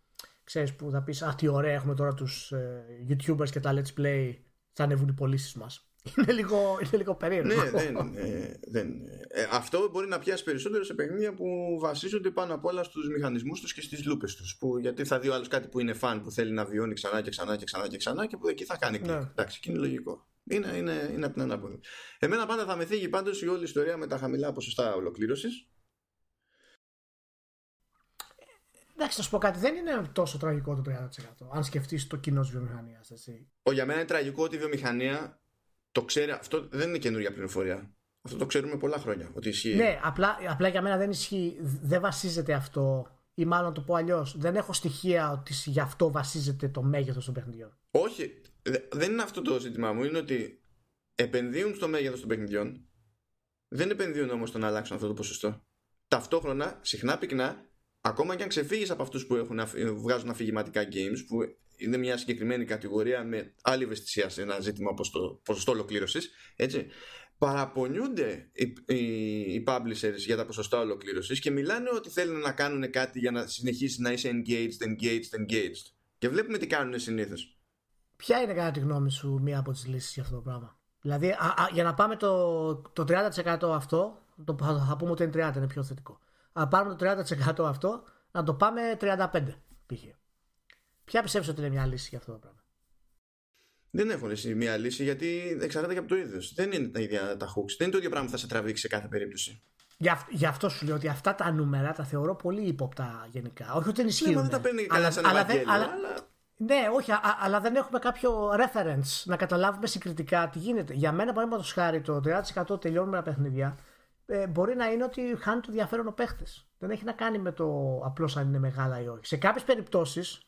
ξέρεις, που θα πεις Α, τι ωραία έχουμε τώρα τους ε, YouTubers και τα Let's Play. Θα ανεβούν οι πωλήσεις μας. Είναι λίγο, είναι λίγο περίεργο. Ναι, δεν, ε, δεν. Ε, αυτό μπορεί να πιάσει περισσότερο σε παιχνίδια που βασίζονται πάνω απ' όλα στους μηχανισμούς τους και στις λούπες τους. Γιατί θα δει ο άλλος κάτι που είναι φαν που θέλει να βιώνει ξανά και ξανά και ξανά και ξανά και που εκεί θα κάνει κλικ. Ναι. Εντάξει, και είναι λογικό. Είναι, είναι, είναι από την ανάποδη. Εμένα πάντα θα με θίγει πάντως η όλη ιστορία με τα χαμηλά ποσοστά ολοκλήρωσης. Εντάξει, θα σου πω κάτι. Δεν είναι τόσο τραγικό το 30%. Αν σκεφτείς το κοινό της βιομηχανίας. Ο για μένα είναι τραγικό ότι η βιομηχανία το ξέρει. Αυτό δεν είναι καινούργια πληροφορία. Αυτό το ξέρουμε πολλά χρόνια. Ότι ισχύει. Ναι, απλά, απλά για μένα δεν ισχύει. Δεν βασίζεται αυτό. Ή μάλλον το πω αλλιώς. Δεν έχω στοιχεία ότι γι' αυτό βασίζεται το μέγεθος των παιχνιδιών. Όχι δεν είναι αυτό το ζήτημά μου. Είναι ότι επενδύουν στο μέγεθος των παιχνιδιών, δεν επενδύουν όμως στο να αλλάξουν αυτό το ποσοστό. Ταυτόχρονα, συχνά πυκνά, ακόμα και αν ξεφύγεις από αυτούς που έχουν, βγάζουν αφηγηματικά games, που είναι μια συγκεκριμένη κατηγορία με άλλη ευαισθησία σε ένα ζήτημα όπως το ποσοστό ολοκλήρωσης, έτσι. Παραπονιούνται οι, οι, οι publishers για τα ποσοστά ολοκλήρωσης και μιλάνε ότι θέλουν να κάνουν κάτι για να συνεχίσει να είσαι engaged, engaged, engaged. Και βλέπουμε τι κάνουν συνήθως. Ποια είναι κατά τη γνώμη σου μία από τις λύσεις για αυτό το πράγμα; Δηλαδή α, α, για να πάμε το, το 30% αυτό, το, θα, θα πούμε ότι είναι 30, είναι πιο θετικό. Να πάρουμε το 30% αυτό, να το πάμε 35 π.χ. Ποια πιστεύεις ότι είναι μια λύση για αυτό το πράγμα; Δεν έχω λύση μια λύση γιατί εξαρτάται και από το ίδιο. Δεν είναι τα ίδια τα hooks. Δεν είναι το ίδιο πράγμα που θα σε τραβήξει σε κάθε περίπτωση. Γι' αυτό σου λέω ότι αυτά τα νούμερα τα θεωρώ πολύ ύποπτα γενικά. Όχι ότι είναι ισχύουν. Ναι, δεν τα παίρνει αλλά, αλλά, αλλά, ναι, όχι, α, αλλά δεν έχουμε κάποιο reference να καταλάβουμε συγκριτικά τι γίνεται. Για μένα, παραδείγματος χάρη, το 30% τελειώνουμε ένα παιχνίδια ε, μπορεί να είναι ότι χάνει το ενδιαφέρον ο παίχτης. Δεν έχει να κάνει με το απλώς αν είναι μεγάλα ή όχι. Σε κάποιες περιπτώσεις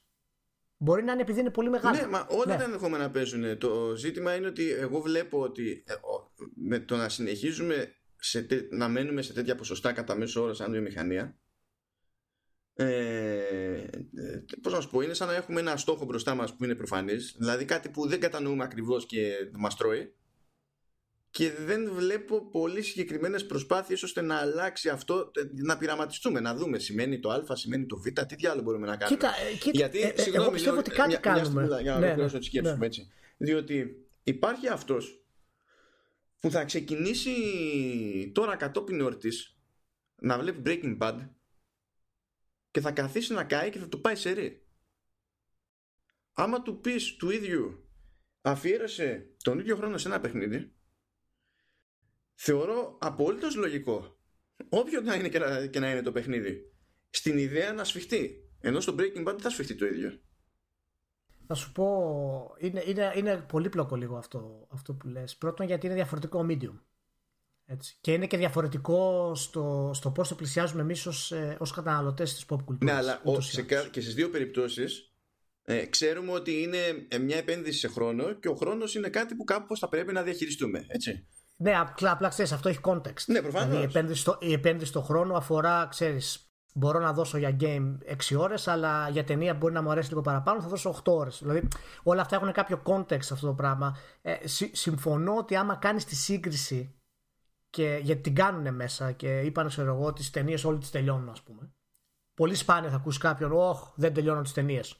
μπορεί να είναι επειδή είναι πολύ μεγάλα. Ναι, μα όλα ναι. τα ενδεχόμενα παίζουν. Το ζήτημα είναι ότι εγώ βλέπω ότι ε, με το να συνεχίζουμε σε, να μένουμε σε τέτοια ποσοστά κατά μέσο όρο σαν βιομηχανία ε, πώς να σου πω, είναι σαν να έχουμε ένα στόχο μπροστά μας που είναι προφανής, δηλαδή κάτι που δεν κατανοούμε ακριβώς και μας τρώει και δεν βλέπω πολύ συγκεκριμένες προσπάθειες ώστε να αλλάξει αυτό, να πειραματιστούμε, να δούμε. Σημαίνει το Α, σημαίνει το Β, τι διάλογο μπορούμε να κάνουμε. Κοίτα, ε, κοίτα Γιατί, ε, συγγνώμη, εγώ πιστεύω ότι κάτι μια, κάνουμε. Μια, για να ναι, ναι, τη σκέψη ναι. μου έτσι. Διότι υπάρχει αυτός που θα ξεκινήσει τώρα κατόπιν όρτη να βλέπει Breaking Bad και θα καθίσει να κάει και θα το πάει σε ρί. Άμα του πεις του ίδιου αφιέρωσε τον ίδιο χρόνο σε ένα παιχνίδι θεωρώ απολύτως λογικό Όποιο να είναι και να, και να είναι το παιχνίδι. Στην ιδέα να σφιχτεί. Ενώ στο Breaking Bad δεν θα σφιχτεί το ίδιο. Θα σου πω, είναι, είναι, είναι πολύπλοκο λίγο αυτό, αυτό που λες. Πρώτον γιατί είναι διαφορετικό medium. Έτσι. Και είναι και διαφορετικό στο, στο πώς το πλησιάζουμε εμείς ως, ε, ως καταναλωτές της pop culture. Ναι, αλλά ο, σε, και στις δύο περιπτώσεις ε, ξέρουμε ότι είναι ε, μια επένδυση σε χρόνο και ο χρόνος είναι κάτι που κάπως θα πρέπει να διαχειριστούμε. Έτσι. Ναι, απλά, απλά ξέρεις, αυτό έχει context. Ναι, προφανώς. Δηλαδή, η επένδυση, στο, η επένδυση στο χρόνο αφορά, ξέρεις, μπορώ να δώσω για game 6 ώρες, αλλά για ταινία μπορεί να μου αρέσει λίγο παραπάνω, θα δώσω 8 ώρες. Δηλαδή, όλα αυτά έχουν κάποιο context αυτό το πράγμα. Ε, συμφωνώ ότι άμα κάνεις τη σύγκριση και γιατί την κάνουν μέσα και είπαν, ξέρω εγώ, τις ταινίες όλοι τις τελειώνουν, ας πούμε. Πολύ σπάνια θα ακούσει κάποιον, Όχι, δεν τελειώνω τις ταινίες.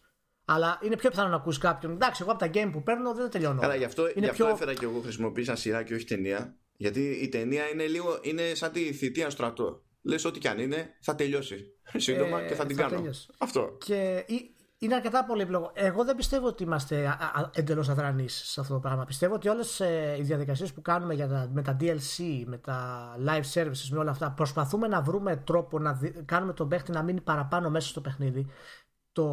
Αλλά είναι πιο πιθανό να ακούσει κάποιον, Εντάξει, εγώ από τα game που παίρνω δεν τελειώνω. Άρα γι' αυτό, είναι γι αυτό πιο... έφερα και εγώ χρησιμοποίησα σειρά και όχι ταινία. Γιατί η ταινία είναι λίγο είναι σαν τη θητεία στρατό λες ό,τι κι αν είναι, θα τελειώσει σύντομα ε, και θα την θα κάνω. Τελειώσει. Αυτό. Και είναι αρκετά πολύπλοκο. Εγώ δεν πιστεύω ότι είμαστε εντελώς αδρανείς σε αυτό το πράγμα. Πιστεύω ότι όλες οι διαδικασίες που κάνουμε για τα, με τα DLC, με τα live services, με όλα αυτά, προσπαθούμε να βρούμε τρόπο να κάνουμε τον παίχτη να μείνει παραπάνω μέσα στο παιχνίδι. Το...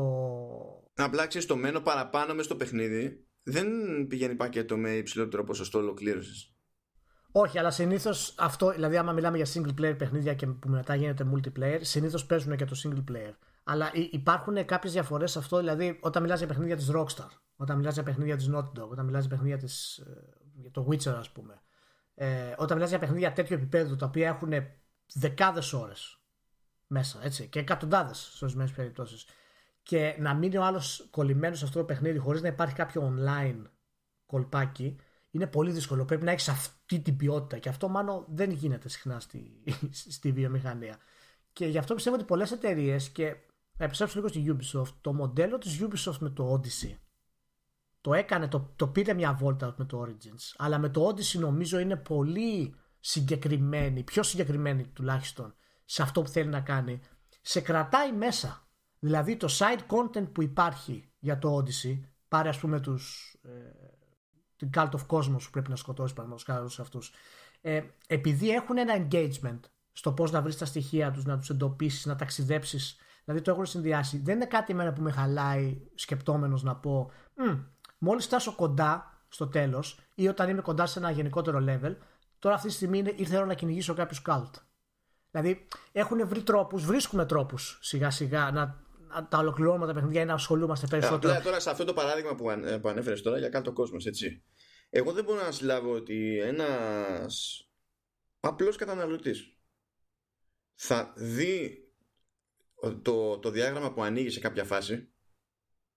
Απλά ξέρει, το μένω παραπάνω μέσα στο παιχνίδι δεν πηγαίνει πακέτο με υψηλότερο ποσοστό ολοκλήρωσης. Όχι, αλλά συνήθως αυτό, δηλαδή άμα μιλάμε για single player παιχνίδια και που μετά γίνεται multiplayer, συνήθως παίζουν και το single player. Αλλά υπάρχουν κάποιες διαφορές σε αυτό, δηλαδή όταν μιλάς για παιχνίδια της Rockstar, όταν μιλάς για παιχνίδια της Naughty Dog, όταν μιλάς για παιχνίδια της. Ε, για το Witcher, ας πούμε. Ε, όταν μιλάς για παιχνίδια τέτοιου επίπεδου τα οποία έχουν δεκάδες ώρες μέσα, έτσι, και εκατοντάδες σε ορισμένες περιπτώσεις. Και να μείνει ο άλλος κολλημένος σε αυτό το παιχνίδι χωρίς να υπάρχει κάποιο online κολπάκι, είναι πολύ δύσκολο. Πρέπει να έχεις αυτή την ποιότητα και αυτό μάλλον δεν γίνεται συχνά στη, στη βιομηχανία. Και γι' αυτό πιστεύω ότι πολλές εταιρείες και να επιστρέψω λίγο στη Ubisoft, το μοντέλο της Ubisoft με το Odyssey το έκανε, το, το πήρε μια βόλτα με το Origins. Αλλά με το Odyssey νομίζω είναι πολύ συγκεκριμένη, πιο συγκεκριμένη τουλάχιστον σε αυτό που θέλει να κάνει. Σε κρατάει μέσα. Δηλαδή το side content που υπάρχει για το Odyssey, πάρε ας πούμε τους ε, την Cult of Cosmos που πρέπει να σκοτώσεις παραδείγματος χάρη σε αυτούς. Ε, επειδή έχουν ένα engagement στο πώς να βρεις τα στοιχεία τους, να τους εντοπίσεις, να ταξιδέψεις, δηλαδή το έχουν συνδυάσει. Δεν είναι κάτι εμένα που με χαλάει σκεπτόμενος να πω μόλις φτάσω κοντά στο τέλος ή όταν είμαι κοντά σε ένα γενικότερο level, τώρα αυτή τη στιγμή είναι, ήρθε ώρα να κυνηγήσω κάποιους cult. Δηλαδή έχουν βρει τρόπους, βρίσκουμε τρόπους σιγά σιγά να τα ολοκληρώνουμε τα παιχνίδια ή να ασχολούμαστε ε, περισσότερο. Απλά τώρα σε αυτό το παράδειγμα που, αν, που ανέφερες τώρα για κάτω κόσμος, έτσι. Εγώ δεν μπορώ να συλλάβω ότι ένας απλός καταναλωτής θα δει το, το διάγραμμα που ανοίγει σε κάποια φάση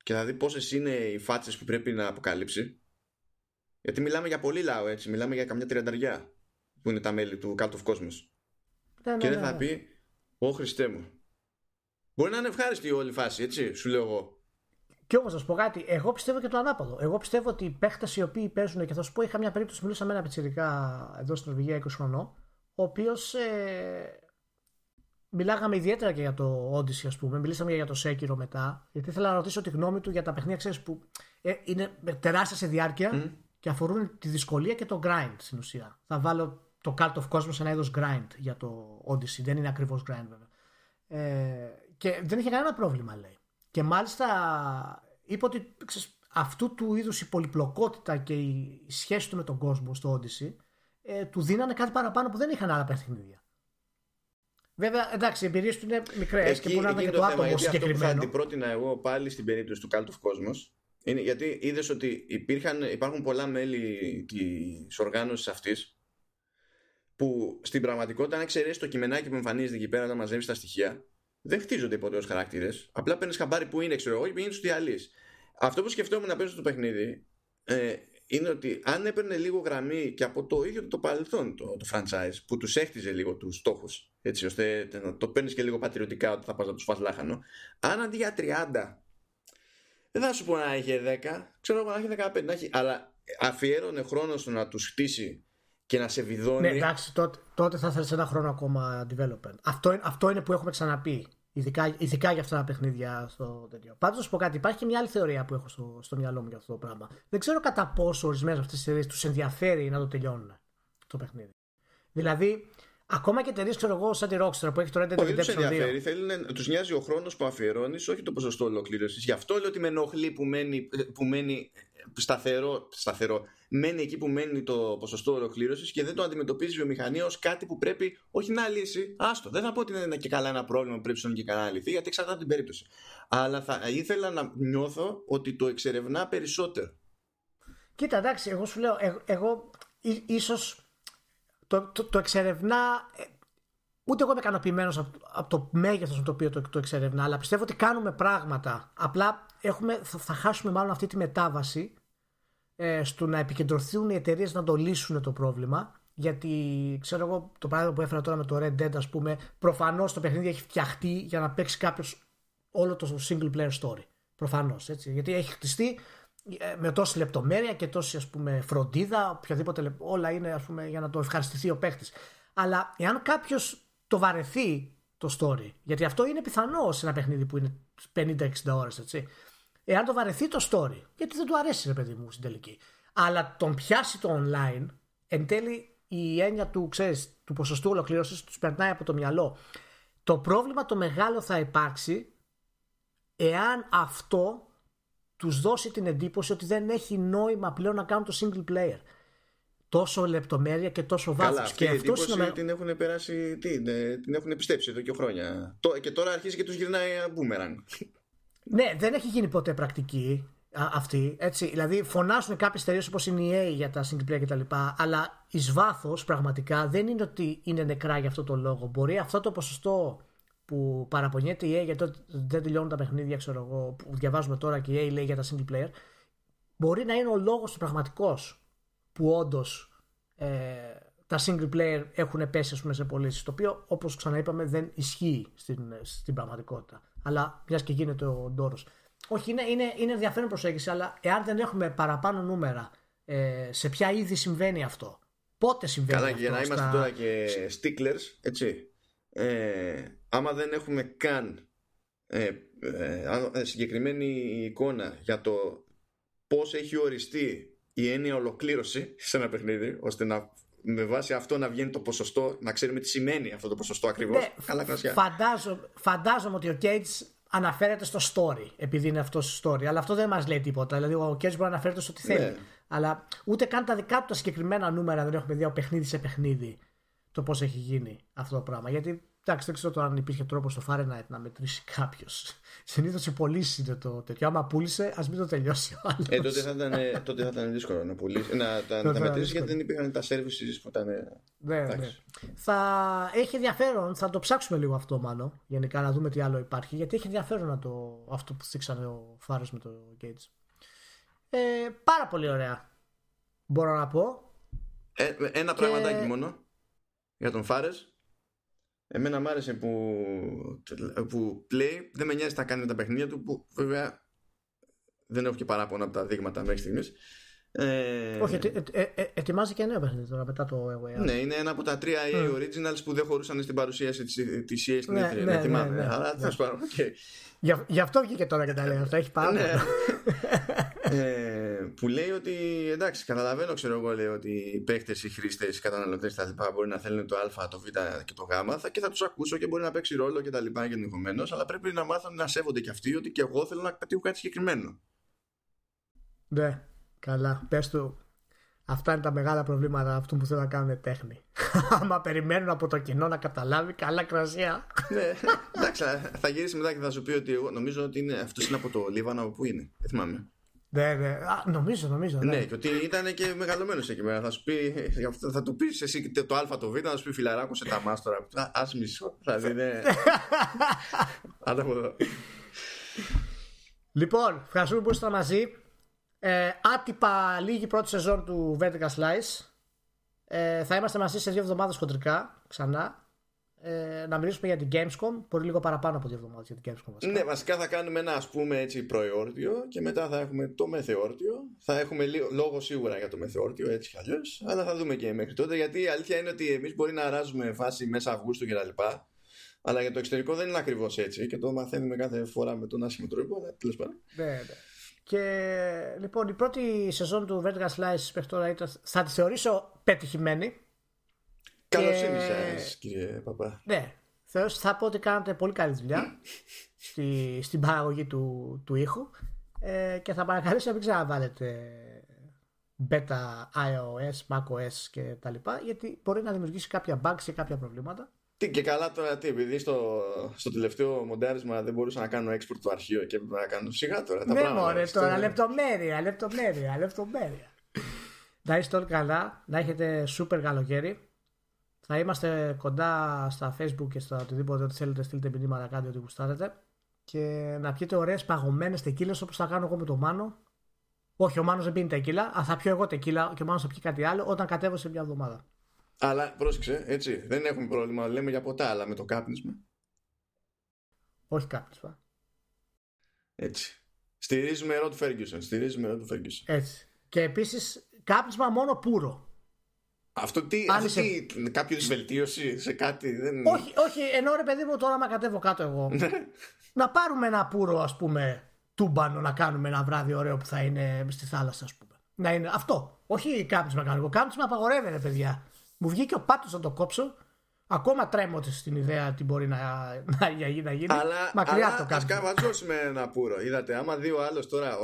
και θα δει πόσες είναι οι φάτσες που πρέπει να αποκαλύψει. Γιατί μιλάμε για πολύ λαό, έτσι. Μιλάμε για καμιά τριανταριά που είναι τα μέλη του Cult of Cosmos. Ναι, και ναι, δεν θα ναι. πει, Ω Χριστέ μου, Μπορεί να είναι ευχάριστη η όλη φάση, έτσι, σου λέω εγώ. Και όμως να σου πω κάτι, εγώ πιστεύω και το ανάποδο. Εγώ πιστεύω ότι οι παίχτες οι οποίοι παίζουν, και θα σου πω, είχα μια περίπτωση, μιλούσα με ένα πιτσιρικά εδώ στην Νορβηγία 20 χρονών, ο οποίος ε, μιλάγαμε ιδιαίτερα και για το Odyssey, ας πούμε. Μιλήσαμε και για το Sekiro μετά, γιατί ήθελα να ρωτήσω τη γνώμη του για τα παιχνίδια, ξέρεις, που ε, είναι τεράστια σε διάρκεια και αφορούν τη δυσκολία και το grind στην ουσία. Θα βάλω το Cult of Cosmos ένα είδος grind για το Odyssey. Δεν είναι ακριβώς grind βέβαια. Ε, και δεν είχε κανένα πρόβλημα, λέει. Και μάλιστα είπε ότι ξέρεις, αυτού του είδους η πολυπλοκότητα και η σχέση του με τον κόσμο στο Odyssey ε, του δίνανε κάτι παραπάνω που δεν είχαν άλλα παιχνίδια. Βέβαια, εντάξει, οι εμπειρίες του είναι μικρές και μπορεί να είναι και το, άτομο συγκεκριμένο. Αυτό που θα την πρότεινα εγώ πάλι στην περίπτωση του Cult of Cosmos είναι γιατί είδες ότι υπήρχαν, υπάρχουν πολλά μέλη της οργάνωσης αυτής που στην πραγματικότητα, αν εξαιρέσει το κειμενάκι που εμφανίζεται εκεί πέρα να μαζεύεις τα στοιχεία, δεν χτίζονται ποτέ ως χαρακτήρες. Απλά παίρνεις χαμπάρι που είναι, ξέρω εγώ, και πηγαίνει του διαλύει. Αυτό που σκεφτόμουν να παίζω στο παιχνίδι ε, είναι ότι αν έπαιρνε λίγο γραμμή και από το ίδιο το παρελθόν το, το franchise που τους έχτιζε λίγο τους στόχους, έτσι ώστε να το παίρνεις και λίγο πατριωτικά ότι θα πας να τους φας λάχανο, αν αντί για 30 δεν θα σου πω να είχε 10, ξέρω εγώ να έχει 15, να έχει, αλλά αφιέρωνε χρόνο στο να τους χτίσει και να σε βιδώνει. Ναι, εντάξει, τότε, τότε θα ήθελες ένα χρόνο ακόμα development. Αυτό, αυτό είναι που έχουμε ξαναπεί. Ειδικά, ειδικά για αυτά τα παιχνίδια στο τέτοιο. Πάντως, να σου πω κάτι, υπάρχει και μια άλλη θεωρία που έχω στο, στο μυαλό μου για αυτό το πράγμα. Δεν ξέρω κατά πόσο ορισμένες αυτές τις εταιρείε τους ενδιαφέρει να το τελειώνουν το παιχνίδι. Δηλαδή, Ακόμα και εταιρείες, ξέρω εγώ, σαν τη Rockstar που έχει το Red Dead Όχι, δεν τους Redemption 2. ενδιαφέρει. Τους νοιάζει ο χρόνος που αφιερώνεις, όχι το ποσοστό ολοκλήρωσης. Γι' αυτό λέω ότι με ενοχλεί που μένει, που μένει σταθερό, σταθερό. Μένει εκεί που μένει το ποσοστό ολοκλήρωσης και δεν το αντιμετωπίζει η βιομηχανία ως κάτι που πρέπει όχι να λύσει. Άστο. Δεν θα πω ότι είναι και καλά ένα πρόβλημα που πρέπει και καλά να λυθεί, γιατί εξαρτάται από την περίπτωση. Αλλά θα ήθελα να νιώθω ότι το εξερευνά περισσότερο. Κοίτα, εντάξει, εγώ σου λέω, εγώ, εγώ ίσως το, το, το εξερευνά ε, ούτε εγώ είμαι ικανοποιημένος από, από, το μέγεθος με το οποίο το, το εξερευνά, αλλά πιστεύω ότι κάνουμε πράγματα. Απλά έχουμε, θα, θα χάσουμε μάλλον αυτή τη μετάβαση ε, στο να επικεντρωθούν οι εταιρείες να το λύσουν το πρόβλημα. Γιατί ξέρω εγώ το παράδειγμα που έφερα τώρα με το Red Dead, ας πούμε, προφανώς το παιχνίδι έχει φτιαχτεί για να παίξει κάποιος όλο το single player story. Προφανώς έτσι. Γιατί έχει χτιστεί ε, με τόση λεπτομέρεια και τόση ας πούμε, φροντίδα, οποιαδήποτε, όλα είναι ας πούμε, για να το ευχαριστηθεί ο παίχτη. Αλλά εάν κάποιος το βαρεθεί το story, γιατί αυτό είναι πιθανό σε ένα παιχνίδι που είναι 50-60 ώρες, έτσι. Εάν το βαρεθεί το story, γιατί δεν του αρέσει ρε παιδί μου στην τελική, αλλά τον πιάσει το online, εν τέλει η έννοια του, ξέρεις, του ποσοστού ολοκλήρωσης τους περνάει από το μυαλό. Το πρόβλημα το μεγάλο θα υπάρξει εάν αυτό τους δώσει την εντύπωση ότι δεν έχει νόημα πλέον να κάνουν το single player. Τόσο λεπτομέρεια και τόσο βάθος. Καλά, αυτή και η εντύπωση είναι... την έχουν περάσει, τι, την έχουν πιστέψει εδώ και χρόνια. Και τώρα αρχίζει και τους γυρνάει boomerang. Ναι, δεν έχει γίνει ποτέ πρακτική αυτή. Έτσι. Δηλαδή, φωνάζουν κάποιε εταιρείε όπως είναι η EA για τα single player κτλ. Αλλά εις βάθος πραγματικά δεν είναι ότι είναι νεκρά για αυτό το λόγο. Μπορεί αυτό το ποσοστό που παραπονιέται η EA γιατί δεν τελειώνουν τα παιχνίδια, ξέρω εγώ, που διαβάζουμε τώρα και η EA λέει για τα single player, μπορεί να είναι ο λόγος του πραγματικός που όντως ε, τα single player έχουν πέσει πούμε, σε πωλήσεις. Το οποίο, όπως ξαναείπαμε, δεν ισχύει στην, στην πραγματικότητα. Αλλά μιας και γίνεται ο ντόρος. Όχι, είναι, είναι, είναι ενδιαφέρον προσέγγιση, αλλά εάν δεν έχουμε παραπάνω νούμερα ε, σε ποια είδη συμβαίνει αυτό; Πότε συμβαίνει Καλά, αυτό. Καλά, για να είμαστε τώρα και sticklers, έτσι. Ε, άμα δεν έχουμε καν ε, ε, ε, συγκεκριμένη εικόνα για το πώς έχει οριστεί η έννοια ολοκλήρωση σε ένα παιχνίδι, ώστε να με βάση αυτό να βγαίνει το ποσοστό, να ξέρουμε τι σημαίνει αυτό το ποσοστό ακριβώς. Ναι, Καλά Φαντάζομαι, φαντάζομαι ότι ο Cage αναφέρεται στο story, επειδή είναι αυτός το story. Αλλά αυτό δεν μας λέει τίποτα. Δηλαδή, ο Cage μπορεί να αναφέρεται στο τι θέλει. Ναι. Αλλά ούτε καν τα δικά του τα συγκεκριμένα νούμερα δεν έχουμε δει από παιχνίδι σε παιχνίδι το πώς έχει γίνει αυτό το πράγμα. Γιατί Εντάξει, δεν ξέρω τώρα αν υπήρχε τρόπο στο Fahrenheit να μετρήσει κάποιος. Συνήθως οι πωλήσεις είναι το τέτοιο. Άμα πούλησε, ας μην το τελειώσει ο άλλος. Ε, τότε, θα ήταν, τότε θα ήταν δύσκολο να, πουλήσει, να τα, να τα μετρήσεις γιατί δεν υπήρχαν τα services που ήταν. Ναι, ναι. Θα έχει ενδιαφέρον, θα το ψάξουμε λίγο αυτό μάλλον. Γενικά να δούμε τι άλλο υπάρχει. Γιατί έχει ενδιαφέρον να το, αυτό που θίξανε ο Φάρος με το Gates. Ε, πάρα πολύ ωραία. Μπορώ να πω. Ε, ένα και... πραγματάκι μόνο για τον Φάρες Εμένα μου άρεσε που, που Play δεν με νοιάζει να κάνει τα παιχνίδια του που βέβαια δεν έχω και παράπονα από τα δείγματα μέχρι στιγμής ε... Όχι, ε, ε, ε, ετοιμάζει και νέο παιχνίδι τώρα μετά το EA. Ναι, είναι ένα από τα τρία EA Originals που δεν χωρούσαν στην παρουσίαση της EA στην ναι, ναι, ναι, ναι, Αλλά θα σου okay. Γι' αυτό βγήκε τώρα και τα λέει αυτά. Έχει πάρα ναι. ε, που λέει ότι εντάξει, καταλαβαίνω, ξέρω εγώ, λέει ότι οι παίκτες, οι χρήστες, οι καταναλωτές κτλ. μπορεί να θέλουν το Α, το Β και το Γ θα, και θα τους ακούσω και μπορεί να παίξει ρόλο κτλ. Και, και ενδεχομένω, αλλά πρέπει να μάθουν να σέβονται και αυτοί ότι και εγώ θέλω να πετύχω κάτι συγκεκριμένο. Ναι. Καλά, πες του. Αυτά είναι τα μεγάλα προβλήματα αυτού που θέλουν να κάνουν τέχνη. Άμα περιμένουν από το κοινό να καταλάβει, καλά κρασία. ναι, εντάξει, θα γυρίσει μετά και θα σου πει ότι εγώ νομίζω ότι είναι, αυτός είναι από το Λίβανο, που είναι. Δεν θυμάμαι. Ναι, ναι. Α, νομίζω, νομίζω. Ναι. ναι, και ότι ήταν και μεγαλωμένος εκεί πέρα. Θα, σου πει, θα του πεις εσύ το Α, το Β, να σου πει φιλαράκο σε τα μάστορα. Α μισό. Θα δει, ναι. Άντε από εδώ. Λοιπόν, ευχαριστούμε που ήσασταν μαζί. Ε, άτυπα λίγη πρώτη σεζόν του Vertical Slice. Ε, θα είμαστε μαζί σε δύο εβδομάδες χοντρικά ξανά. Ε, να μιλήσουμε για την Gamescom. Μπορεί λίγο παραπάνω από δύο εβδομάδες για την Gamescom. Βασικά. Ναι, βασικά θα κάνουμε ένα ας πούμε έτσι προεόρτιο και μετά θα έχουμε το μεθεόρτιο. Θα έχουμε λόγο σίγουρα για το μεθεόρτιο έτσι κι αλλιώς. Αλλά θα δούμε και μέχρι τότε γιατί η αλήθεια είναι ότι εμείς μπορεί να αράζουμε φάση μέσα Αυγούστου κτλ. Αλλά για το εξωτερικό δεν είναι ακριβώς έτσι και το μαθαίνουμε κάθε φορά με τον άσχημο τρόπο. Αλλά τέλος πάντων. Ναι, ναι. Και λοιπόν η πρώτη σεζόν του Vertical Slice μέχρι τώρα ήταν, θα τη θεωρήσω πετυχημένη. Καλωσύνη σα, κύριε Παπά. Ναι, Θεώ θα πω ότι κάνατε πολύ καλή δουλειά στη, στην παραγωγή του, του ήχου ε, και θα παρακαλέσω να μην ξαναβάλετε beta iOS, macOS και τα λοιπά γιατί μπορεί να δημιουργήσει κάποια bugs και κάποια προβλήματα. Τι και καλά τώρα, τι, επειδή στο, στο τελευταίο μοντέρισμα δεν μπορούσα να κάνω export του αρχείο και έπρεπε να κάνω σιγά τώρα. Τα ναι, πράγματα, μωρέ, στο- τώρα λεπτομέρεια, λεπτομέρεια, λεπτομέρεια. να είστε όλοι καλά, να έχετε super καλοκαίρι. Θα είμαστε κοντά στα facebook και στα οτιδήποτε ό,τι θέλετε στείλτε μηνύματα κάντε ό,τι γουστάρετε και να πιείτε ωραίες παγωμένες τεκίλες όπως θα κάνω εγώ με το Μάνο όχι ο Μάνος δεν πίνει τεκίλα αλλά θα πιω εγώ τεκίλα και ο Μάνος θα πιει κάτι άλλο όταν κατέβω σε μια εβδομάδα Αλλά πρόσεξε, έτσι, δεν έχουμε πρόβλημα, λέμε για ποτά, αλλά με το κάπνισμα. όχι κάπνισμα Έτσι. Στηρίζουμε Rod Ferguson. Στηρίζουμε Rod Ferguson. έτσι και επίσης κάπνισμα μόνο πουρο Αυτό τι, Αν αυτό είσαι- τι κάποιο βελτίωση σε κάτι. Δεν... Όχι, όχι, ενώ ρε παιδί μου τώρα άμα κατέβω κάτω εγώ να πάρουμε ένα πουρο ας πούμε τούμπανο να κάνουμε ένα βράδυ ωραίο που θα είναι στη θάλασσα ας πούμε. Να είναι αυτό. Όχι κάπνισμα κάνω εγώ. Κάπνισμα απαγορεύεται παιδιά. Μου βγήκε ο πάτος να το κόψω. Ακόμα τρέμω στην ιδέα τι μπορεί να, να, να, να γίνει. Αλλά, Μακριά αλλά το ας κάπνισμα. καβατζώσουμε ένα πουρο. Είδατε, άμα δει ο άλλος τώρα,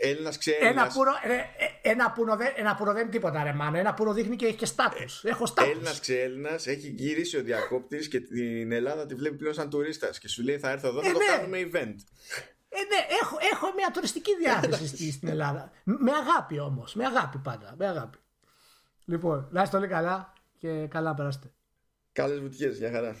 Έλληνας ξέρει. Ένα πουρο, ε, ε, ένα, πουρο, δεν- ένα πουρο δεν είναι τίποτα ρε μάνα. Ένα πουρο δείχνει και έχει και στάτους. Έχω στάτους. Έλληνας ξέλληνα έχει γυρίσει ο διακόπτης και την Ελλάδα τη βλέπει πλέον σαν τουρίστας. Και σου λέει θα έρθω εδώ να Ε, το ναι. κάνουμε event. Ε, ναι, έχω, έχω μια τουριστική διάθεση στη- στην Ελλάδα. Με αγάπη όμως. Με αγάπη πάντα. Με αγάπη. Λοιπόν, να είστε όλοι καλά και καλά να περάσετε. Καλές βουτιές, για χαρά.